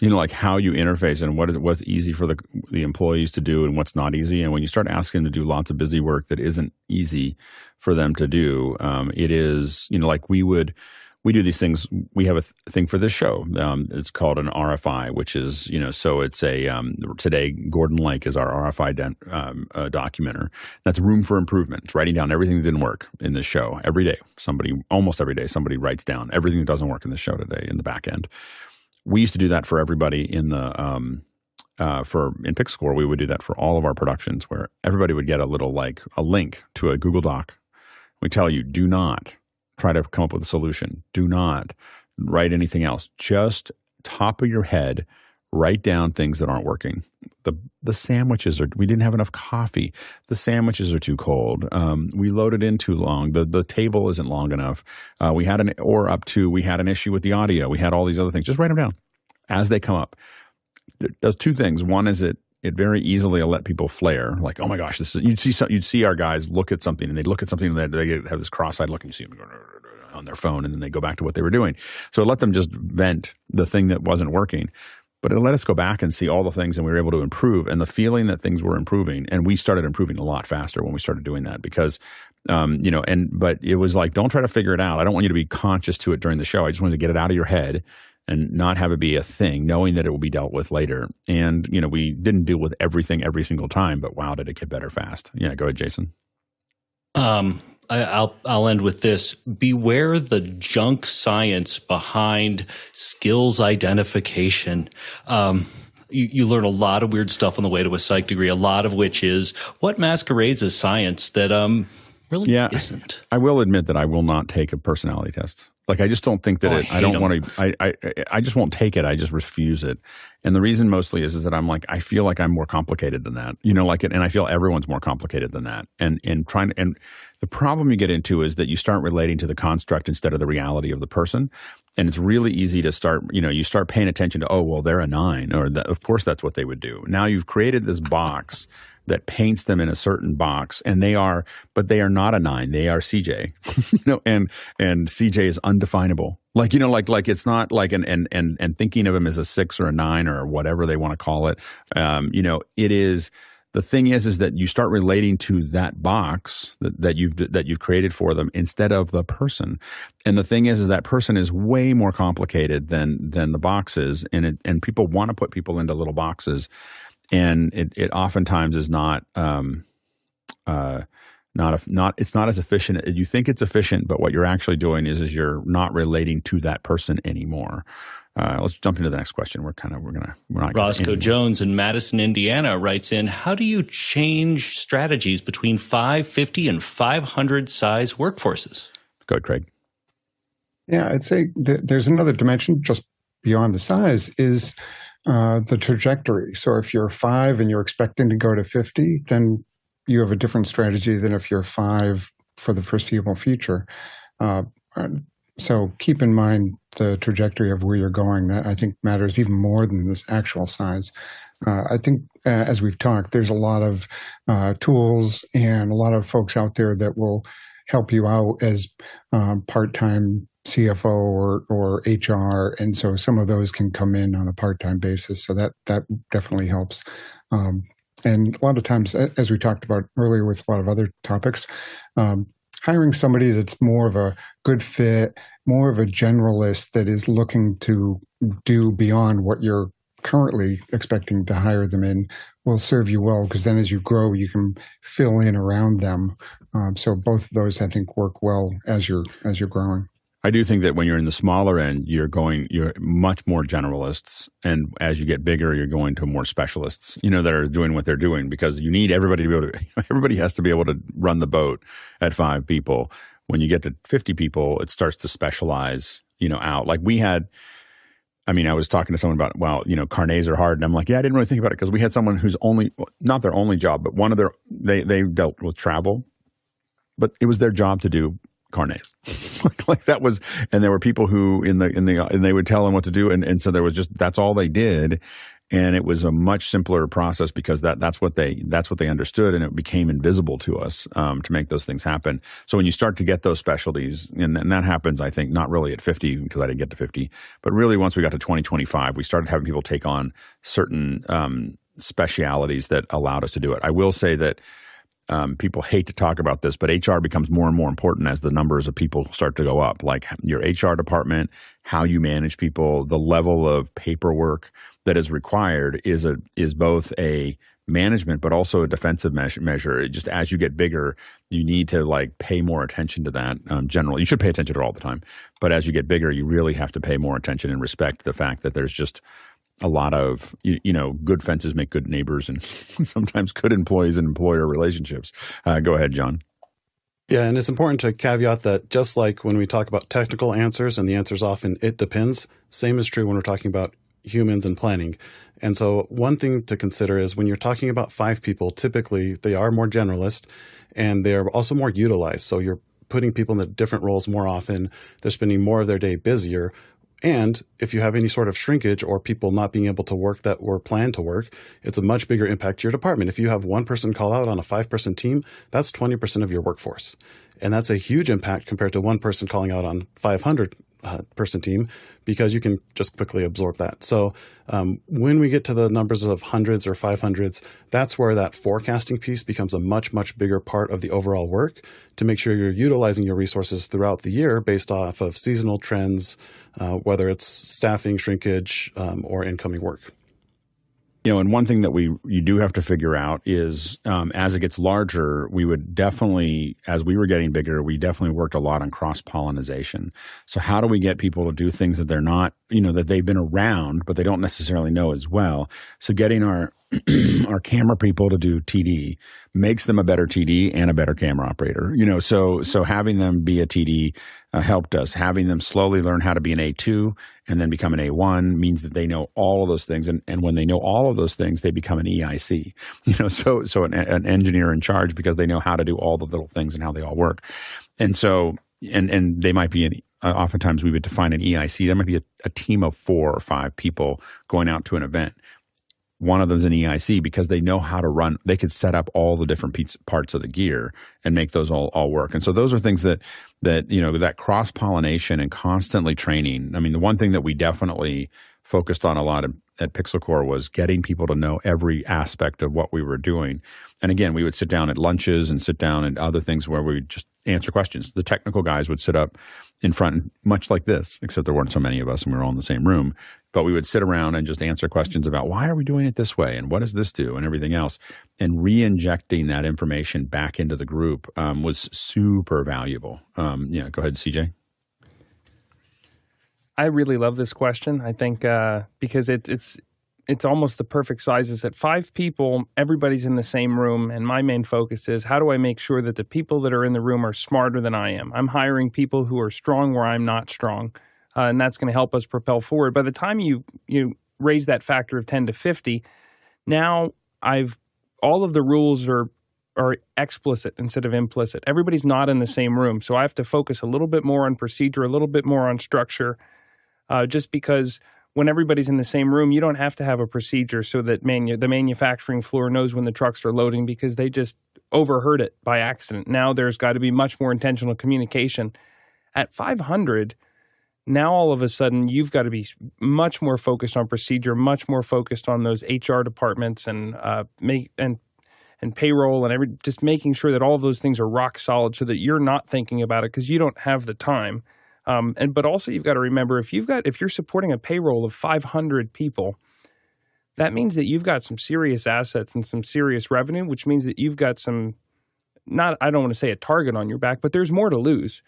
you know, like how you interface and what is what's easy for the the employees to do and what's not easy. And when you start asking them to do lots of busy work that isn't easy for them to do, um, it is you know like we would we do these things. We have a th- thing for this show. Um, it's called an RFI, which is you know so it's a um, today Gordon Lake is our RFI um, uh, documenter. That's room for improvement. It's writing down everything that didn't work in this show every day. Somebody almost every day somebody writes down everything that doesn't work in the show today in the back end we used to do that for everybody in the um, uh, for in PixelCorps. We would do that for all of our productions, where everybody would get a little like a link to a Google Doc. We tell you, do not try to come up with a solution. Do not write anything else. Just top of your head, write down things that aren't working. The the sandwiches are we didn't have enough coffee. The sandwiches are too cold. Um, we loaded in too long. The the table isn't long enough. Uh, we had an or up to we had an issue with the audio. We had all these other things. Just write them down as they come up. It does two things. One is it it very easily will let people flare. Like, oh my gosh, this is, you'd see some, you'd see our guys look at something and they look at something and they, they have this cross-eyed look and you see them on their phone and then they go back to what they were doing. So it let them just vent the thing that wasn't working but it let us go back and see all the things and we were able to improve and the feeling that things were improving and we started improving a lot faster when we started doing that because um, you know and but it was like don't try to figure it out. I don't want you to be conscious to it during the show. I just wanted to get it out of your head and not have it be a thing knowing that it will be dealt with later. And you know we didn't deal with everything every single time but wow did it get better fast. Yeah go ahead jason. Um I, will I'll end with this. Beware the junk science behind skills identification. Um, you, you, learn a lot of weird stuff on the way to a psych degree. A lot of which is what masquerades as science that um really yeah, isn't. I will admit that I will not take a personality test. Like I just don't think that oh, it. I, I don't want to. I, I I just won't take it. I just refuse it. And the reason mostly is is that I'm like I feel like I'm more complicated than that. You know, like it, and I feel everyone's more complicated than that. And and trying to and the problem you get into is that you start relating to the construct instead of the reality of the person. And it's really easy to start, you know, you start paying attention to, oh, well, they're a nine, or that, of course that's what they would do. Now you've created this box that paints them in a certain box and they are but they are not a nine they are cj [laughs] you know and and cj is undefinable like you know like like it's not like an and and and thinking of him as a six or a nine or whatever they want to call it um you know it is the thing is, is that you start relating to that box that, that you've that you've created for them instead of the person. And the thing is, is that person is way more complicated than than the boxes, and it, and people want to put people into little boxes, and it it oftentimes is not. Um, uh, not a, not it's not as efficient. You think it's efficient, but what you're actually doing is is you're not relating to that person anymore. Uh, let's jump into the next question. We're kind of we're gonna we're not Roscoe Jones in Madison, Indiana writes in: How do you change strategies between 550 and 500 size workforces? Go ahead, Craig. Yeah, I'd say th- there's another dimension just beyond the size is uh, the trajectory. So if you're five and you're expecting to go to 50, then you have a different strategy than if you're five for the foreseeable future. Uh, so keep in mind the trajectory of where you're going. That I think matters even more than this actual size. Uh, I think, uh, as we've talked, there's a lot of uh, tools and a lot of folks out there that will help you out as um, part-time CFO or or HR, and so some of those can come in on a part-time basis. So that that definitely helps. Um, and a lot of times, as we talked about earlier with a lot of other topics, um, hiring somebody that's more of a good fit, more of a generalist that is looking to do beyond what you're currently expecting to hire them in will serve you well because then as you grow you can fill in around them um, so both of those i think work well as you're as you're growing I do think that when you're in the smaller end, you're going, you're much more generalists. And as you get bigger, you're going to more specialists, you know, that are doing what they're doing because you need everybody to be able to, [laughs] everybody has to be able to run the boat at five people. When you get to 50 people, it starts to specialize, you know, out. Like we had, I mean, I was talking to someone about, well, you know, carnets are hard. And I'm like, yeah, I didn't really think about it because we had someone who's only, not their only job, but one of their, they, they dealt with travel, but it was their job to do carnets. [laughs] like that was, and there were people who in the in the and they would tell them what to do, and and so there was just that's all they did, and it was a much simpler process because that that's what they that's what they understood, and it became invisible to us um, to make those things happen. So when you start to get those specialties, and, and that happens, I think not really at fifty because I didn't get to fifty, but really once we got to twenty twenty five, we started having people take on certain um, specialities that allowed us to do it. I will say that um, people hate to talk about this, but HR becomes more and more important as the numbers of people start to go up. Like your HR department, how you manage people, the level of paperwork that is required is a is both a management but also a defensive measure. It just as you get bigger, you need to like pay more attention to that. Um, generally, you should pay attention to it all the time, but as you get bigger, you really have to pay more attention and respect the fact that there's just a lot of you, you, know good fences make good neighbors and [laughs] sometimes good employees and employer relationships. Uh, go ahead john. Yeah and it's important to caveat that just like when we talk about technical answers and the answer is often it depends same is true when we're talking about humans and planning. And so one thing to consider is when you're talking about five people typically they are more generalist and they are also more utilized. So you're putting people in the different roles more often. They're spending more of their day busier and if you have any sort of shrinkage or people not being able to work that were planned to work, it's a much bigger impact to your department. If you have one person call out on a five person team, that's 20% of your workforce. And that's a huge impact compared to one person calling out on 500 uh, person team because you can just quickly absorb that. So um, when we get to the numbers of hundreds or 500s, that's where that forecasting piece becomes a much, much bigger part of the overall work to make sure you're utilizing your resources throughout the year based off of seasonal trends, uh, whether it's staffing, shrinkage, um, or incoming work you know, and one thing that we you do have to figure out is um, as it gets larger, we would definitely, as we were getting bigger, we definitely worked a lot on cross pollination. So how do we get people to do things that they're not, you know, that they've been around but they don't necessarily know as well? So getting our [clears throat] our camera people to do TD makes them a better TD and a better camera operator. You know, so so having them be a TD uh, helped us. Having them slowly learn how to be an A2 and then become an A1 means that they know all of those things. And, and when they know all of those things, they become an EIC. [laughs] You know, so so an, an engineer in charge because they know how to do all the little things and how they all work. And so and and they might be an uh, oftentimes we would define an EIC. There might be a, a, team of four or five people going out to an event one of them's an EIC because they know how to run. They could set up all the different parts of the gear and make those all, all work. And so those are things that that you know that cross pollination and constantly training. I mean, the one thing that we definitely focused on a lot of, at PixelCorps was getting people to know every aspect of what we were doing. And again, we would sit down at lunches and sit down at other things where we just answer questions. The technical guys would sit up in front, much like this, except there weren't so many of us and we were all in the same room. But we would sit around and just answer questions about why are we doing it this way and what does this do and everything else. And re injecting that information back into the group um, was super valuable. Um, yeah, go ahead, CJ. I really love this question. I think uh, because it, it's it's almost the perfect size. Is that five people, everybody's in the same room, and my main focus is how do I make sure that the people that are in the room are smarter than I am. I'm hiring people who are strong where I'm not strong, uh, and that's going to help us propel forward. By the time you you raise that factor of ten to fifty, now I've all of the rules are are explicit instead of implicit. Everybody's not in the same room, so I have to focus a little bit more on procedure, a little bit more on structure uh, just because when everybody's in the same room, you don't have to have a procedure so that manu- the manufacturing floor knows when the trucks are loading because they just overheard it by accident. Now there's got to be much more intentional communication. At 500, now all of a sudden you've got to be much more focused on procedure, much more focused on those HR departments and uh, make and and payroll and every just making sure that all of those things are rock solid so that you're not thinking about it because you don't have the time um, and but also you've got to remember if you've got if you're supporting a payroll of 500 people, that means that you've got some serious assets and some serious revenue, which means that you've got some not I don't want to say a target on your back, but there's more to lose.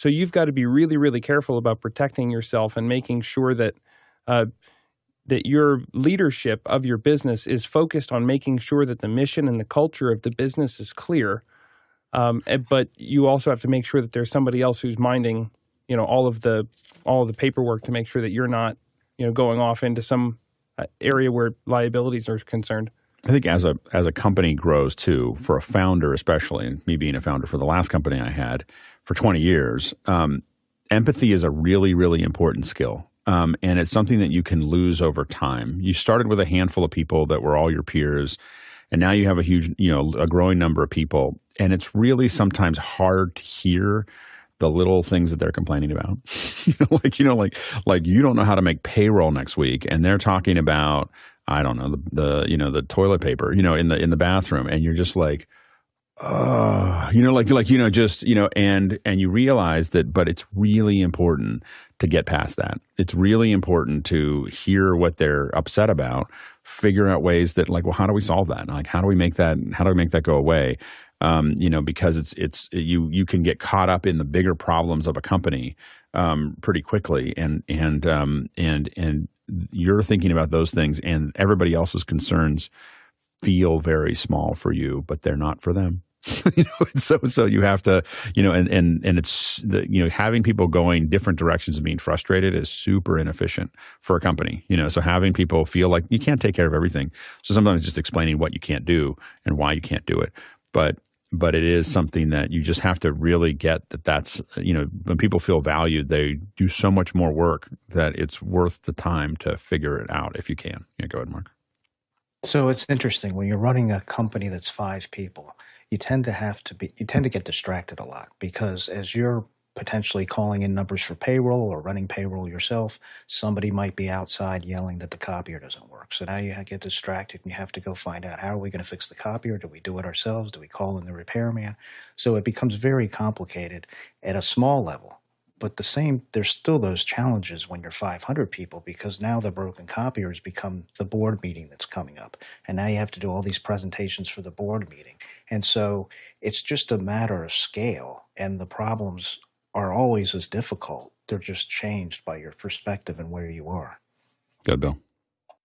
So you've got to be really really careful about protecting yourself and making sure that uh, that your leadership of your business is focused on making sure that the mission and the culture of the business is clear. Um, but you also have to make sure that there's somebody else who's minding you know all of the all of the paperwork to make sure that you're not you know going off into some uh, area where liabilities are concerned. I think as a as a company grows too, for a founder especially, and me being a founder for the last company I had for 20 years, um, empathy is a really really important skill. Um, and it's something that you can lose over time. You started with a handful of people that were all your peers, and now you have a huge, you know, a growing number of people, and it's really sometimes hard to hear the little things that they're complaining about. [laughs] you know, like you know, like like you don't know how to make payroll next week, and they're talking about I don't know the, the you know the toilet paper, you know, in the in the bathroom, and you're just like, oh, you know, like like you know, just you know, and and you realize that, but it's really important to get past that. It's really important to hear what they're upset about, figure out ways that like, well, how do we solve that? Like, how do we make that? How do we make that go away? um, you know, because it's it's you you can get caught up in the bigger problems of a company um, pretty quickly, and and um, and and you're thinking about those things, and everybody else's concerns feel very small for you, but they're not for them. [laughs] you know, so so you have to, you know, and and and it's the, you know having people going different directions and being frustrated is super inefficient for a company. You know, so having people feel like you can't take care of everything. So sometimes just explaining what you can't do and why you can't do it. But but it is something that you just have to really get that that's you know when people feel valued they do so much more work that it's worth the time to figure it out if you can yeah go ahead mark so it's interesting when you're running a company that's five people you tend to have to be you tend to get distracted a lot because as you're potentially calling in numbers for payroll or running payroll yourself, somebody might be outside yelling that the copier doesn't work. So now you get distracted and you have to go find out how are we going to fix the copier? Do we do it ourselves? Do we call in the repairman? So it becomes very complicated at a small level. But the same, there's still those challenges when you're 500 people because now the broken copier has become the board meeting that's coming up. And now you have to do all these presentations for the board meeting. And so it's just a matter of scale and the problems are always as difficult. They're just changed by your perspective and where you are. Good, Bill.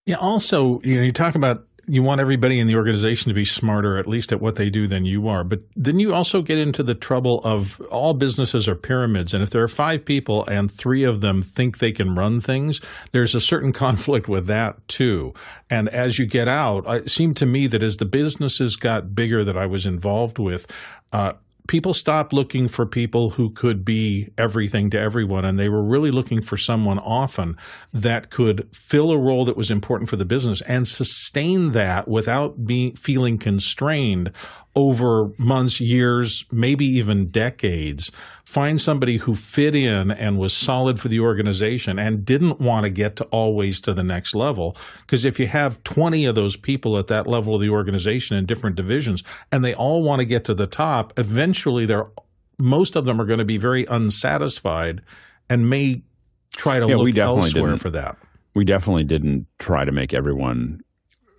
Yeah. Also, you know, you talk about you want everybody in the organization to be smarter, at least at what they do, than you are. But then you also get into the trouble of all businesses are pyramids. And if there are five people and three of them think they can run things, there's a certain [laughs] conflict with that too. And as you get out, it seemed to me that as the businesses got bigger that I was involved with, uh, people stopped looking for people who could be everything to everyone, and they were really looking for someone often that could fill a role that was important for the business and sustain that without being feeling constrained over months, years, maybe even decades find somebody who fit in and was solid for the organization and didn't want to get to always to the next level. Because if you have 20 of those people at that level of the organization in different divisions and they all want to get to the top, eventually they're most of them are going to be very unsatisfied and may try to Yeah, look elsewhere didn't. for that. we definitely didn't try to make everyone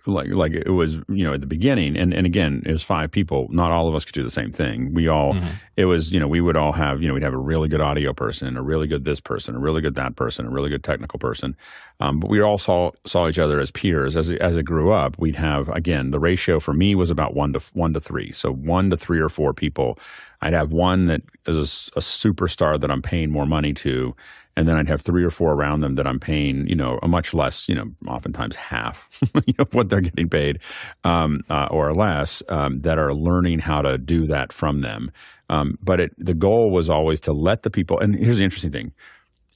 like like it was you know at the beginning. And and again it was five people. Not all of us could do the same thing. We all it was you know we would all have you know we'd have a really good audio person a really good this person a really good that person a really good technical person. Um, but we all saw saw each other as peers. As as it grew up we'd have again the ratio for me was about one to one to three. So one to three or four people. I'd have one that is a superstar that I'm paying more money to, and then I'd have three or four around them that I'm paying, you know, a much less, you know, oftentimes half [laughs] of what they're getting paid, um, uh, or less, um, that are learning how to do that from them. Um, but it, the goal was always to let the people. And here's the interesting thing: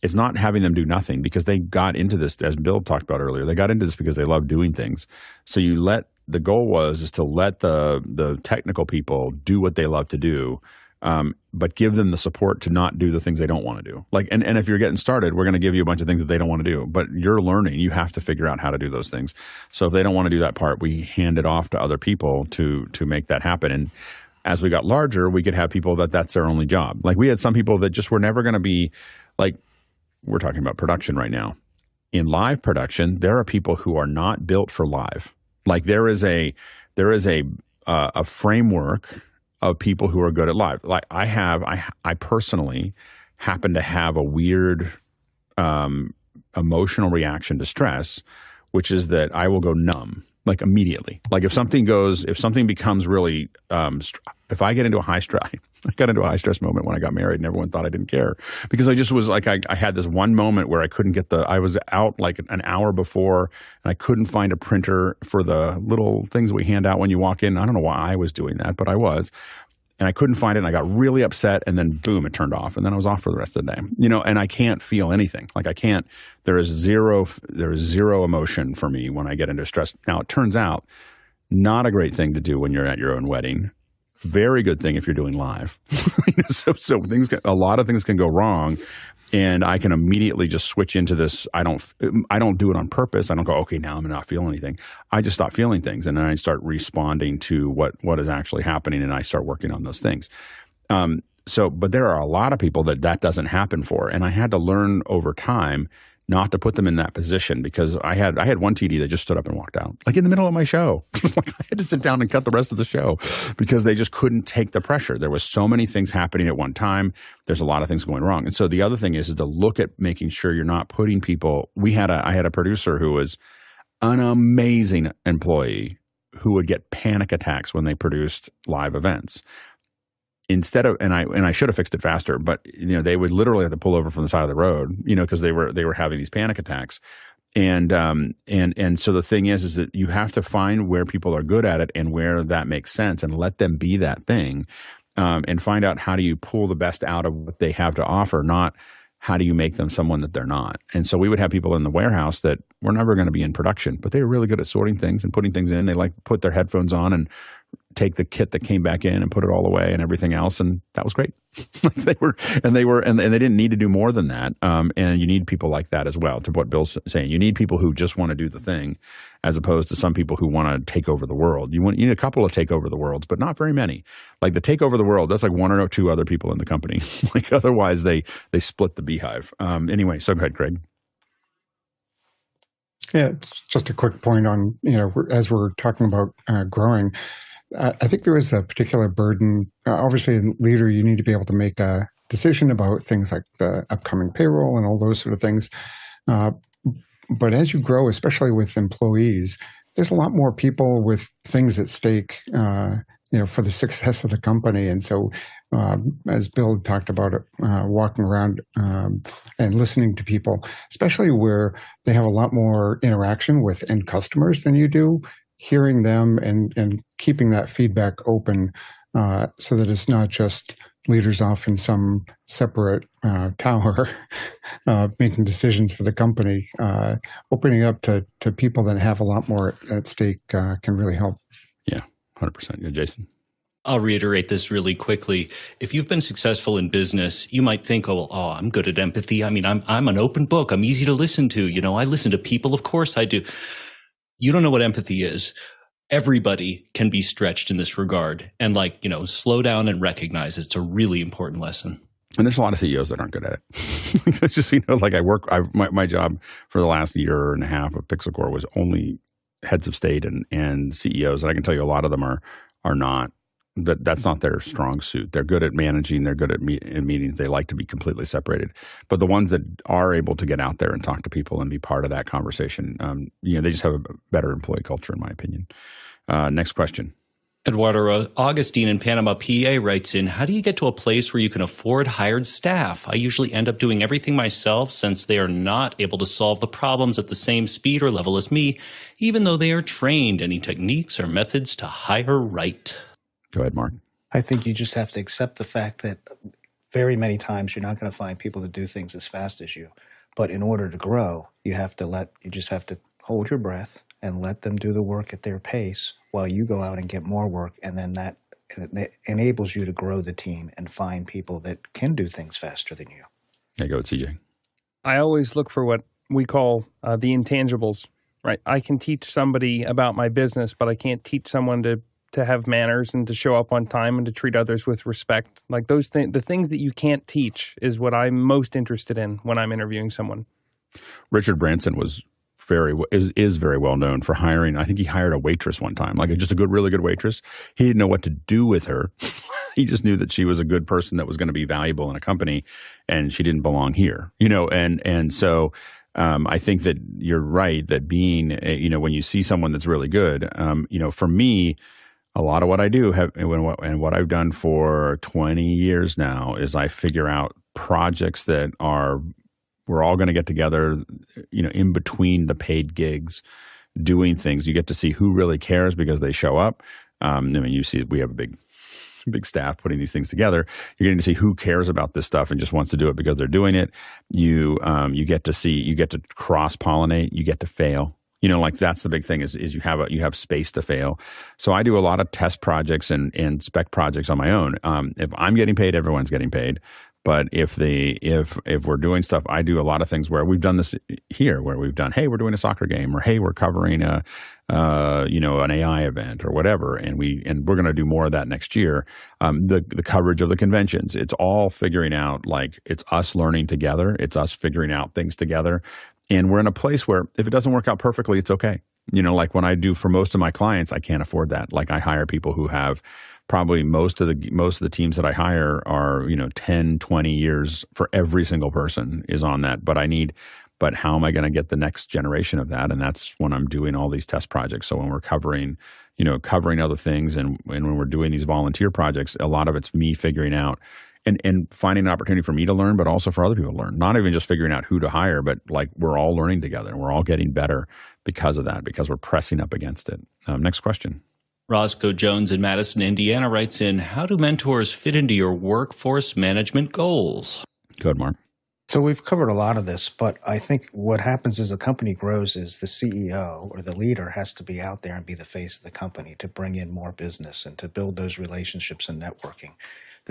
it's not having them do nothing because they got into this, as Bill talked about earlier. They got into this because they love doing things. So you let the goal was is to let the the technical people do what they love to do, um, but give them the support to not do the things they don't want to do. Like, and, and if you're getting started, we're going to give you a bunch of things that they don't want to do, but you're learning. You have to figure out how to do those things. So if they don't want to do that part, we hand it off to other people to to make that happen. And as we got larger, we could have people that that's their only job. Like we had some people that just were never going to be like we're talking about production right now. In live production, there are people who are not built for live. Like there is a there is a uh, a framework of people who are good at live. Like I have, I I personally happen to have a weird um, emotional reaction to stress, which is that I will go numb like immediately. Like if something goes, if something becomes really, um, if I get into a high [laughs] stress, I got into a high stress moment when I got married, and everyone thought I didn't care because I just was like, I, I had this one moment where I couldn't get the, I was out like an hour before, and I couldn't find a printer for the little things we hand out when you walk in. I don't know why I was doing that, but I was and I couldn't find it and I got really upset and then boom it turned off and then I was off for the rest of the day. You know, and I can't feel anything. Like I can't there is zero there is zero emotion for me when I get into stress. Now it turns out not a great thing to do when you're at your own wedding. Very good thing if you're doing live. [laughs] so so things can, a lot of things can go wrong and I can immediately just switch into this. I don't, I don't do it on purpose. I don't go, okay, now I'm not feeling anything. I just stop feeling things, and then I start responding to what what is actually happening, and I start working on those things. Um, so, but there are a lot of people that that doesn't happen for, and I had to learn over time not to put them in that position because I had I had one TD that just stood up and walked out, like in the middle of my show. [laughs] like I had to sit down and cut the rest of the show because they just couldn't take the pressure. There was so many things happening at one time. There's a lot of things going wrong, and so the other thing is, is to look at making sure you're not putting people. We had a I had a producer who was an amazing employee who would get panic attacks when they produced live events instead of and I and I should have fixed it faster, but you know they would literally have to pull over from the side of the road, you know, because they were they were having these panic attacks, and um and and so the thing is is that you have to find where people are good at it and where that makes sense and let them be that thing, um, and find out how do you pull the best out of what they have to offer, not how do you make them someone that they're not? And so we would have people in the warehouse that were never going to be in production, but they were really good at sorting things and putting things in. They like put their headphones on and take the kit that came back in and put it all away and everything else, and that was great. [laughs] they were, and they were, and, and they didn't need to do more than that. Um, and you need people like that as well. To what Bill's saying, you need people who just want to do the thing, as opposed to some people who want to take over the world. You want you need a couple of take over the worlds, but not very many. Like the take over the world, that's like one or two other people in the company. [laughs] like otherwise, they they split the beehive. Um, anyway, so go ahead, Craig. Yeah, just a quick point on you know as we're talking about uh, growing. I think there is a particular burden. Uh, obviously, in leader, you need to be able to make a decision about things like the upcoming payroll and all those sort of things. Uh, but as you grow, especially with employees, there's a lot more people with things at stake. Uh, you know, for the success of the company, and so um, as Bill talked about, uh, walking around um, and listening to people, especially where they have a lot more interaction with end customers than you do, hearing them and and keeping that feedback open uh, so that it's not just leaders off in some separate uh, tower [laughs] uh, making decisions for the company. Uh, opening up to, to people that have a lot more at stake uh, can really help. Yeah, hundred percent. Yeah, Jason. I'll reiterate this really quickly. If you've been successful in business, you might think, oh, well, oh, I'm good at empathy. I mean, I'm, I'm an open book. I'm easy to listen to. You know, I listen to people. Of course I do. You don't know what empathy is. Everybody can be stretched in this regard and like, you know, slow down and recognize it's a really important lesson. And there's a lot of CEOs that aren't good at it. [laughs] just, you know, like I work, I, my, my job for the last year and a half of PixelCorps was only heads of state and, and CEOs. And I can tell you a lot of them are, are not that that's not their strong suit. They're good at managing. They're good at me- meetings. They like to be completely separated. But the ones that are able to get out there and talk to people and be part of that conversation, um, you know, they just have a better employee culture, in my opinion. Uh, next question. Eduardo Augustine in Panama, PA writes in, How do you get to a place where you can afford hired staff? I usually end up doing everything myself since they are not able to solve the problems at the same speed or level as me, even though they are trained. Any techniques or methods to hire right? Go ahead, Mark. I think you just have to accept the fact that very many times you're not going to find people to do things as fast as you. But in order to grow, you have to let, you just have to hold your breath and let them do the work at their pace while you go out and get more work. And then that enables you to grow the team and find people that can do things faster than you. There you go, CJ. I always look for what we call uh, the intangibles, right? I can teach somebody about my business, but I can't teach someone to to have manners and to show up on time and to treat others with respect. Like those things, the things that you can't teach is what I'm most interested in when I'm interviewing someone. Richard Branson was very is is very well known for hiring. I think he hired a waitress one time, like just a good, really good waitress. He didn't know what to do with her. [laughs] he just knew that she was a good person that was going to be valuable in a company, and she didn't belong here. You know, and and so. Um, I think that you're right that being, you know, when you see someone that's really good, um, you know, for me, a lot of what I do have and what I've done for 20 years now is I figure out projects that are we're all going to get together you know in between the paid gigs doing things. You get to see who really cares because they show up. Um, I mean you see we have a big [laughs] big staff putting these things together. You're getting to see who cares about this stuff and just wants to do it because they're doing it. You um, you get to see you get to cross pollinate you get to fail you know like that's the big thing is, is you have a you have space to fail. So i do a lot of test projects and, and spec projects on my own. Um, if i'm getting paid everyone's getting paid. But if the if if we're doing stuff i do a lot of things where we've done this here where we've done hey we're doing a soccer game or hey we're covering a uh, you know an ai event or whatever and we and we're going to do more of that next year. Um, the the coverage of the conventions it's all figuring out like it's us learning together. It's us figuring out things together and we're in a place where if it doesn't work out perfectly, it's okay. You know, like when I do for most of my clients, I can't afford that. Like I hire people who have probably most of the most of the teams that I hire are, you know, 10, 20 years for every single person is on that. But I need but how am I going to get the next generation of that? And that's when I'm doing all these test projects. So when we're covering, you know, covering other things and, and when we're doing these volunteer projects, a lot of it's me figuring out and and finding an opportunity for me to learn, but also for other people to learn. Not even just figuring out who to hire, but like we're all learning together and we're all getting better because of that, because we're pressing up against it. Um, next question. Roscoe Jones in Madison, Indiana writes in How do mentors fit into your workforce management goals? Good, Mark. So we've covered a lot of this, but I think what happens as a company grows is the CEO or the leader has to be out there and be the face of the company to bring in more business and to build those relationships and networking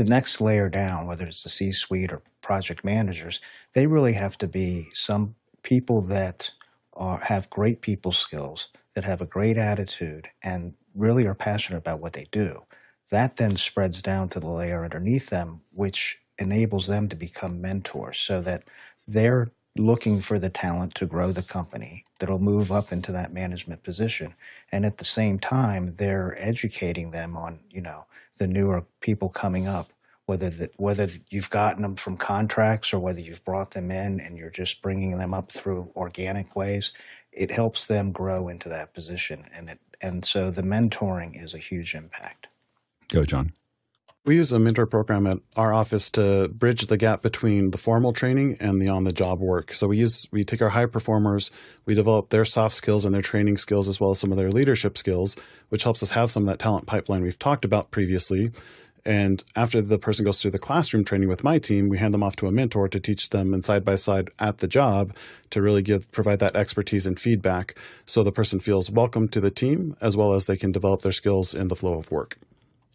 the next layer down, whether it's the C suite or project managers, they really have to be some people that are, have great people skills, that have a great attitude, and really are passionate about what they do. That then spreads down to the layer underneath them, which enables them to become mentors so that they're looking for the talent to grow the company that'll move up into that management position. And at the same time, they're educating them on, you know, the newer people coming up, whether that whether you've gotten them from contracts or whether you've brought them in and you're just bringing them up through organic ways, it helps them grow into that position, and it and so the mentoring is a huge impact. Go, John. We use a mentor program at our office to bridge the gap between the formal training and the on-the-job work. So we use we take our high performers, we develop their soft skills and their training skills as well as some of their leadership skills, which helps us have some of that talent pipeline we've talked about previously. And after the person goes through the classroom training with my team, we hand them off to a mentor to teach them and side by side at the job to really give provide that expertise and feedback so the person feels welcome to the team as well as they can develop their skills in the flow of work.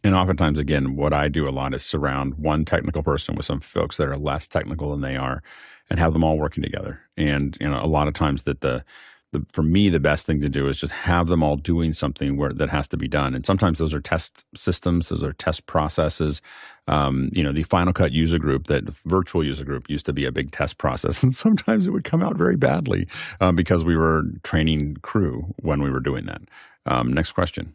And oftentimes, again, what I do a lot is surround one technical person with some folks that are less technical than they are, and have them all working together. And you know, a lot of times that the the, for me, the best thing to do is just have them all doing something where that has to be done. And sometimes those are test systems, those are test processes. Um, you know, the Final Cut user group, that virtual user group, used to be a big test process, [laughs] and sometimes it would come out very badly um, because we were training crew when we were doing that. Um, next question.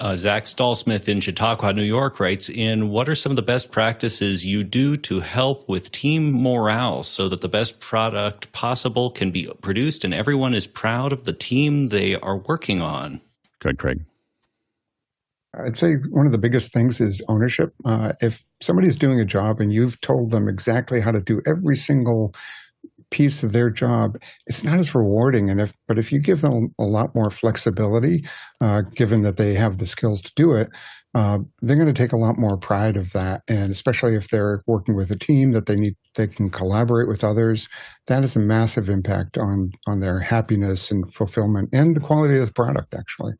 Uh, Zach Stallsmith in Chautauqua, New York writes in What are some of the best practices you do to help with team morale so that the best product possible can be produced and everyone is proud of the team they are working on? Good, Craig. I'd say one of the biggest things is ownership. Uh, if somebody's doing a job and you've told them exactly how to do every single piece of their job, it's not as rewarding. And if, but if you give them a lot more flexibility, uh, given that they have the skills to do it, uh, they're going to take a lot more pride of that. And especially if they're working with a team that they need, they can collaborate with others. That has a massive impact on on their happiness and fulfillment and the quality of the product. Actually.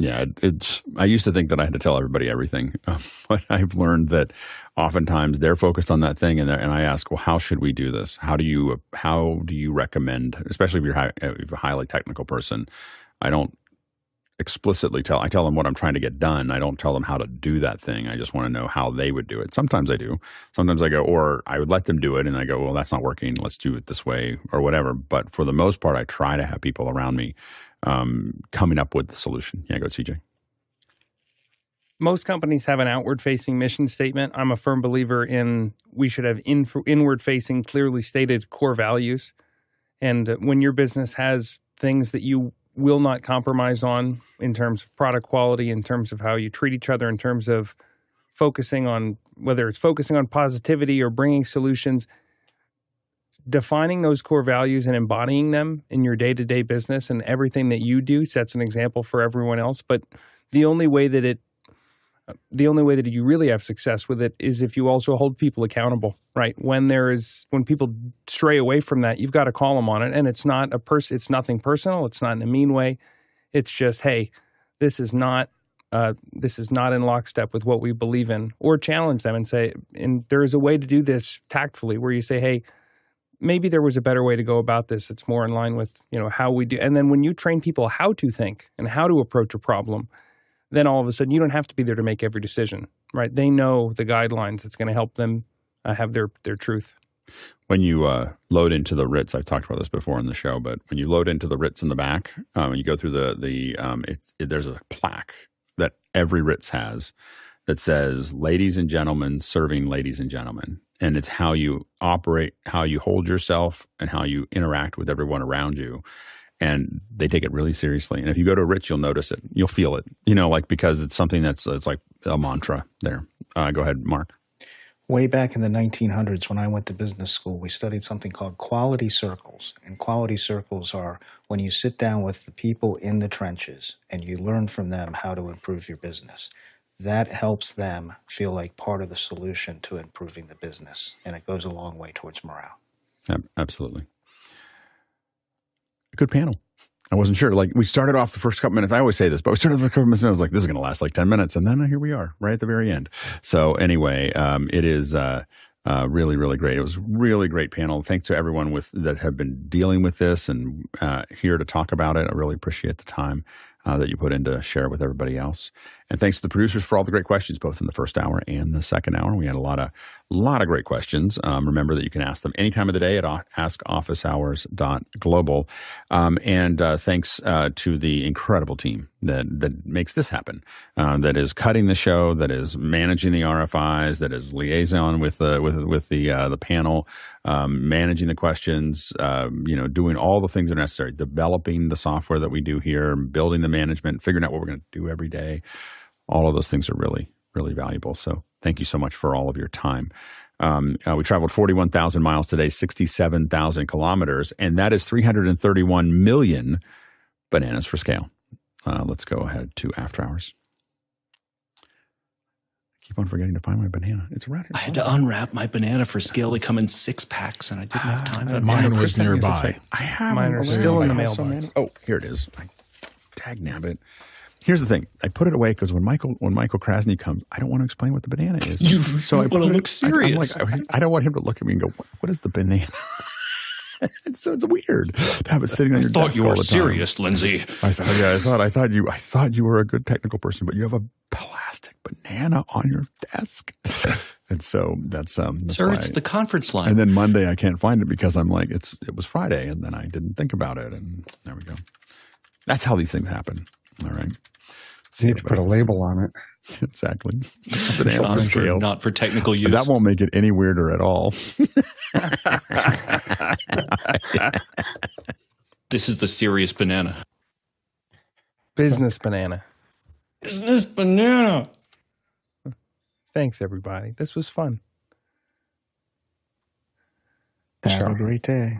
Yeah, it's. I used to think that I had to tell everybody everything, um, [laughs] but I've learned that oftentimes they're focused on that thing, and and I ask, well, how should we do this? How do you how do you recommend, especially if you're, high, if you're a highly technical person? I don't explicitly tell. I tell them what I'm trying to get done. I don't tell them how to do that thing. I just want to know how they would do it. Sometimes I do. Sometimes I go, or I would let them do it, and I go, well, that's not working. Let's do it this way, or whatever. But for the most part, I try to have people around me um, coming up with the solution. Yeah, go CJ. Most companies have an outward facing mission statement. I'm a firm believer in we should have in, inward facing, clearly stated core values. And when your business has things that you will not compromise on in terms of product quality, in terms of how you treat each other, in terms of focusing on whether it's focusing on positivity or bringing solutions, defining those core values and embodying them in your day to day business and everything that you do sets an example for everyone else. But the only way that it the only way that you really have success with it is if you also hold people accountable, right? When there is when people stray away from that, you've got to call them on it, and it's not a person. It's nothing personal. It's not in a mean way. It's just, hey, this is not uh, this is not in lockstep with what we believe in, or challenge them and say, and there is a way to do this tactfully, where you say, hey, maybe there was a better way to go about this. It's more in line with you know how we do. And then when you train people how to think and how to approach a problem, then all of a sudden you don't have to be there to make every decision, right? They know the guidelines that's going to help them uh, have their their truth. When you uh, load into the Ritz, I've talked about this before in the show, but when you load into the Ritz in the back, um, you go through the the um, it, there's a plaque that every Ritz has that says "Ladies and gentlemen, serving ladies and gentlemen," and it's how you operate, how you hold yourself, and how you interact with everyone around you. And they take it really seriously. And if you go to a Ritz, you'll notice it. You'll feel it. You know, like because it's something that's it's like a mantra there. Uh, go ahead, Mark. Way back in the 1900s, when I went to business school, we studied something called quality circles. And quality circles are when you sit down with the people in the trenches and you learn from them how to improve your business that helps them feel like part of the solution to improving the business. And it goes a long way towards morale. Absolutely. Good panel. I wasn't sure. Like we started off the first couple minutes. I always say this, but we started the first couple minutes and I was like, this is going to last like 10 minutes. And then here we are right at the very end. So anyway, um, it is, uh, uh, really, really great. It was really great panel. Thanks to everyone with that have been dealing with this and uh, here to talk about it. I really appreciate the time uh, that you put in to share with everybody else. And thanks to the producers for all the great questions, both in the first hour and the second hour. We had a lot of lot of great questions. Um, remember that you can ask them any time of the day at askofficehours.global. Um, and uh, thanks uh, to the incredible team that that makes this happen. Uh, that is cutting the show, that is managing the RFIs, that is liaison with the with with the uh, the panel, um, managing the questions. Um, you know, doing all the things that are necessary, developing the software that we do here, building the management, figuring out what we're going to do every day all of those things are really, really valuable. So thank you so much for all of your time. Um, uh, we traveled 41,000 miles today, 67,000 kilometers, and that is 331 million bananas for scale. Uh, let's go ahead to after hours. I keep on forgetting to find my banana. It's right here. I had to unwrap my banana for scale. They come in six packs, and I didn't have time. Uh, mine was nearby. I have Mine are still in the mailbox. oh, here it is. I tag nab it. Here's the thing. I put it away because when Michael when Michael Krasny comes, I don't want to explain what the banana is. [laughs] You so I want to it- look I- I'm serious. like, I, I don't want him to look at me and go, "What, what is the banana?" [laughs] it's so it's weird to have it sitting on your I thought desk you all were the time. serious, Lindsay. I thought, yeah, I thought, I thought you, I thought you were a good technical person, but you have a plastic banana on your desk, [laughs] and so that's um, that's Sir, it's the conference line. and then Monday I can't find it because I'm like, it's it was Friday, and then I didn't think about it, and there we go. That's how these things happen. All right. You need to put a label on it. [laughs] Exactly. [laughs] Banana not, for, scale. not for technical use. That won't make it any weirder at all. [laughs] This is the serious banana. Business banana. Business banana. Thanks, everybody. This was fun. Have a great day.